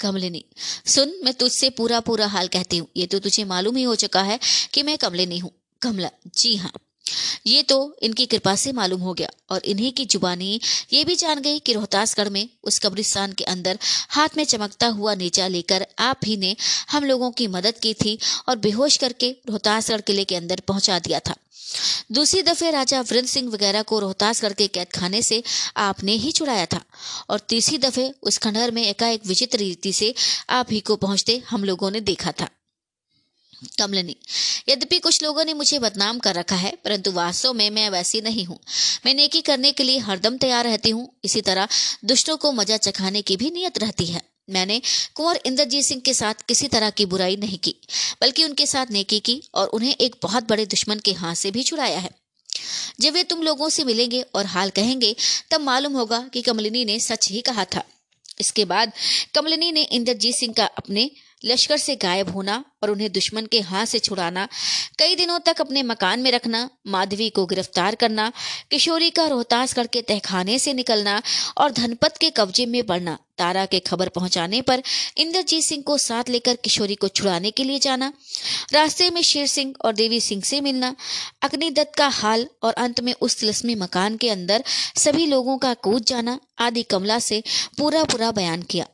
कमलिनी, सुन, मैं तुझसे पूरा पूरा हाल कहती हूँ। ये तो तुझे मालूम ही हो चुका है कि मैं कमलिनी हूँ। कमला, जी हाँ। ये तो इनकी कृपा से मालूम हो गया और इन्हीं की जुबानी ये भी जान गई कि रोहतासगढ़ में उस कब्रिस्तान के अंदर हाथ में चमकता हुआ नीचा लेकर आप ही ने हम लोगों की मदद की थी और बेहोश करके रोहतासगढ़ किले के अंदर पहुँचा दिया था। दूसरी दफे राजा वृंद सिंह वगैरह को रोहतासगढ़ के कैद खाने से आपने ही छुड़ाया था और तीसरी दफे उस खंडहर में एकाएक विचित्र रीति से आप ही को पहुँचते हम लोगों ने देखा था। कमलनी, यद्यपि कुछ लोगों ने मुझे बदनाम कर रखा है, परंतु वास्तव में मैं वैसी नहीं हूँ। मैं नेकी करने के लिए हरदम तैयार रहती हूँ। इसी तरह दुष्टों को मज़ा चखाने की भी नियत रहती है। मैंने कुंवर इंद्रजीत सिंह के साथ किसी तरह की बुराई नहीं की, बल्कि उनके साथ नेकी की और उन्हें एक बहुत बड़े दुश्मन के हाथ से भी छुड़ाया है। जब वे तुम लोगों से मिलेंगे और हाल कहेंगे, तब मालूम होगा कि कमलिनी ने सच ही कहा था। इसके बाद कमलिनी ने इंद्रजीत सिंह का अपने लश्कर से गायब होना और उन्हें दुश्मन के हाथ से छुड़ाना, कई दिनों तक अपने मकान में रखना, माधवी को गिरफ़्तार करना, किशोरी का रोहतास करके तहखाने से निकलना और धनपत के कब्जे में बढ़ना, तारा के खबर पहुँचाने पर इंद्रजीत सिंह को साथ लेकर किशोरी को छुड़ाने के लिए जाना, रास्ते में शेर सिंह और देवी सिंह से मिलना, अग्निदत्त का हाल और अंत में उस तिलस्मी मकान के अंदर सभी लोगों का कूद जाना आदि कमला से पूरा पूरा बयान किया।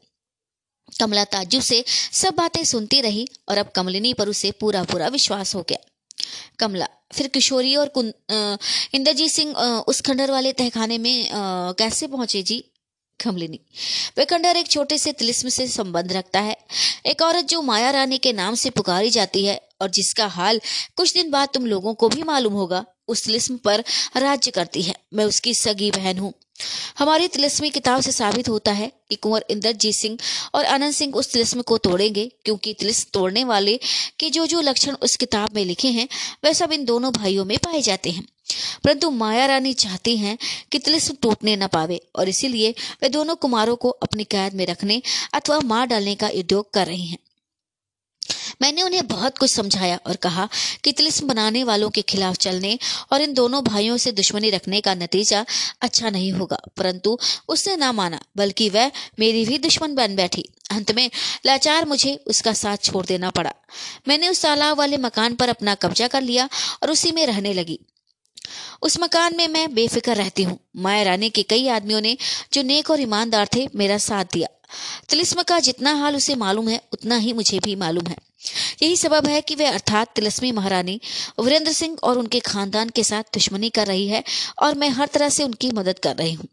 कमला ताजुब से सब बातें सुनती रही और अब कमलिनी पर उसे पूरा पूरा विश्वास हो गया। कमला फिर किशोरी और इंद्रजीत सिंह उस खंडर वाले तहखाने में आ, कैसे पहुँचे जी? कमलिनी वे खंडर एक छोटे से तिलिस्म से संबंध रखता है। एक औरत जो माया रानी के नाम से पुकारी जाती है और जिसका हाल कुछ दिन बाद तुम लोगों को भी मालूम होगा। उस तिलिस्म पर राज्य करती है। मैं उसकी सगी बहन हूँ। हमारी तिलस्मी किताब से साबित होता है कि कुंवर इंद्रजीत सिंह और आनंद सिंह उस तिलस्म को तोड़ेंगे, क्योंकि तिलिस्म तोड़ने वाले के जो जो लक्षण उस किताब में लिखे हैं, वह सब इन दोनों भाइयों में पाए जाते हैं। परंतु माया रानी चाहती हैं कि तिलिस्म टूटने न पावे, और इसीलिए वे दोनों कुमारों को अपनी कैद में रखने अथवा मार डालने का उद्योग कर रही हैं। मैंने उन्हें बहुत कुछ समझाया और कहा कि तिलिस्म बनाने वालों के खिलाफ चलने और इन दोनों भाइयों से दुश्मनी रखने का नतीजा अच्छा नहीं होगा। परंतु उसने ना माना, बल्कि वह मेरी भी दुश्मन बन बैठी। अंत में लाचार मुझे उसका साथ छोड़ देना पड़ा। मैंने उस तालाब वाले मकान पर अपना कब्जा कर लिया और उसी में रहने लगी। उस मकान में मैं बेफिक्र रहती हूँ। माया रानी के कई आदमियों ने, जो नेक और ईमानदार थे, मेरा साथ दिया। तिलिस्म का जितना हाल उसे मालूम है, उतना ही मुझे भी मालूम है। यही सबब है कि वे अर्थात तिलस्मी महारानी वीरेंद्र सिंह और उनके खानदान के साथ दुश्मनी कर रही है और मैं हर तरह से उनकी मदद कर रही हूँ।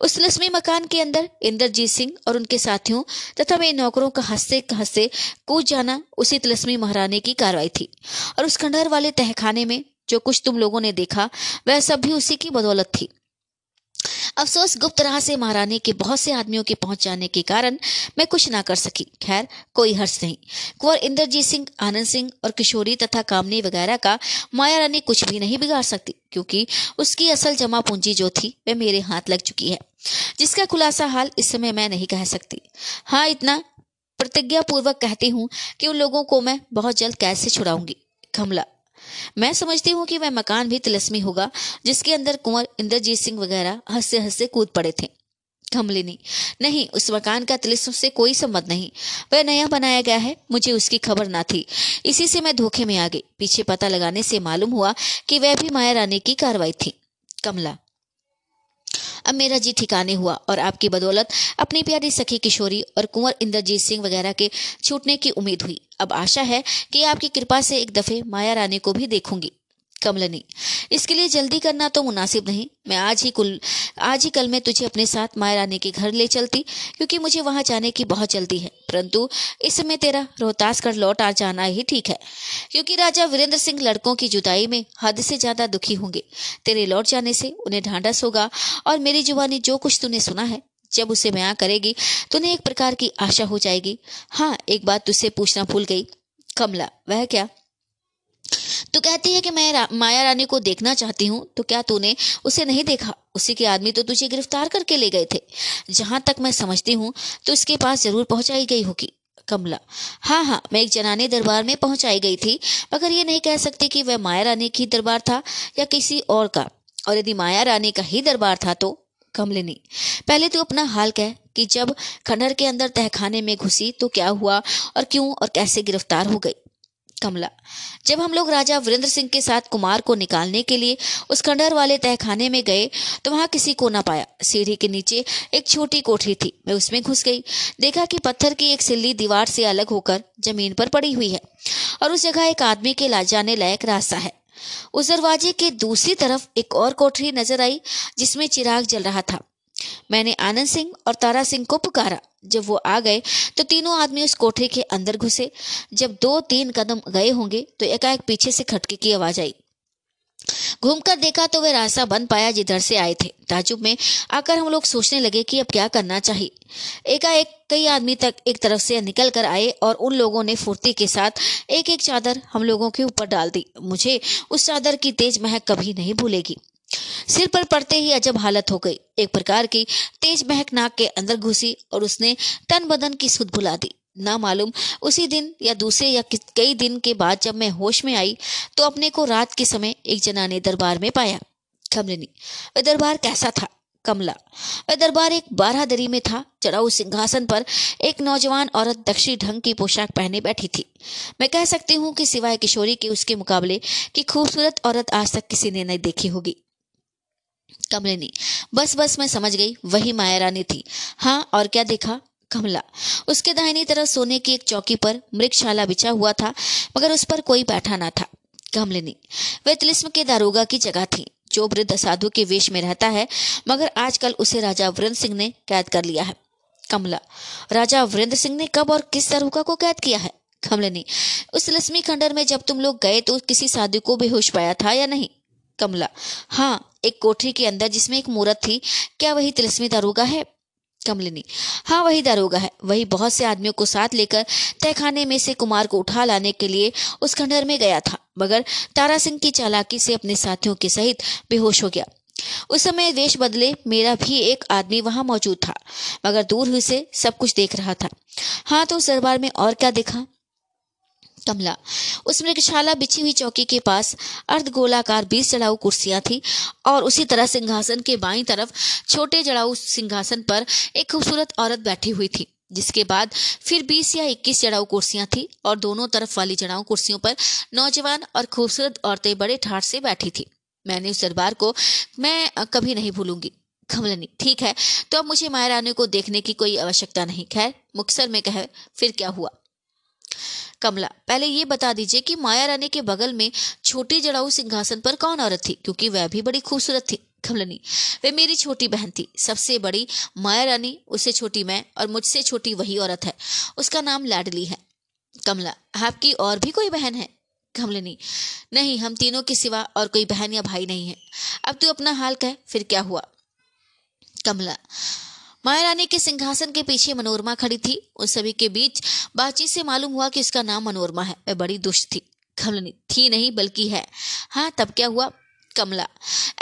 उस तिलस्मी मकान के अंदर इंद्रजीत सिंह और उनके साथियों तथा मेरे नौकरों का हँसते हँसते कूद जाना उसी तिलस्मी महारानी की कार्रवाई थी और उस खंडहर वाले तहखाने में जो कुछ तुम लोगों ने देखा, वह सब भी उसी की बदौलत थी। अफसोस गुप्त राह से महारानी के बहुत से आदमियों के पहुँच जाने के कारण मैं कुछ ना कर सकी। खैर, कोई हर्ष नहीं। कुंवर इंद्रजीत सिंह, आनंद सिंह और किशोरी तथा कामनी वगैरह का माया रानी कुछ भी नहीं बिगाड़ सकती, क्योंकि उसकी असल जमा पूंजी जो थी, वह मेरे हाथ लग चुकी है, जिसका खुलासा हाल इस समय मैं नहीं कह सकती। हाँ इतना प्रतिज्ञा पूर्वक कहती हूँ कि उन लोगों को मैं बहुत जल्द कैद से छुड़ाऊँगी। कमला मैं समझती हूँ कि वह मकान भी तिलस्मी होगा, जिसके अंदर कुंवर इंद्रजीत सिंह वगैरह हँसते हँसते कूद पड़े थे। कमलिनी, नहीं, उस मकान का तिलिस्म से कोई संबंध नहीं। वह नया बनाया गया है, मुझे उसकी खबर ना थी। इसी से मैं धोखे में आ गई। पीछे पता लगाने से मालूम हुआ कि वह भी माया रानी की कार्रवाई थी। कमला अब मेरा जी ठिकाने हुआ और आपकी बदौलत अपनी प्यारी सखी किशोरी और कुंवर इंद्रजीत सिंह वगैरह के छूटने की उम्मीद हुई। अब आशा है कि आपकी कृपा से एक दफे माया रानी को भी देखूँगी। कमलनी इसके लिए जल्दी करना तो मुनासिब नहीं। मैं आज ही कुल आज ही कल मैं तुझे अपने साथ माया रानी के घर ले चलती, क्योंकि मुझे वहाँ जाने की बहुत जल्दी है। परंतु इस समय तेरा रोहतास कर लौट आ जाना ही ठीक है, क्योंकि राजा वीरेंद्र सिंह लड़कों की जुदाई में हद से ज़्यादा दुखी होंगे। तेरे लौट जाने से उन्हें ढांढस होगा, और मेरी जुबानी जो कुछ तूने सुना है, जब उसे बयां करेगी तो उन्हें एक प्रकार की आशा हो जाएगी। हाँ एक बात तुझसे पूछना भूल गई। कमला, वह क्या? तू कहती है कि मैं रा, माया रानी को देखना चाहती हूँ तो क्या तूने उसे नहीं देखा? उसी के आदमी तो तुझे गिरफ़्तार करके ले गए थे। जहाँ तक मैं समझती हूँ तो उसके पास ज़रूर पहुंचाई गई होगी कमला। हाँ हाँ मैं एक जनाने दरबार में पहुंचाई गई थी मगर ये नहीं कह सकती कि वह माया रानी की दरबार था या किसी और का। और यदि माया रानी का ही दरबार था तो कमलिनी पहले तो अपना हाल कह कि जब खंडर के अंदर तहखाने में घुसी तो क्या हुआ और क्यों और कैसे गिरफ़्तार हो गई? कमला। जब हम लोग राजा वीरेंद्र सिंह के साथ कुमार को निकालने के लिए उस खंडर वाले तहखाने में गए तो वहाँ किसी को ना पाया। सीढ़ी के नीचे एक छोटी कोठरी थी। मैं उसमें घुस गई। देखा कि पत्थर की एक सिल्ली दीवार से अलग होकर ज़मीन पर पड़ी हुई है और उस जगह एक आदमी के ला जाने लायक रास्ता है। उस दरवाजे के दूसरी तरफ़ एक और कोठरी नज़र आई, जिसमें चिराग जल रहा था। मैंने आनंद सिंह और तारा सिंह को पुकारा। जब वो आ गए तो तीनों आदमी उस कोठरी के अंदर घुसे। जब दो तीन कदम गए होंगे तो एकाएक पीछे से खटके की आवाज़ आई। घूमकर देखा तो वे रास्ता बंद पाया जिधर से आए थे। ताजुब में आकर हम लोग सोचने लगे कि अब क्या करना चाहिए। एकाएक कई आदमी तक एक तरफ़ से निकल कर आए और उन लोगों ने फुर्ती के साथ एक एक चादर हम लोगों के ऊपर डाल दी। मुझे उस चादर की तेज महक कभी नहीं भूलेगी। सिर पर पड़ते ही अजब हालत हो गई। एक प्रकार की तेज महक नाक के अंदर घुसी और उसने तन बदन की सुध भुला दी। ना मालूम उसी दिन या दूसरे या कई दिन के बाद जब मैं होश में आई तो अपने को रात के समय एक जना ने दरबार में पाया। कमलिनी, वह दरबार कैसा था? कमला, वह दरबार एक बारह दरी में था। चढ़ाऊ सिंहासन पर एक नौजवान औरत दक्षिणी ढंग की पोशाक पहने बैठी थी। मैं कह सकती हूँ कि सिवाय किशोरी के उसके मुकाबले की खूबसूरत औरत आज तक किसी ने नहीं देखी होगी। कमलिनी बस बस, मैं समझ गई, वही माया रानी थी। हाँ और क्या देखा? कमला। उसके दाहिनी तरफ़ सोने की एक चौकी पर मृगशाला बिछा हुआ था, मगर उस पर कोई बैठा ना था। कमलिनी वह तिलिस्म के दारोगा की जगह थी, जो वृद्ध साधु के वेश में रहता है, मगर आजकल उसे राजा वीरेंद्र सिंह ने कैद कर लिया है। कमला। राजा वीरेंद्र सिंह ने कब और किस दारोगा को कैद किया है? कमलिनी उस लक्ष्मी खंडर में जब तुम लोग गए तो किसी साधु को बेहोश पाया था या नहीं? कमला। हाँ एक कोठरी के अंदर जिसमें एक मूर्त थी। क्या वही तिलस्मी दारोगा है? कमलिनी। हाँ वही दारोगा है। वही बहुत से आदमियों को साथ लेकर तहखाने में से कुमार को उठा लाने के लिए उस खंडर में गया था, मगर तारा सिंह की चालाकी से अपने साथियों के सहित बेहोश हो गया। उस समय वेश बदले मेरा भी एक आदमी वहाँ मौजूद था, मगर दूर हुई से सब कुछ देख रहा था। हाँ तो उस दरबार में और क्या देखा? कमला। उस मृगशाला बिछी हुई चौकी के पास अर्ध गोलाकार बीस चढ़ाऊ कुर्सियाँ थी और उसी तरह सिंहासन के बाई तरफ़ छोटे जड़ाऊ सिंहासन पर एक खूबसूरत औरत बैठी हुई थी, जिसके बाद फिर बीस या इक्कीस चढ़ाऊ कुर्सियाँ थी और दोनों तरफ़ वाली जड़ाऊ कुर्सियों पर नौजवान और खूबसूरत औरतें बड़े ठाठ से बैठी थी। मैंने उस दरबार को, मैं कभी नहीं भूलूँगी। कमलनी, ठीक है तो अब मुझे माया रानी को देखने की कोई आवश्यकता नहीं। खैर, मुक्सर में कहे, फिर क्या हुआ? कमला। पहले ये बता दीजिए कि माया रानी के बगल में छोटी जड़ाऊ सिंहासन पर कौन औरत थी, क्योंकि वह भी बड़ी खूबसूरत थी, कमलनी। वे मेरी छोटी बहन थी। सबसे बड़ी माया रानी, उससे छोटी मैं और मुझसे छोटी वही औरत है। उसका नाम लाडली है। कमला, आपकी और भी कोई बहन है? कमलिनी, नहीं, हम तीनों के सिवा और कोई बहन या भाई नहीं है। अब तू अपना हाल कह, फिर क्या हुआ? कमला माया रानी के सिंहासन के पीछे मनोरमा खड़ी थी। उन सभी के बीच बातचीत से मालूम हुआ कि उसका नाम मनोरमा है। वह बड़ी दुष्ट थी। कमलनी थी नहीं, बल्कि है। हाँ तब क्या हुआ? कमला।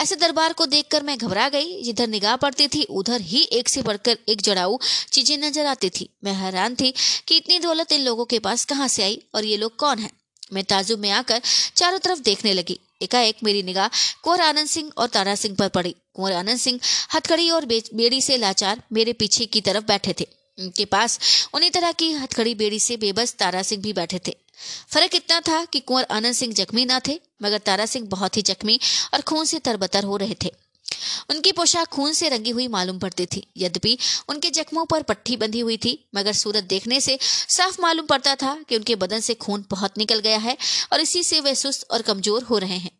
ऐसे दरबार को देखकर मैं घबरा गई। जिधर निगाह पड़ती थी, उधर ही एक से बढ़कर एक जड़ाऊ चीज़ें नज़र आती थी। मैं हैरान थी कि इतनी दौलत इन लोगों के पास कहाँ से आई और ये लोग कौन है? मैं ताजुब में आकर चारों तरफ़ देखने लगी। एकाएक मेरी निगाह कुंवर आनंद सिंह और तारा सिंह पर पड़ी। कुंवर आनंद सिंह हथकड़ी और बेड़ी से लाचार मेरे पीछे की तरफ़ बैठे थे। उनके पास उन्हीं तरह की हथकड़ी, बेड़ी से बेबस तारा सिंह भी बैठे थे। फ़र्क इतना था कि कुंवर आनंद सिंह जख्मी ना थे, मगर तारा सिंह बहुत ही जख्मी और खून से तरबतर हो रहे थे। उनकी पोशाक खून से रंगी हुई मालूम पड़ती थी। यद्यपि उनके जख्मों पर पट्टी बंधी हुई थी, मगर सूरत देखने से साफ़ मालूम पड़ता था कि उनके बदन से खून बहुत निकल गया है और इसी से वे सुस्त और कमज़ोर हो रहे हैं।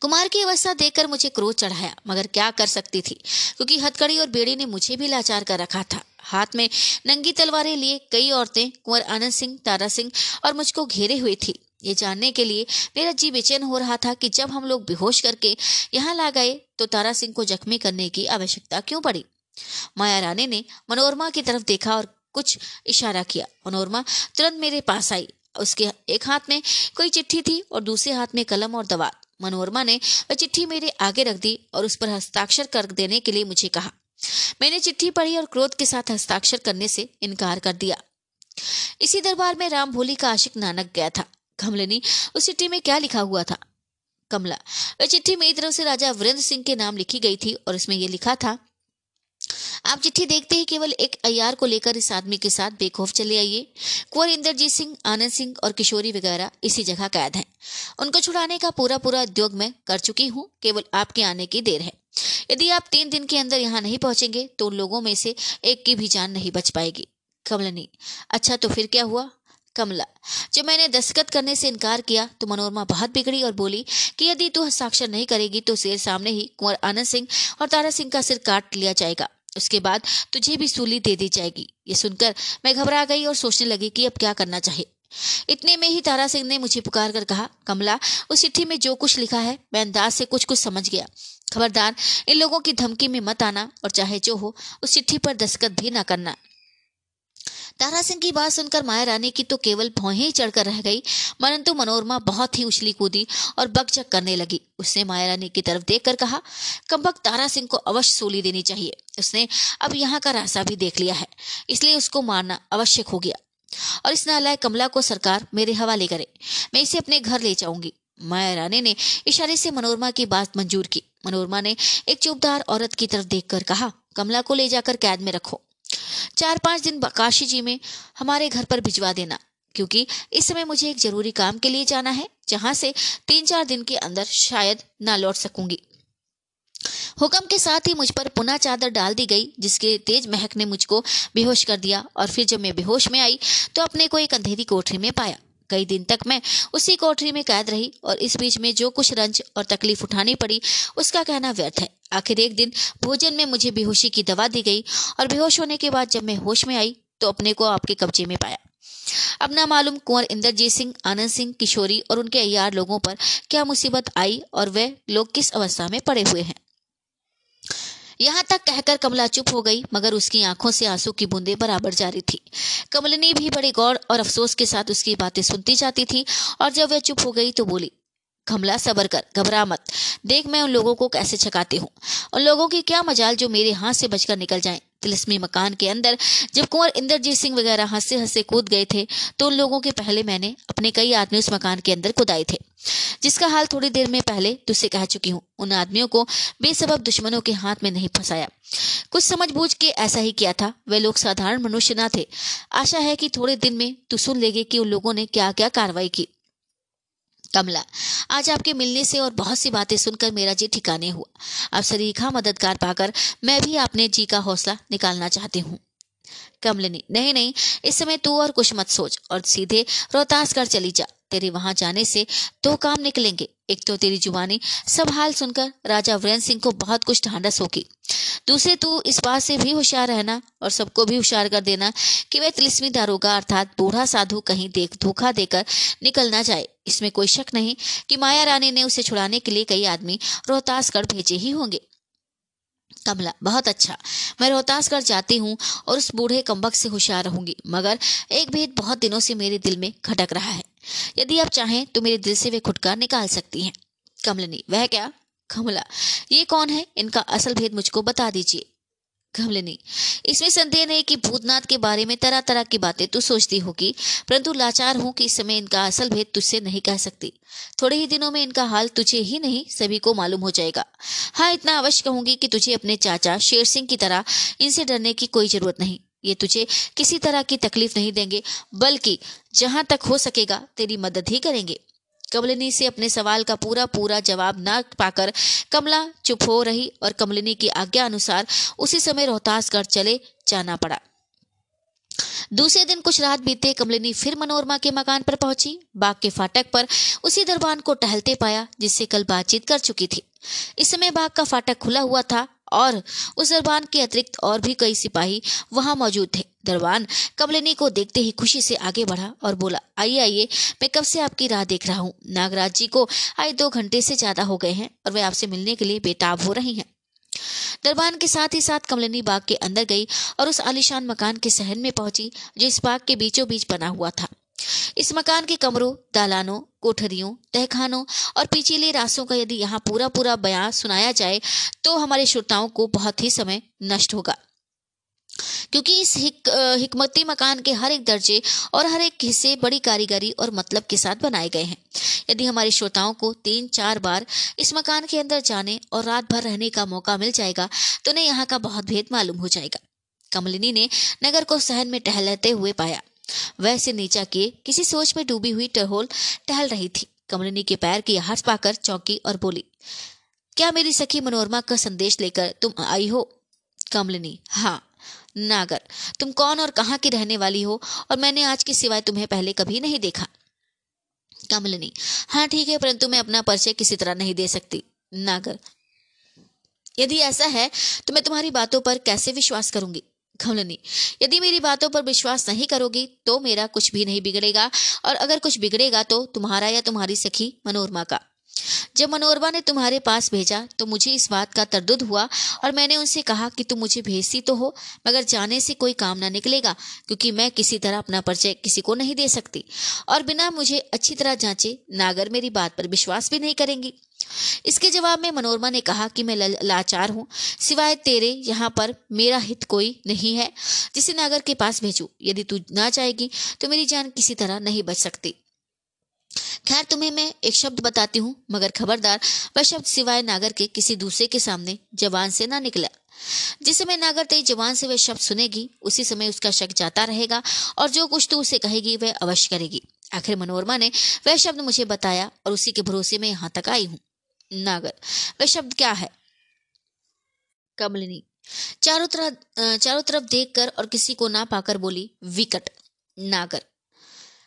कुमार की अवस्था देखकर मुझे क्रोध चढ़ाया, मगर क्या कर सकती थी? क्योंकि हथकड़ी और बेड़ी ने मुझे भी लाचार कर रखा था। हाथ में नंगी तलवारें लिए कई औरतें, कुंवर आनंद सिंह, तारा सिंह और मुझको घेरे हुई थी। ये जानने के लिए मेरा जी बेचैन हो रहा था कि जब हम लोग बेहोश करके यहाँ ला गए तो तारा सिंह को जख्मी करने की आवश्यकता क्यों पड़ी? माया रानी ने मनोरमा की तरफ़ देखा और कुछ इशारा किया। मनोरमा तुरंत मेरे पास आई। उसके एक हाथ में कोई चिट्ठी थी और दूसरे हाथ में कलम और दवा। मनोरमा ने वह चिट्ठी मेरे आगे रख दी और उस पर हस्ताक्षर कर देने के लिए मुझे कहा। मैंने चिट्ठी पढ़ी और क्रोध के साथ हस्ताक्षर करने से इनकार कर दिया। इसी दरबार में राम भोली का आशिक नानक गया था। कमलिनी उस चिट्ठी में क्या लिखा हुआ था? कमला। वह चिट्ठी मेरी तरफ़ से राजा वीरेंद्र सिंह के नाम लिखी गई थी और इसमें यह लिखा था, आप चिट्ठी देखते ही केवल एक अयार को लेकर इस आदमी के साथ बेखौफ चले आइए। कुंवर इंद्रजीत सिंह, आनंद सिंह और किशोरी वगैरह इसी जगह कैद हैं। उनको छुड़ाने का पूरा पूरा उद्योग मैं कर चुकी हूँ, केवल आपके आने की देर है। यदि आप तीन दिन के अंदर यहाँ नहीं पहुँचेंगे तो उन लोगों में से एक की भी जान नहीं बच पाएगी। कमलनी अच्छा तो फिर क्या हुआ? कमला। जब मैंने दस्तखत करने से इनकार किया तो मनोरमा बहुत बिगड़ी और बोली, कि यदि तू हस्ताक्षर नहीं करेगी तो शेर सामने ही कुंवर आनंद सिंह और तारा सिंह का सिर काट लिया जाएगा। उसके बाद तुझे भी सूली दे दी जाएगी। ये सुनकर मैं घबरा गई और सोचने लगी कि अब क्या करना चाहिए। इतने में ही तारा सिंह ने मुझे पुकार कर कहा, कमला, उस चिट्ठी में जो कुछ लिखा है, मैं अंदाज से कुछ कुछ समझ गया। खबरदार, इन लोगों की धमकी में मत आना और चाहे जो हो, उस चिट्ठी पर दस्तखत भी ना करना। तारा सिंह की बात सुनकर माया रानी की तो केवल भौहें ही चढ़कर रह गई, परंतु मनोरमा बहुत ही उछली कूदी और बकचक करने लगी। उसने माया रानी की तरफ़ देखकर कहा कम्बक तारा सिंह को अवश्य सोली देनी चाहिए। उसने अब यहाँ का रास्ता भी देख लिया है, इसलिए उसको मारना आवश्यक हो गया। और इस नालायक कमला को सरकार मेरे हवाले करे। मैं इसे अपने घर ले जाऊँगी। माया रानी ने इशारे से मनोरमा की बात मंजूर की। मनोरमा ने एक चुपदार औरत की तरफ़ देखकर कहा, कमला को ले जाकर कैद में रखो। चार पाँच दिन काशी जी में हमारे घर पर भिजवा देना, क्योंकि इस समय मुझे एक ज़रूरी काम के लिए जाना है, जहाँ से तीन चार दिन के अंदर शायद ना लौट सकूँगी। हुक्म के साथ ही मुझ पर पुनः चादर डाल दी गई, जिसके तेज महक ने मुझको बेहोश कर दिया, और फिर जब मैं बेहोश में आई तो अपने को एक अंधेरी कोठरी में पाया। कई दिन तक मैं उसी कोठरी में कैद रही और इस बीच में जो कुछ रंज और तकलीफ़ उठानी पड़ी, उसका कहना व्यर्थ है। आखिर एक दिन भोजन में मुझे बेहोशी की दवा दी गई और बेहोश होने के बाद जब मैं होश में आई तो अपने को आपके कब्जे में पाया। अब ना मालूम कुंवर इंद्रजीत सिंह, आनंद सिंह, किशोरी और उनके अयार लोगों पर क्या मुसीबत आई और वे लोग किस अवस्था में पड़े हुए हैं? यहाँ तक कहकर कमला चुप हो गई, मगर उसकी आँखों से आँसू की बूंदें बराबर जारी थी। कमलनी भी बड़े गौर और अफसोस के साथ उसकी बातें सुनती जाती थी, और जब वह चुप हो गई तो बोली, कमला, सबर कर, घबरा मत। देख मैं उन लोगों को कैसे छकाती हूँ। उन लोगों की क्या मजाल जो मेरे हाथ से बचकर निकल जाएँ। तिलस्मी मकान के अंदर, जब कुंवर इंद्रजीत सिंह वगैरह हंसे हंसे कूद गए थे तो उन लोगों के पहले मैंने अपने कई आदमी उस मकान के अंदर कुदाए थे। जिसका हाल थोड़ी देर में पहले तुझसे कह चुकी हूँ। उन आदमियों को बेसबब दुश्मनों के हाथ में नहीं फंसाया। कुछ समझ बूझ के ऐसा ही किया था। वे लोग साधारण मनुष्य न थे। आशा है कि थोड़े दिन में तू सुन लेगी कि उन लोगों ने क्या क्या कार्रवाई की। कमला, आज आपके मिलने से और बहुत सी बातें सुनकर मेरा जी ठिकाने हुआ। अब सरीखा मददगार पाकर मैं भी अपने जी का हौसला निकालना चाहती हूँ। कमलिनी, नहीं नहीं, इस समय तू और कुछ मत सोच और सीधे रोहतास कर चली जा। तेरे वहाँ जाने से दो काम निकलेंगे। एक तो तेरी जुबानी। सब हाल सुनकर राजा वीरेंद्र सिंह को बहुत कुछ ढांढस होगी। दूसरे, तू इस बात से भी होशियार रहना और सबको भी होशियार कर देना कि वह तिलिस्मी दारोगा अर्थात बूढ़ा साधु कहीं देख धोखा देकर निकल ना जाए। इसमें कोई शक नहीं कि माया रानी ने उसे छुड़ाने के लिए कई आदमी रोहतासगढ़ भेजे ही होंगे। कमला, बहुत अच्छा। मैं रोहतासगढ़ जाती हूँ और उस बूढ़े कम्बक से होशियार रहूँगी, मगर एक भेद बहुत दिनों से मेरे दिल में खटक रहा है। यदि आप चाहें तो मेरे दिल से वे खुटका निकाल सकती हैं। कमलनी, वह क्या? कमला, ये कौन है? इनका असल भेद मुझको बता दीजिए। कमलिनी, इसमें संदेह नहीं कि भूतनाथ के बारे में तरह तरह की बातें तू सोचती होगी, परंतु लाचार हूँ कि इस समय इनका असल भेद तुझसे नहीं कह सकती। थोड़े ही दिनों में इनका हाल तुझे ही नहीं, सभी को मालूम हो जाएगा। हाँ इतना अवश्य कहूँगी कि तुझे अपने चाचा, शेर सिंह की तरह इनसे डरने की कोई ज़रूरत नहीं। ये तुझे किसी तरह की तकलीफ़ नहीं देंगे, बल्कि जहाँ तक हो सकेगा, तेरी मदद ही करेंगे। कमलिनी से अपने सवाल का पूरा पूरा जवाब न पाकर कमला चुप हो रही और कमलिनी की आज्ञा अनुसार उसी समय रोहतासगढ़ चले जाना पड़ा। दूसरे दिन कुछ रात बीते कमलिनी फिर मनोरमा के मकान पर पहुँची। बाग के फाटक पर उसी दरबान को टहलते पाया, जिससे कल बातचीत कर चुकी थी। इस समय बाग का फाटक खुला हुआ था और उस दरबान के अतिरिक्त और भी कई सिपाही वहाँ मौजूद थे। दरबान कमलिनी को देखते ही खुशी से आगे बढ़ा और बोला, आइए आइए, मैं कब से आपकी राह देख रहा हूँ? नागराज जी को आए दो घंटे से ज़्यादा हो गए हैं और वे आपसे मिलने के लिए बेताब हो रही हैं। दरबान के साथ ही साथ कमलिनी बाग के अंदर गई और उस आलिशान मकान के सहन में पहुँची, जो इस बाग के बीचों बीच बना हुआ था। इस मकान के कमरों दालानों कोठरियों तहखानों और पिछले रासों का यदि यहाँ पूरा पूरा बयान सुनाया जाए तो हमारे श्रोताओं को बहुत ही समय नष्ट होगा। क्योंकि इस हिक, हिकमती मकान के हर एक दर्जे और हर एक हिस्से बड़ी कारीगरी और मतलब के साथ बनाए गए हैं। यदि हमारे श्रोताओं को तीन चार बार इस मकान के अंदर जाने और रात भर रहने का मौका मिल जाएगा तो उन्हें यहाँ का बहुत भेद मालूम हो जाएगा। कमलिनी ने नगर को सहन में टहलते हुए पाया। वैसे नीचा किए किसी सोच में डूबी हुई टहोल, टहल रही थी। कमलिनी के पैर की आहट पाकर चौंकी और बोली, क्या मेरी सखी मनोरमा का संदेश लेकर तुम आई हो? कमलिनी हाँ नागर, तुम कौन और कहाँ की रहने वाली हो और मैंने आज की सिवाय तुम्हें पहले कभी नहीं देखा? कमलिनी हाँ ठीक है, परंतु मैं अपना परिचय किसी तरह नहीं दे सकती। नागर, यदि ऐसा है तो मैं तुम्हारी बातों पर कैसे विश्वास करूँगी? कमलिनी यदि मेरी बातों पर विश्वास नहीं करोगी तो मेरा कुछ भी नहीं बिगड़ेगा, और अगर कुछ बिगड़ेगा तो तुम्हारा या तुम्हारी सखी मनोरमा का। जब मनोरमा ने तुम्हारे पास भेजा तो मुझे इस बात का तरदुद हुआ, और मैंने उनसे कहा कि तुम मुझे भेजती तो हो, मगर जाने से कोई काम ना निकलेगा, क्योंकि मैं किसी तरह अपना परिचय किसी को नहीं दे सकती। और बिना मुझे अच्छी तरह जांचे, नागर मेरी बात पर विश्वास भी नहीं करेंगी। इसके जवाब में मनोरमा ने कहा कि मैं लाचार हूँ। सिवाय तेरे यहाँ पर मेरा हित कोई नहीं है, जिसे नागर के पास भेजू। यदि तू ना चाहेगी तो मेरी जान किसी तरह नहीं बच सकती। खैर, तुम्हें मैं एक शब्द बताती हूँ, मगर खबरदार, वह शब्द सिवाय नागर के किसी दूसरे के सामने जवान से ना निकला। जिस समय नागर तेरी जवान से वह शब्द सुनेगी, उसी समय उसका शक जाता रहेगा, और जो कुछ तू उसे कहेगी, वह अवश्य करेगी। आखिर मनोरमा ने वह शब्द मुझे बताया, और उसी के भरोसे में यहाँ तक आई हूँ। नागर। वह शब्द क्या है? कमलिनी। चारों तरफ़ चारों तरफ़ देखकर और किसी को ना पाकर बोली, विकट नागर।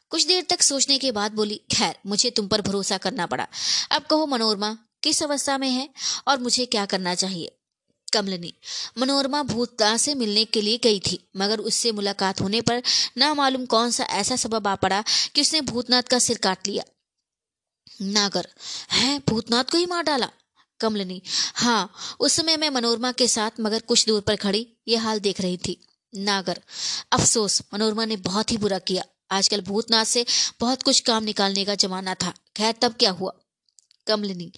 कुछ देर तक सोचने के बाद बोली, खैर, मुझे तुम पर भरोसा करना पड़ा। अब कहो, मनोरमा, किस अवस्था में है और मुझे क्या करना चाहिए? कमलनी। मनोरमा भूतनाथ से मिलने के लिए गई थी, मगर उससे मुलाकात होने पर ना मालूम कौन सा ऐसा सबब आ पड़ा कि उसने भूतनाथ का सिर काट लिया। नागर। है, भूतनाथ को ही मार डाला। कमलनी हाँ उस समय मैं मनोरमा के साथ मगर कुछ दूर पर खड़ी, ये हाल देख रही थी। नागर, अफसोस, मनोरमा ने बहुत ही बुरा किया। आजकल भूतनाथ से बहुत कुछ काम निकालने का जमाना था। खैर, तब क्या हुआ? कमलिनी,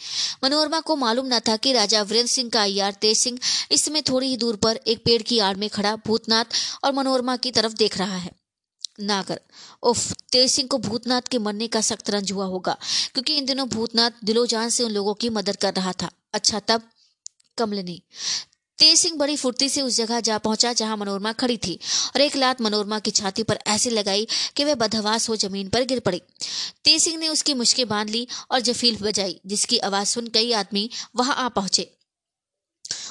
मनोरमा को मालूम न था कि राजा वीरेंद्र सिंह का अयार तेज सिंह इस समय थोड़ी ही दूर पर एक पेड़ की आड़ में खड़ा भूतनाथ और मनोरमा की तरफ़ देख रहा है। नागर। उफ, तेज सिंह को भूतनाथ के मरने का सख्त रंज हुआ होगा, क्योंकि इन दिनों भूतनाथ दिलो जान से उन लोगों की मदद कर रहा था। अच्छा तब कमलिनी। तेज सिंह बड़ी फुर्ती से उस जगह जा पहुँचा जहाँ मनोरमा खड़ी थी, और एक लात मनोरमा की छाती पर ऐसे लगाई कि वह बदहवास हो ज़मीन पर गिर पड़ी। तेज सिंह ने उसकी मुश्कें बाँध ली और जफील बजाई, जिसकी आवाज़ सुन कई आदमी वहाँ आ पहुँचे।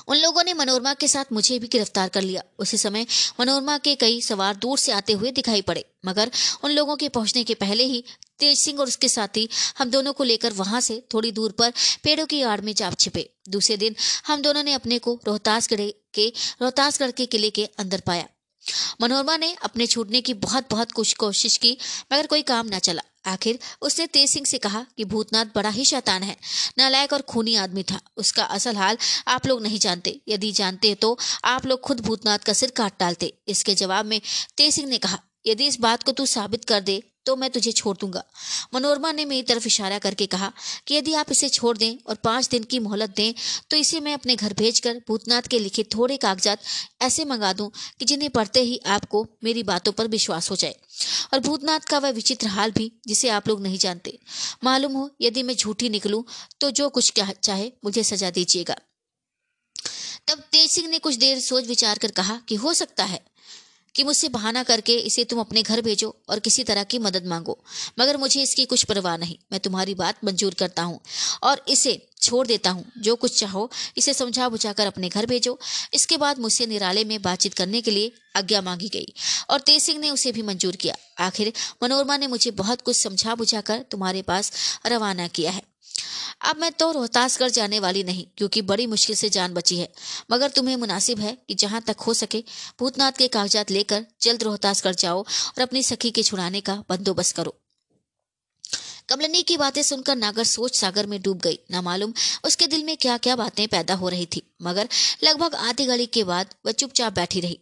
उन लोगों ने मनोरमा के साथ मुझे भी गिरफ़्तार कर लिया। उसी समय मनोरमा के कई सवार दूर से आते हुए दिखाई पड़े, मगर उन लोगों के पहुँचने के पहले ही तेज सिंह और उसके साथी हम दोनों को लेकर वहाँ से थोड़ी दूर पर पेड़ों की आड़ में जाप छिपे। दूसरे दिन हम दोनों ने अपने को रोहतासगढ़ के रोहतासगढ़ के किले के अंदर पाया। मनोरमा ने अपने छूटने की बहुत बहुत कुछ कोशिश की, मगर कोई काम न चला। आखिर उसने तेज सिंह से कहा कि भूतनाथ बड़ा ही शैतान है। नालायक और खूनी आदमी था। उसका असल हाल आप लोग नहीं जानते। यदि जानते तो आप लोग खुद भूतनाथ का सिर काट डालते। इसके जवाब में तेज सिंह ने कहा, यदि इस बात को तू साबित कर दे तो मैं तुझे छोड़ दूँगा। मनोरमा ने मेरी तरफ़ इशारा करके कहा कि यदि आप इसे छोड़ दें और पाँच दिन की मोहलत दें तो इसे मैं अपने घर भेजकर भूतनाथ के लिखे थोड़े कागजात ऐसे मंगा दूँ कि जिन्हें पढ़ते ही आपको मेरी बातों पर विश्वास हो जाए। और भूतनाथ का वह विचित्र हाल भी, जिसे आप लोग नहीं जानते। मालूम हो, यदि मैं झूठी निकलूं तो जो कुछ चाहे मुझे सजा दीजिएगा। तब तेज सिंह ने कुछ देर सोच विचार कर कहा कि हो सकता है कि मुझसे बहाना करके इसे तुम अपने घर भेजो और किसी तरह की मदद मांगो। मगर मुझे इसकी कुछ परवाह नहीं। मैं तुम्हारी बात मंजूर करता हूँ और इसे छोड़ देता हूँ। जो कुछ चाहो, इसे समझा बुझा कर अपने घर भेजो। इसके बाद मुझसे निराले में बातचीत करने के लिए आज्ञा मांगी गई और तेज सिंह ने उसे भी मंजूर किया। आखिर मनोरमा ने मुझे बहुत कुछ समझा बुझा कर तुम्हारे पास रवाना किया है। अब मैं तो रोहतासगढ़ जाने वाली नहीं, क्योंकि बड़ी मुश्किल से जान बची है। मगर तुम्हें मुनासिब है कि जहाँ तक हो सके, भूतनाथ के कागजात लेकर जल्द रोहतासगढ़ जाओ और अपनी सखी के छुड़ाने का बंदोबस्त करो। कमलनी की बातें सुनकर नागर सोच सागर में डूब गई। ना मालूम उसके दिल में क्या क्या बातें पैदा हो रही थी, मगर लगभग आधी घड़ी के बाद वह चुपचाप बैठी रही।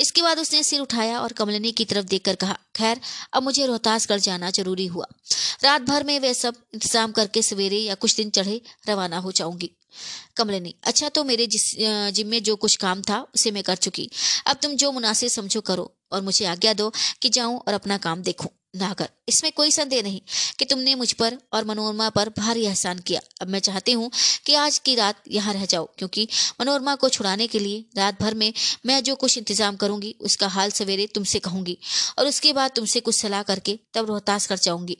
इसके बाद उसने सिर उठाया और कमलनी की तरफ़ देखकर कहा, खैर, अब मुझे रोहतासगढ़ जाना ज़रूरी हुआ। रात भर में वे सब इंतज़ाम करके सवेरे या कुछ दिन चढ़े रवाना हो जाऊँगी। कमलिनी अच्छा तो मेरे जिस जिम्मे जो कुछ काम था, उसे मैं कर चुकी। अब तुम जो मुनासिब समझो करो और मुझे आज्ञा दो कि जाऊँ और अपना काम देखूँ। नागर इसमें कोई संदेह नहीं कि तुमने मुझ पर और मनोरमा पर भारी एहसान किया। अब मैं चाहती हूँ कि आज की रात यहाँ रह जाओ, क्योंकि मनोरमा को छुड़ाने के लिए रात भर में मैं जो कुछ इंतज़ाम करूँगी, उसका हाल सवेरे तुमसे कहूँगी और उसके बाद तुमसे कुछ सलाह करके तब रोहतास कर जाऊँगी।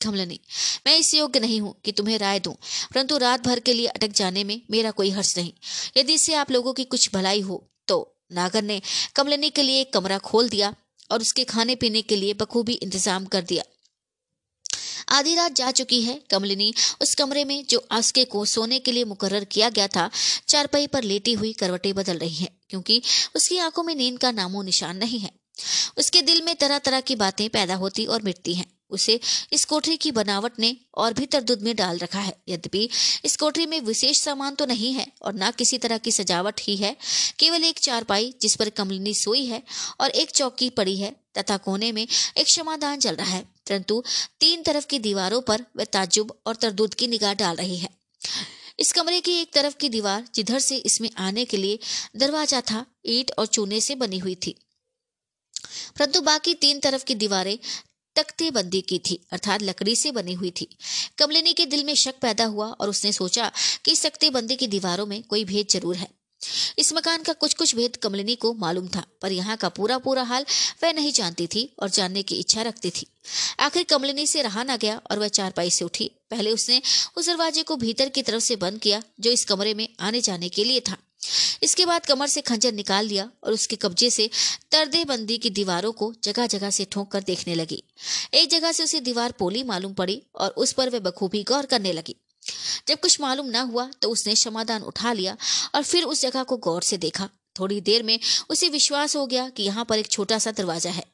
कमलनी मैं इस योग्य नहीं हूँ कि तुम्हें राय दूँ, परंतु रात भर के लिए अटक जाने में मेरा कोई हर्ष नहीं। यदि इससे आप लोगों की कुछ भलाई हो तो नागर ने कमलनी के लिए एक कमरा खोल दिया और उसके खाने पीने के लिए बखूबी इंतज़ाम कर दिया। आधी रात जा चुकी है, कमलिनी। उस कमरे में जो आस्के को सोने के लिए मुकर्र किया गया था, चारपाई पर लेटी हुई करवटें बदल रही हैं, क्योंकि उसकी आँखों में नींद का नामो निशान नहीं है। उसके दिल में तरह तरह की बातें पैदा होती और मिटती हैं। उसे इस कोठरी की बनावट ने और भी तरदुद में डाल रखा है। यद्यपि इस कोठरी में विशेष सामान तो नहीं है और ना किसी तरह की सजावट ही है, केवल एक चारपाई जिस पर कमलिनी सोई है और एक चौकी पड़ी है तथा कोने में एक क्षमादान चल रहा है, परंतु तीन तरफ़ की दीवारों पर वह ताजुब और तरदुद की निगाह डाल रही है। इस कमरे की एक तरफ़ की दीवार जिधर से इसमें आने के लिए दरवाज़ा था, ईट और चूने से बनी हुई थी। परंतु बाकी तीन तरफ़ की दीवारें तख्ते बंदी की थी, अर्थात लकड़ी से बनी हुई थी। कमलिनी के दिल में शक पैदा हुआ और उसने सोचा कि इस तख्ते बंदी की दीवारों में कोई भेद ज़रूर है। इस मकान का कुछ कुछ भेद कमलिनी को मालूम था, पर यहाँ का पूरा पूरा हाल वह नहीं जानती थी और जानने की इच्छा रखती थी। आखिर कमलिनी से रहा ना गया और वह चारपाई से उठी। पहले उसने उस दरवाजे को भीतर की तरफ़ से बंद किया, जो इस कमरे में आने जाने के लिए था। इसके बाद कमर से खंजर निकाल लिया और उसके कब्जे से तरदे बंदी की दीवारों को जगह जगह से ठोंक कर देखने लगी। एक जगह से उसे दीवार पोली मालूम पड़ी और उस पर वह बखूबी गौर करने लगी। जब कुछ मालूम न हुआ तो उसने क्षमादान उठा लिया और फिर उस जगह को गौर से देखा। थोड़ी देर में उसे विश्वास हो गया कि यहाँ पर एक छोटा सा दरवाज़ा है।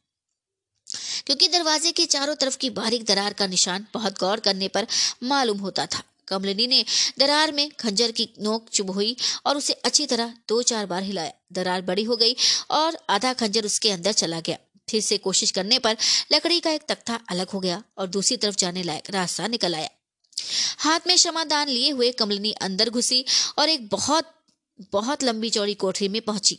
क्योंकि दरवाजे के चारों तरफ़ की बारीक दरार का निशान बहुत गौर करने पर मालूम होता था। कमलिनी ने दरार में खंजर की नोक चुभ हुई और उसे अच्छी तरह दो चार बार हिलाया। दरार बड़ी हो गई और आधा खंजर उसके अंदर चला गया। फिर से कोशिश करने पर लकड़ी का एक तख्ता अलग हो गया और दूसरी तरफ़ जाने लायक रास्ता निकल आया। हाथ में क्षमादान लिए हुए कमलिनी अंदर घुसी और एक बहुत बहुत लंबी चौड़ी कोठरी में पहुँची।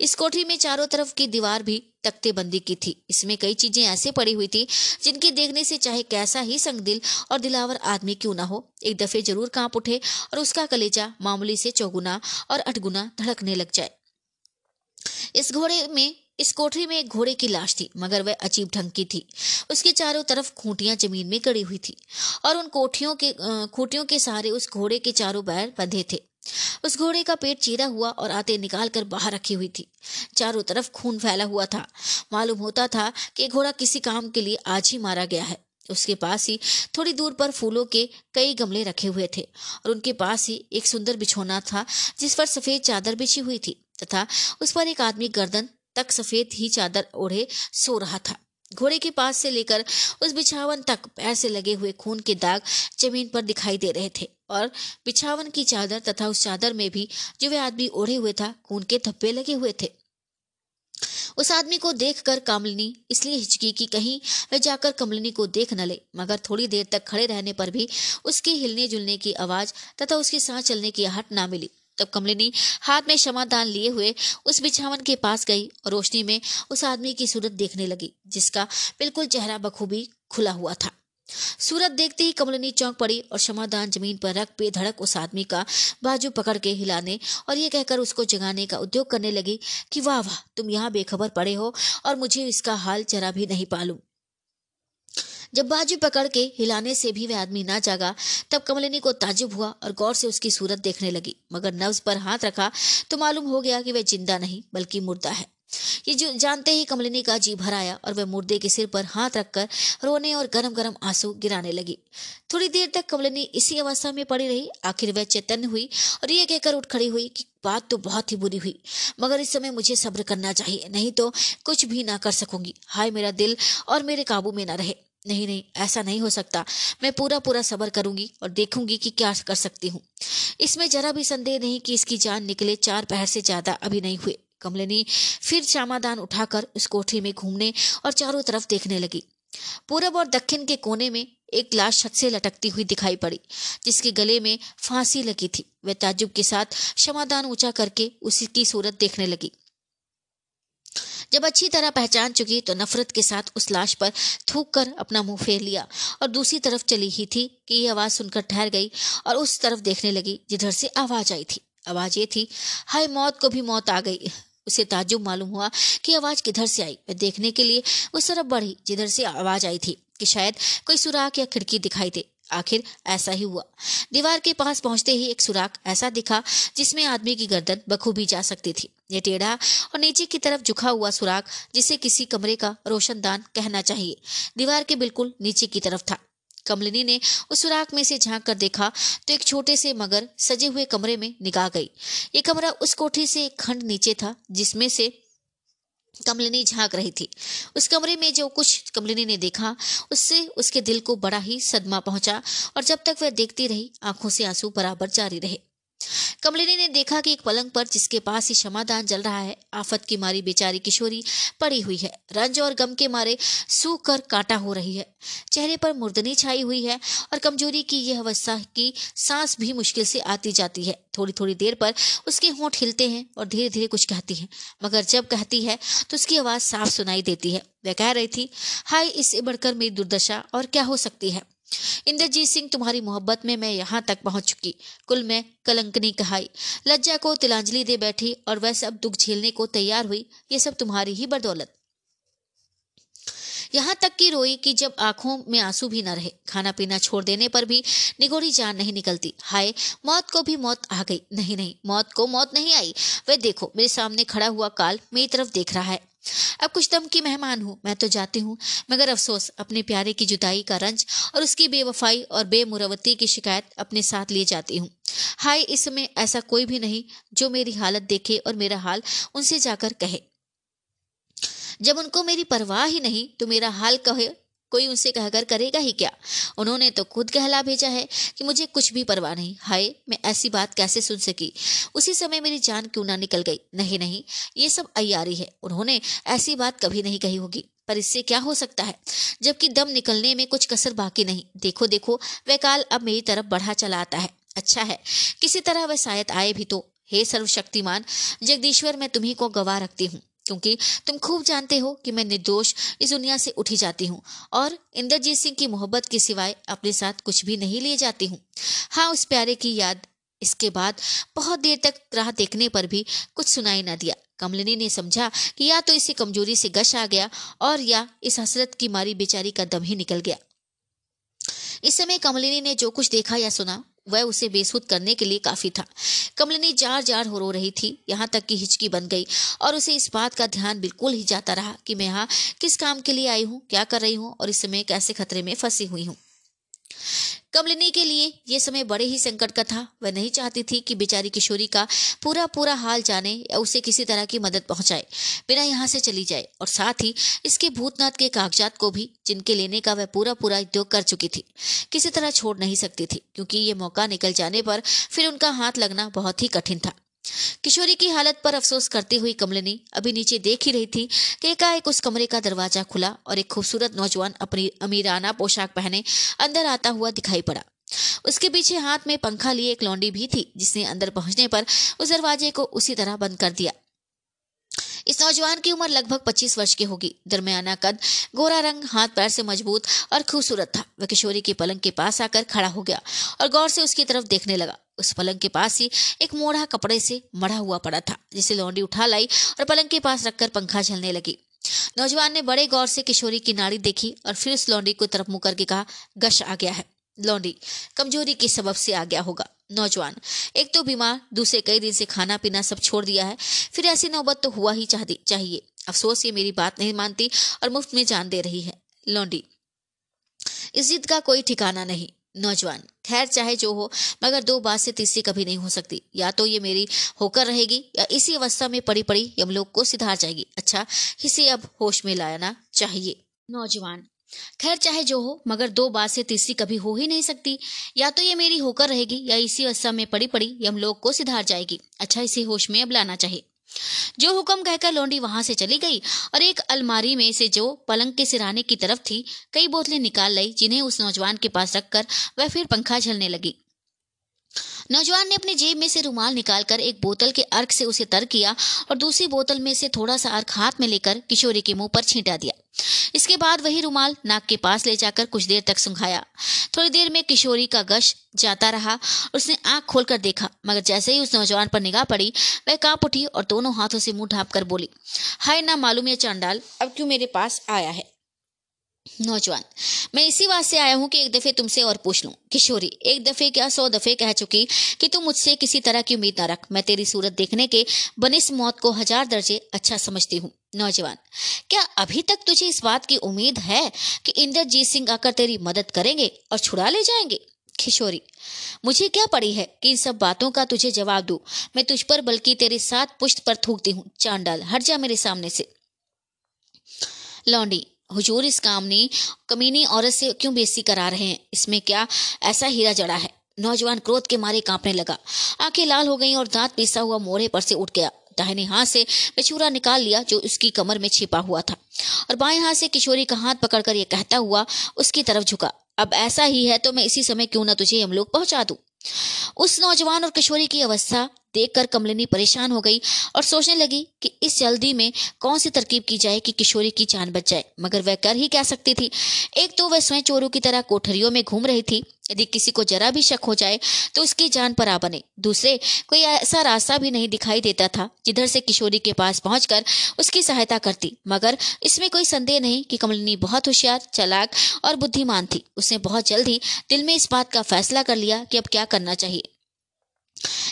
इस कोठरी में चारों तरफ़ की दीवार भी तख्ते बंदी की थी। इसमें कई चीज़ें ऐसे पड़ी हुई थी, जिनके देखने से चाहे कैसा ही संगदिल और दिलावर आदमी क्यों ना हो, एक दफे ज़रूर काँप उठे और उसका कलेजा मामूली से चौगुना और अठगुना धड़कने लग जाए। इस घोड़े में, इस कोठरी में एक घोड़े की लाश थी, मगर वह अजीब ढंग की थी। उसके चारों तरफ़ खूंटियाँ ज़मीन में गड़ी हुई थी और उन कोठियों के खूंटियों के सहारे उस घोड़े के चारों पैर बंधे थे। उस घोड़े का पेट चीरा हुआ और आते निकाल कर बाहर रखी हुई थी। चारों तरफ़ खून फैला हुआ था। मालूम होता था कि घोड़ा किसी काम के लिए आज ही मारा गया है। उसके पास ही थोड़ी दूर पर फूलों के कई गमले रखे हुए थे और उनके पास ही एक सुंदर बिछोना था, जिस पर सफ़ेद चादर बिछी हुई थी तथा उस पर एक आदमी गर्दन तक सफ़ेद ही चादर ओढ़े सो रहा था। घोड़े के पास से लेकर उस बिछावन तक पैर से लगे हुए खून के दाग ज़मीन पर दिखाई दे रहे थे। और बिछावन की चादर तथा उस चादर में भी जो वे आदमी ओढ़े हुए था, खून के धब्बे लगे हुए थे। उस आदमी को देखकर कामलिनी इसलिए हिचकी कि कहीं वह जाकर कमलिनी को देख न ले, मगर थोड़ी देर तक खड़े रहने पर भी उसके हिलने जुलने की आवाज़ तथा उसकी सांस चलने की आहट ना मिली। तब कमलिनी हाथ में क्षमादान लिए हुए उस बिछावन के पास गई और रोशनी में उस आदमी की सूरत देखने लगी, जिसका बिल्कुल चेहरा बखूबी खुला हुआ था। सूरत देखते ही कमलिनी चौंक पड़ी और क्षमादान ज़मीन पर रख बेधड़क उस आदमी का बाजू पकड़ के हिलाने और ये कहकर उसको जगाने का उद्योग करने लगी कि वाह वाह, तुम यहाँ बेखबर पड़े हो और मुझे इसका हाल जरा भी नहीं पालू जब बाजू पकड़ के हिलाने से भी वह आदमी ना जागा, तब कमलिनी को ताजुब हुआ और गौर से उसकी सूरत देखने लगी, मगर नब्ज पर हाथ रखा तो मालूम हो गया कि वह ज़िंदा नहीं, बल्कि मुर्दा है। ये जो जानते ही कमलिनी का जी, भर आया। और वह मुर्दे के सिर पर हाथ रखकर रोने और गरम गरम आँसू गिराने लगी। थोड़ी देर तक कमलिनी इसी अवस्था में पड़ी रही। आखिर वह चैतन्य हुई और ये कहकर उठ खड़ी हुई कि बात तो बहुत ही बुरी हुई, मगर इस समय मुझे सब्र करना चाहिए, नहीं तो कुछ भी ना कर सकूँगी। हाय, मेरा दिल और मेरे काबू में ना रहे। नहीं नहीं, ऐसा नहीं हो सकता। मैं पूरा पूरा सबर करूँगी और देखूँगी कि क्या कर सकती हूँ। इसमें जरा भी संदेह नहीं कि इसकी जान निकले, चार पहर से ज़्यादा अभी नहीं हुए। कमलिनी फिर श्यामादान उठाकर उस कोठरी में घूमने और चारों तरफ़ देखने लगी। पूरब और दक्षिण के कोने में एक लाश छत से लटकती हुई दिखाई पड़ी, जिसके गले में फांसी लगी थी। वह ताजुब के साथ क्षमादान ऊँचा करके उसी की सूरत देखने लगी। जब अच्छी तरह पहचान चुकी तो नफरत के साथ उस लाश पर थूक कर अपना मुँह फेर लिया और दूसरी तरफ़ चली ही थी कि ये आवाज़ सुनकर ठहर गई और उस तरफ़ देखने लगी, जिधर से आवाज़ आई थी। आवाज़ ये थी, हाय, मौत को भी मौत आ गई। उसे ताजुब मालूम हुआ कि आवाज़ किधर से आई। वह देखने के लिए उस तरफ़ बढ़ी, जिधर से आवाज़ आई थी, कि शायद कोई सुराख या खिड़की दिखाई दे। आखिर ऐसा ही हुआ। दीवार के पास पहुँचते ही एक सुराख ऐसा दिखा, जिसमें आदमी की गर्दन बखूबी जा सकती थी। ये टेढ़ा और नीचे की तरफ़ झुका हुआ सुराख, जिसे किसी कमरे का रोशनदान कहना चाहिए, दीवार के बिल्कुल नीचे की तरफ़ था। कमलिनी ने उस सुराख में से झाँक कर देखा तो एक छोटे से मगर सजे हुए कमरे में निगाह गई। ये कमरा उस कोठी से एक खंड नीचे था, जिसमें से कमलिनी झाँक रही थी। उस कमरे में जो कुछ कमलिनी ने देखा, उससे उसके दिल को बड़ा ही सदमा पहुँचा और जब तक वह देखती रही, आँखों से आँसू बराबर जारी रहे। कमलिनी ने देखा कि एक पलंग पर जिसके पास ही क्षमादान जल रहा है, आफत की मारी बेचारी किशोरी पड़ी हुई है। रंज और गम के मारे सूख कर काटा हो रही है। चेहरे पर मुर्दनी छाई हुई है और कमज़ोरी की यह अवस्था की सांस भी मुश्किल से आती जाती है। थोड़ी थोड़ी देर पर उसके होंठ हिलते हैं और धीरे धीरे कुछ कहती है। मगर जब कहती है तो उसकी आवाज़ साफ़ सुनाई देती है। वह कह रही थी, हाय, इससे बढ़कर मेरी दुर्दशा और क्या हो सकती है? इंद्रजीत सिंह, तुम्हारी मोहब्बत में मैं यहाँ तक पहुँच चुकी। कुल में कलंकनी कहाई। लज्जा को तिलांजलि दे बैठी और वह सब दुख झेलने को तैयार हुई। ये सब तुम्हारी ही बदौलत। यहाँ तक की रोई कि जब आँखों में आँसू भी न रहे। खाना पीना छोड़ देने पर भी निगोरी जान नहीं निकलती। हाय, मौत को भी मौत आ गई। नहीं नहीं, मौत को मौत नहीं आई। वह देखो, मेरे सामने खड़ा हुआ काल मेरी तरफ़ देख रहा है। अब कुछ दम की मेहमान हूँ, मैं तो जाती हूँ। मगर अफसोस, अपने प्यारे की जुदाई का रंज और उसकी बेवफाई और बेमुरवती की शिकायत अपने साथ लिए जाती हूँ। हाय, इसमें ऐसा कोई भी नहीं जो मेरी हालत देखे और मेरा हाल उनसे जाकर कहे। जब उनको मेरी परवाह ही नहीं तो मेरा हाल कहे कोई उनसे कहकर करेगा ही क्या? उन्होंने तो खुद कहला भेजा है कि मुझे कुछ भी परवाह नहीं। हाय, मैं ऐसी बात कैसे सुन सकी? उसी समय मेरी जान क्यों ना निकल गई? नहीं नहीं, ये सब अयारी है। उन्होंने ऐसी बात कभी नहीं कही होगी, पर इससे क्या हो सकता है? जबकि दम निकलने में कुछ कसर बाकी नहीं। देखो देखो, वह काल अब मेरी तरफ़ बढ़ा चला आता है। अच्छा है, किसी तरह वह शायद आए भी तो। हे सर्वशक्तिमान, जगदीश्वर, मैं तुम्ही को गवा रखती हूँ। क्योंकि तुम खूब जानते हो कि मैं निर्दोष इस दुनिया से उठी जाती हूँ और इंद्रजीत सिंह की मोहब्बत के सिवाय अपने साथ कुछ भी नहीं ले जाती हूँ। हाँ उस प्यारे की याद इसके बाद बहुत देर तक राह देखने पर भी कुछ सुनाई न दिया। कमलिनी ने समझा कि या तो इसे कमज़ोरी से गश आ गया और या इस हसरत की मारी बेचारी का दम ही निकल गया। इस समय कमलिनी ने जो कुछ देखा या सुना वह उसे बेसुध करने के लिए काफ़ी था। कमलिनी जार जार हो रो रही थी। यहाँ तक कि हिचकी बन गई और उसे इस बात का ध्यान बिल्कुल ही जाता रहा कि मैं यहाँ किस काम के लिए आई हूँ, क्या कर रही हूँ और इस समय कैसे खतरे में फंसी हुई हूँ। कमलिनी के लिए? ये समय बड़े ही संकट का था। वह नहीं चाहती थी कि बेचारी किशोरी का पूरा पूरा हाल जाने या उसे किसी तरह की मदद पहुँचाए, बिना यहाँ से चली जाए। और साथ ही इसके भूतनाथ के कागजात को भी, जिनके लेने का वह पूरा पूरा उद्योग कर चुकी थी, किसी तरह छोड़ नहीं सकती थी, क्योंकि ये मौका निकल जाने पर फिर उनका हाथ लगना बहुत ही कठिन था। किशोरी की हालत पर अफसोस करती हुई कमलिनी अभी नीचे देख ही रही थी कि एकाएक उस कमरे का दरवाज़ा खुला और एक खूबसूरत नौजवान अपनी अमीराना पोशाक पहने अंदर आता हुआ दिखाई पड़ा। उसके पीछे हाथ में पंखा लिए एक लौंडी भी थी, जिसने अंदर पहुँचने पर उस दरवाजे को उसी तरह बंद कर दिया। इस नौजवान की उम्र लगभग 25 वर्ष की होगी। दरमियाना कद, गोरा रंग, हाथ पैर से मज़बूत और खूबसूरत था। वह किशोरी के पलंग के पास आकर खड़ा हो गया और गौर से उसकी तरफ़ देखने लगा। उस पलंग के पास ही एक मोड़ा कपड़े से मढ़ा हुआ पड़ा था, जिसे लौंडी उठा लाई और पलंग के पास रखकर पंखा झलने लगी। नौजवान ने बड़े गौर से किशोरी की नाड़ी देखी और फिर उस लौंडी को तरफ़ मुँह करके कहा, गश आ गया है। लौंडी, कमज़ोरी के सबब से आ गया होगा। नौजवान, एक तो बीमार, दूसरे कई दिन से खाना पीना सब छोड़ दिया है, फिर ऐसी नौबत तो हुआ ही चाहिए। अफसोस, ये मेरी बात नहीं मानती और मुफ़्त में जान दे रही है। लौंडी, इस जिद का कोई ठिकाना नहीं। नौजवान। खैर, चाहे जो हो, मगर दो बात से तीसरी कभी नहीं हो सकती। या तो ये मेरी होकर रहेगी, या इसी अवस्था में पड़ी पड़ी यमलोक को सिधार जाएगी। अच्छा इसे अब होश में लाना चाहिए। नौजवान। खैर, चाहे जो हो, मगर दो बात से तीसरी कभी हो ही नहीं सकती। या तो ये मेरी होकर रहेगी, या इसी अवस्था में पड़ी पड़ी यमलोक को सिधार जाएगी। अच्छा इसे होश में अब लाना चाहिए। जो हुक्म कहकर लौंडी वहाँ से चली गई और एक अलमारी में से जो पलंग के सिराने की तरफ़ थी, कई बोतलें निकाल लाई, जिन्हें उस नौजवान के पास रखकर वह फिर पंखा झलने लगी। नौजवान ने अपनी जेब में से रुमाल निकालकर एक बोतल के अर्क से उसे तर किया और दूसरी बोतल में से थोड़ा सा अर्क हाथ में लेकर किशोरी के मुँह पर छींटा दिया। इसके बाद वही रुमाल नाक के पास ले जाकर कुछ देर तक सुंघाया थोड़ी देर में किशोरी का गश जाता रहा उसने आँख खोलकर देखा, मगर जैसे ही उस नौजवान पर निगाह पड़ी, वह काँप उठी और दोनों हाथों से मुँह ढाप कर बोली, हाय ना मालूम ये चांडाल, अब क्यों मेरे पास आया है? नौजवान, मैं इसी बात से आया हूँ कि एक दफे तुमसे और पूछ लूँ। किशोरी, एक दफे क्या सौ दफे कह चुकी कि तुम मुझसे किसी तरह की उम्मीद ना रख। मैं तेरी सूरत देखने के बनिस मौत को हज़ार दर्जे अच्छा समझती हूँ। नौजवान, क्या अभी तक तुझे इस बात की उम्मीद है कि इंद्रजीत सिंह आकर तेरी मदद करेंगे और छुड़ा ले जाएँगे? किशोरी, मुझे क्या पड़ी है कि इन सब बातों का तुझे जवाब दू? मैं तुझ पर बल्कि तेरे साथ पुष्ट पर थूकती हूँ। चांडाल, हट जा मेरे सामने से। लौंडी हुजूर इस कामनी कमीनी औरत से क्यों बेसी करा रहे हैं? इसमें क्या ऐसा हीरा जड़ा है? नौजवान क्रोध के मारे कांपने लगा। आँखें लाल हो गईं और दांत पीसा हुआ मोड़े पर से उठ गया। दाहिने हाथ से बेचूरा निकाल लिया जो उसकी कमर में छिपा हुआ था। और बाएँ हाथ से किशोरी का हाथ पकड़कर यह कहता हुआ उसकी तरफ़ झुका। अब ऐसा ही है तो मैं इसी समय क्यों ना तुझे हम लोग पहुँचा दूँ? उस नौजवान और किशोरी की अवस्था देखकर कमलिनी परेशान हो गई और सोचने लगी कि इस जल्दी में कौन सी तरकीब की जाए कि किशोरी की जान बच जाए। मगर वह कर ही क्या सकती थी? एक तो वह स्वयं चोरों की तरह कोठरियों में घूम रही थी। यदि किसी को जरा भी शक हो जाए तो उसकी जान पर आ बने। दूसरे, कोई ऐसा रास्ता भी नहीं दिखाई देता था जिधर से किशोरी के पास पहुंचकर उसकी सहायता करती। मगर इसमें कोई संदेह नहीं कि कमलिनी बहुत होशियार, चलाक और बुद्धिमान थी। उसने बहुत जल्द ही दिल में इस बात का फैसला कर लिया कि अब क्या करना चाहिए।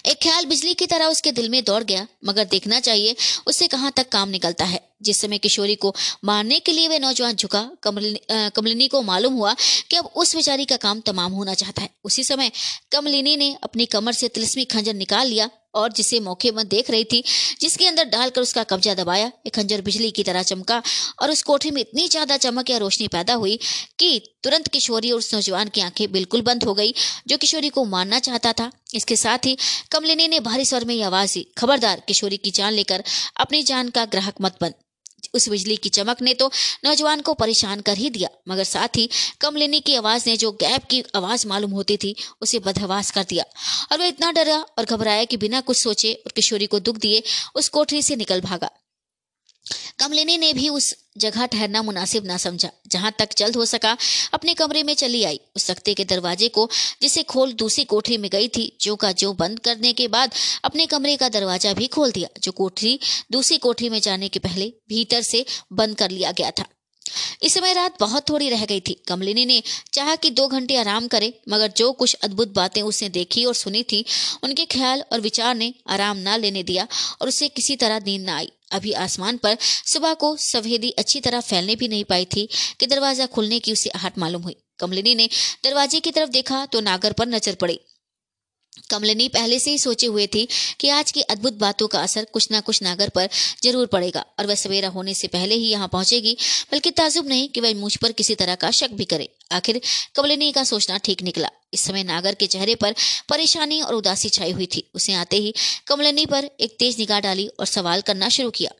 एक ख्याल बिजली की तरह उसके दिल में दौड़ गया, मगर देखना चाहिए, उससे कहाँ तक काम निकलता है। जिस समय किशोरी को मारने के लिए वह नौजवान झुका, कमलिनी को मालूम हुआ कि अब उस बेचारी का काम तमाम होना चाहता है। उसी समय कमलिनी ने अपनी कमर से तिलस्मी खंजर निकाल लिया और जिसे मौके में देख रही थी, जिसके अंदर डालकर उसका कब्जा दबाया। एक खंजर बिजली की तरह चमका और उस कोठे में इतनी ज़्यादा चमक या रोशनी पैदा हुई कि तुरंत किशोरी और उस नौजवान की आँखें बिल्कुल बंद हो गई, जो किशोरी को मारना चाहता था। इसके साथ ही कमलिनी ने भारी स्वर में आवाज़ दी, खबरदार, किशोरी की जान लेकर अपनी जान का ग्राहक मत बन। उस बिजली की चमक ने तो नौजवान को परेशान कर ही दिया। मगर साथ ही कमलिनी की आवाज़ ने जो गैप की आवाज़ मालूम होती थी, उसे बदहवास कर दिया। और वह इतना डरा और घबराया कि बिना कुछ सोचे और किशोरी को दुख दिए, उस कोठरी से निकल भागा। कमलिनी ने भी उस जगह ठहरना मुनासिब ना समझा। जहाँ तक जल्द हो सका, अपने कमरे में चली आई। उस तख्ते के दरवाजे को, जिसे खोल दूसरी कोठरी में गई थी, जो का जो बंद करने के बाद अपने कमरे का दरवाज़ा भी खोल दिया, जो कोठरी दूसरी कोठरी में जाने के पहले भीतर से बंद कर लिया गया था। इस समय रात बहुत थोड़ी रह गई थी। कमलिनी ने चाहा कि दो घंटे आराम करे, मगर जो कुछ अद्भुत बातें उसने देखी और सुनी थी, उनके ख्याल और विचार ने आराम ना लेने दिया और उसे किसी तरह नींद ना आई। अभी आसमान पर सुबह को सफेदी अच्छी तरह फैलने भी नहीं पाई थी कि दरवाज़ा खुलने की उसे आहट मालूम हुई। कमलिनी ने दरवाजे की तरफ़ देखा तो नागर पर नज़र पड़ी। कमलिनी पहले से ही सोचे हुए थी कि आज की अद्भुत बातों का असर कुछ ना कुछ नागर पर ज़रूर पड़ेगा और वह सवेरा होने से पहले ही यहाँ पहुंचेगी, बल्कि ताजुब नहीं कि वह मुझ पर किसी तरह का शक भी करे। आखिर कमलिनी का सोचना ठीक निकला। इस समय नागर के चेहरे पर परेशानी और उदासी छाई हुई थी। उसे आते ही कमलिनी पर एक तेज निगाह डाली और सवाल करना शुरू किया,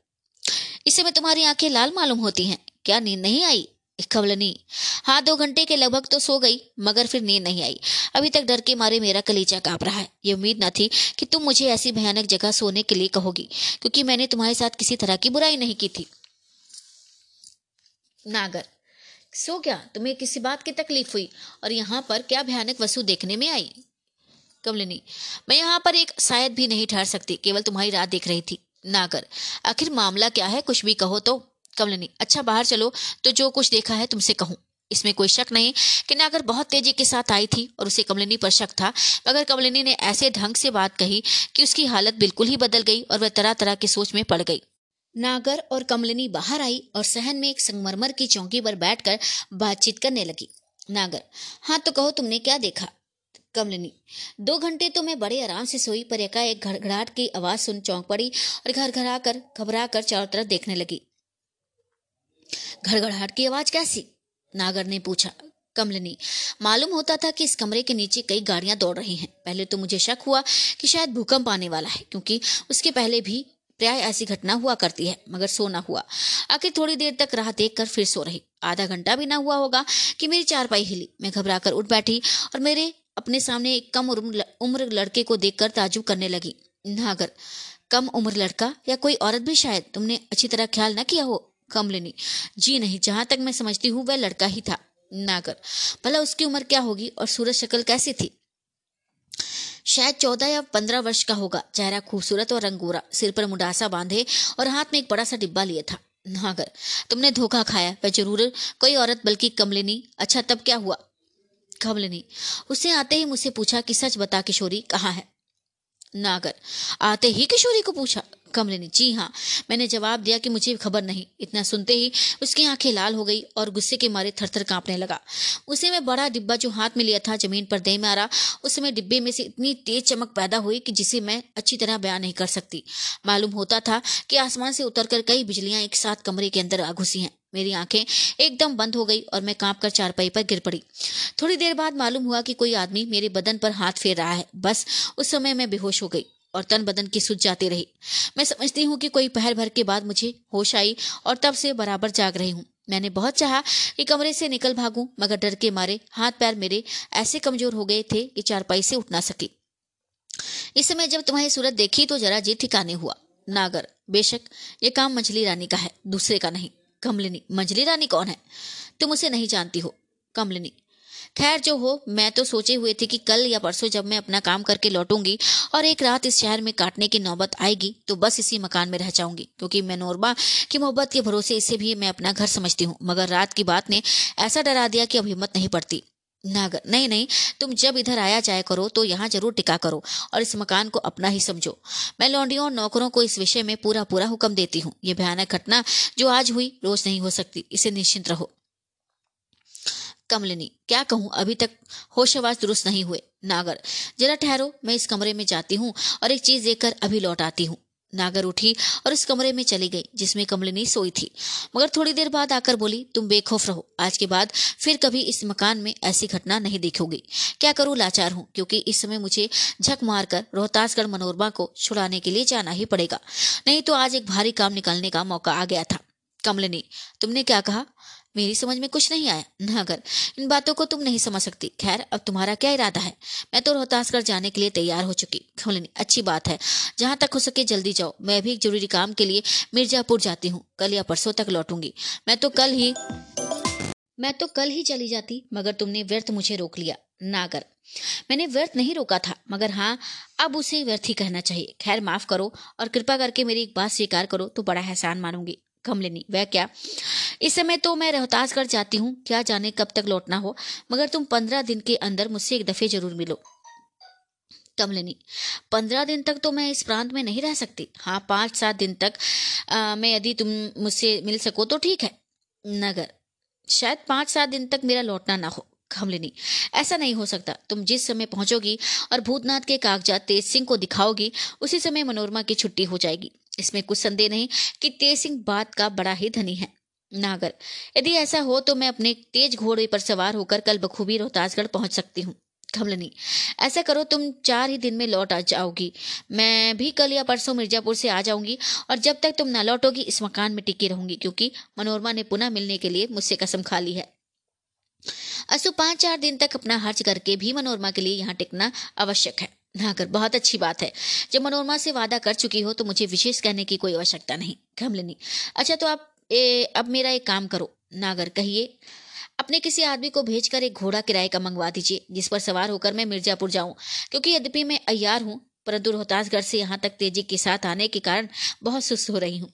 इस समय तुम्हारी आँखें लाल मालूम होती हैं। क्या नींद नहीं आई? कमलनी हाँ दो घंटे के लगभग तो सो गई, मगर फिर नींद नहीं आई। अभी तक डर के मारे मेरा कलीजा काँप रहा है। ये उम्मीद न थी कि तुम मुझे ऐसी भयानक जगह सोने के लिए कहोगी, क्योंकि मैंने तुम्हारे साथ किसी तरह की बुराई नहीं की थी। नागर सो क्या तुम्हें किसी बात की तकलीफ़ हुई और यहाँ पर क्या भयानक वस्तु देखने में आई? कमलिनी, मैं यहाँ पर एक शायद भी नहीं ठहर सकती, केवल तुम्हारी रात देख रही थी। नागर, आखिर मामला क्या है? कुछ भी कहो तो। कमलिनी अच्छा बाहर चलो तो जो कुछ देखा है तुमसे कहूँ। इसमें कोई शक नहीं कि नागर बहुत तेज़ी के साथ आई थी और उसे कमलिनी पर शक था, मगर कमलिनी ने ऐसे ढंग से बात कही कि उसकी हालत बिल्कुल ही बदल गई और वह तरह तरह की सोच में पड़ गई। नागर और कमलिनी बाहर आई और सहन में एक संगमरमर की चौकी पर बैठकर बातचीत करने लगी। नागर हाँ तो कहो तुमने क्या देखा? कमलिनी, दो घंटे तो मैं बड़े आराम से सोई, पर एकाएक घड़घड़ाहट की आवाज़ सुन चौंक पड़ी और घर घर आकर घबरा कर चारों तरफ़ देखने लगी। घड़घड़ाहट की आवाज़ कैसी? नागर ने पूछा। कमलिनी, मालूम होता था कि इस कमरे के नीचे कई गाड़ियाँ दौड़ रही हैं। पहले तो मुझे शक हुआ कि शायद भूकंप आने वाला है, क्योंकि उसके पहले भी प्राय ऐसी घटना हुआ करती है, मगर सो ना हुआ। आखिर थोड़ी देर तक राह देख कर फिर सो रही। आधा घंटा भी ना हुआ होगा कि मेरी चारपाई हिली। मैं घबरा कर उठ बैठी और मेरे अपने सामने एक कम उम्र लड़के को देखकर ताजुब करने लगी। नागर कम उम्र लड़का या कोई औरत भी शायद, तुमने अच्छी तरह ख्याल न किया हो, कमलिनी। जी नहीं, जहाँ तक मैं समझती हूँ वह लड़का ही था। नागर भला उसकी उम्र क्या होगी और सूरज शक्ल कैसी थी? शायद चौदह या पंद्रह वर्ष का होगा। चेहरा खूबसूरत और रंगोरा, सिर पर मुडासा बांधे और हाथ में एक बड़ा सा डिब्बा लिए था। नागर, तुमने धोखा खाया। वह ज़रूर कोई औरत, बल्कि कमलिनी। अच्छा तब क्या हुआ? कमलिनी उसने आते ही मुझसे पूछा कि सच बता किशोरी कहाँ है? नागर, आते ही किशोरी को पूछा। कमलिनी जी हाँ मैंने जवाब दिया कि मुझे खबर नहीं। इतना सुनते ही उसकी आँखें लाल हो गई और गुस्से के मारे थरथर कांपने लगा। उसे मैं बड़ा डिब्बा जो हाथ में लिया था, ज़मीन पर दे मारा उस समय डिब्बे में से इतनी तेज चमक पैदा हुई कि जिसे मैं अच्छी तरह बयान नहीं कर सकती। मालूम होता था कि आसमान से उतरकर कई बिजलियाँ एक साथ कमरे के अंदर आ घुसी हैं। मेरी आँखें एकदम बंद हो गई और मैं काँप कर चारपाई पर गिर पड़ी। थोड़ी देर बाद मालूम हुआ कि कोई आदमी मेरे बदन पर हाथ फेर रहा है। बस उस समय मैं बेहोश हो गई। और तन बदन की सुझ जाती रही। मैं समझती हूँ कि कोई पहर भर के बाद मुझे होश आई और तब से बराबर जाग रही हूँ। मैंने बहुत चाहा कि कमरे से निकल भागूं, मगर डर के मारे हाथ पैर मेरे ऐसे कमज़ोर हो गए थे कि चारपाई से उठ ना सकी। इस समय जब तुम्हारी सूरत देखी तो जरा जी ठिकाने हुआ। नागर, बेशक ये काम मंझली रानी का है, दूसरे का नहीं। कमलिनी मंझली रानी कौन है? तुम उसे नहीं जानती हो। कमलिनी खैर, जो हो, मैं तो सोचे हुए थे कि कल या परसों जब मैं अपना काम करके लौटूँगी और एक रात इस शहर में काटने की नौबत आएगी तो बस इसी मकान में रह जाऊँगी, क्योंकि मैं नोरबा की मोहब्बत के भरोसे, इसे भी मैं अपना घर समझती हूँ। मगर रात की बात ने ऐसा डरा दिया कि अब हिम्मत नहीं पड़ती। नागर नहीं नहीं, तुम जब इधर आया जाया करो तो यहाँ ज़रूर टिका करो और इस मकान को अपना ही समझो। मैं लौंडियों और नौकरों को इस विषय में पूरा पूरा हुक्म देती हूँ। ये भयानक घटना जो आज हुई, रोज नहीं हो सकती। इसे निश्चिंत रहो। कमलिनी, क्या कहूँ? अभी तक होशवास दुरुस्त नहीं हुए। नागर, जरा ठहरो, मैं इस कमरे में जाती हूँ और एक चीज़ देखकर अभी लौट आती हूँ। नागर उठी और उस कमरे में चली गई, जिसमें कमलिनी सोई थी। मगर थोड़ी देर बाद आकर बोली, तुम बेखौफ रहो। आज के बाद फिर कभी इस मकान में ऐसी घटना नहीं देखोगी। क्या करूँ? लाचार हूँ, क्योंकि इस समय मुझे झक मारकर रोहतासगढ़ मनोरमा को छुड़ाने के लिए जाना ही पड़ेगा। नहीं तो आज एक भारी काम निकालने का मौका आ गया था। कमलिनी, तुमने क्या कहा? मेरी समझ में कुछ नहीं आया। नागर इन बातों को तुम नहीं समझ सकती। खैर, अब तुम्हारा क्या इरादा है? मैं तो रोहतासगढ़ जाने के लिए तैयार हो चुकी। कमलिनी अच्छी बात है। जहाँ तक हो सके जल्दी जाओ। मैं भी एक ज़रूरी काम के लिए मिर्जापुर जाती हूँ। कल या परसों तक लौटूँगी। मैं तो कल ही मैं तो कल ही चली जाती, मगर तुमने व्यर्थ मुझे रोक लिया। नागर मैंने व्यर्थ नहीं रोका था, मगर हाँ अब उसे व्यर्थ ही कहना चाहिए। खैर, माफ़ करो और कृपा करके मेरी एक बात स्वीकार करो तो बड़ा एहसान मानूँगी। कमलिनी वह क्या? इस समय तो मैं रोहतासगढ़ जाती हूँ क्या जाने कब तक लौटना हो मगर तुम पंद्रह दिन के अंदर मुझसे एक दफे ज़रूर मिलो। कमलिनी पंद्रह दिन तक तो मैं इस प्रांत में नहीं रह सकती। हाँ पाँच सात दिन तक आ, मैं यदि तुम मुझसे मिल सको तो ठीक है नगर। शायद पाँच सात दिन तक मेरा लौटना ना हो कमलिनी ऐसा नहीं हो सकता। तुम जिस समय पहुंचोगी और भूतनाथ के कागजात तेज सिंह को दिखाओगी उसी समय मनोरमा की छुट्टी हो जाएगी। इसमें कुछ संदेह नहीं कि तेज सिंह बात का बड़ा ही धनी है। नागर, यदि ऐसा हो तो मैं अपने तेज घोड़े पर सवार होकर कल बखूबी रोहतासगढ़ पहुँच सकती हूँ। कमलनी, ऐसा करो तुम चार ही दिन में लौट आ जाओगी। मैं भी कल या परसों मिर्जापुर से आ जाऊँगी और जब तक तुम न लौटोगी इस मकान में टिकी रहूँगी क्योंकि मनोरमा ने पुनः मिलने के लिए मुझसे कसम खा ली है। असु पाँच चार दिन तक अपना हर्ज करके भी मनोरमा के लिए यहाँ टिकना आवश्यक है। नागर बहुत अच्छी बात है। जब मनोरमा से वादा कर चुकी हो तो मुझे विशेष कहने की कोई आवश्यकता नहीं। कमलिनी अच्छा तो आप ए, अब मेरा एक काम करो। नागर कहिए अपने किसी आदमी को भेजकर एक घोड़ा किराए का मंगवा दीजिए जिस पर सवार होकर मैं मिर्जापुर जाऊँ। क्योंकि यद्यपि मैं अयार हूँ परंतु रोहतासगढ़ से यहाँ तक तेज़ी के साथ आने के कारण बहुत सुस्त हो रही हूँ।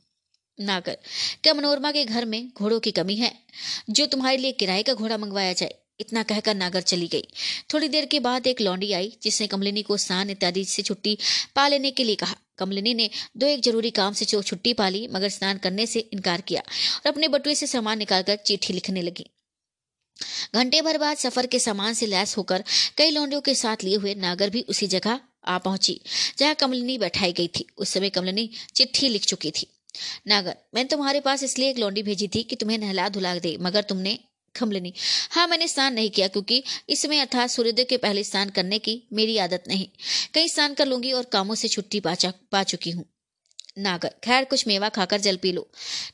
नागर क्या मनोरमा के घर में घोड़ों की कमी है? जो तुम्हारे लिए किराए का घोड़ा मंगवाया जाए इतना कहकर नागर चली गई। थोड़ी देर के बाद एक लौंडी आई, जिसने कमलिनी को स्नान इत्यादि से छुट्टी पा लेने के लिए कहा। कमलिनी ने दो एक ज़रूरी काम से छुट्टी पा ली, मगर स्नान करने से इनकार किया और अपने बटुए से सामान निकालकर चिट्ठी लिखने लगी। घंटे भर बाद सफ़र के सामान से लैस होकर कई लौंडियों के साथ लिए हुए नागर भी उसी जगह आ पहुँची, जहाँ कमलिनी बैठाई गई थी। उस समय कमलिनी चिट्ठी लिख चुकी थी। नागर मैंने तुम्हारे पास इसलिए एक लौंडी भेजी थी कि तुम्हें नहला धुला दे, मगर तुमने खमलनी हाँ मैंने स्नान नहीं किया क्योंकि इसमें अर्थात सूर्योदय के पहले स्नान करने की मेरी आदत नहीं। कहीं स्नान कर लूँगी और कामों से छुट्टी पा पा चुकी हूँ। नागर, खैर, कुछ मेवा खाकर जल पी लो।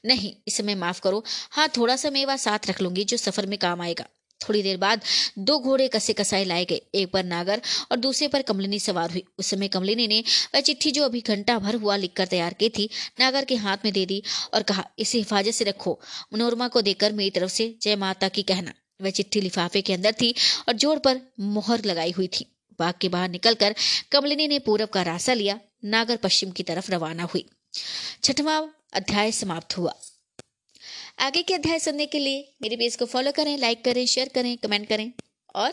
नहीं, इस समय माफ़ करो। हाँ थोड़ा सा मेवा साथ रख लूँगी जो सफ़र में काम आएगा। थोड़ी देर बाद दो घोड़े कसे कसाए लाए गए, एक पर नागर और दूसरे पर कमलिनी सवार हुई। उस समय कमलिनी ने वह चिट्ठी जो अभी घंटा भर हुआ लिखकर तैयार की थी, नागर के हाथ में दे दी और कहा, इसे हिफाजत से रखो, मनोरमा को देकर मेरी तरफ़ से जय माता की कहना। वह चिट्ठी लिफाफे के अंदर थी और जोड़ पर मोहर लगाई हुई थी। बाग के बाहर निकलकर कमलिनी ने पूरब का रास्ता लिया, नागर पश्चिम की तरफ़ रवाना हुई। छठवां अध्याय समाप्त हुआ। आगे के अध्याय सुनने के लिए मेरे पेज को फॉलो करें लाइक करें शेयर करें कमेंट करें और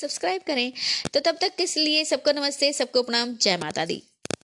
सब्सक्राइब करें। तो तब तक के लिए सबको नमस्ते, सबको प्रणाम। जय माता दी।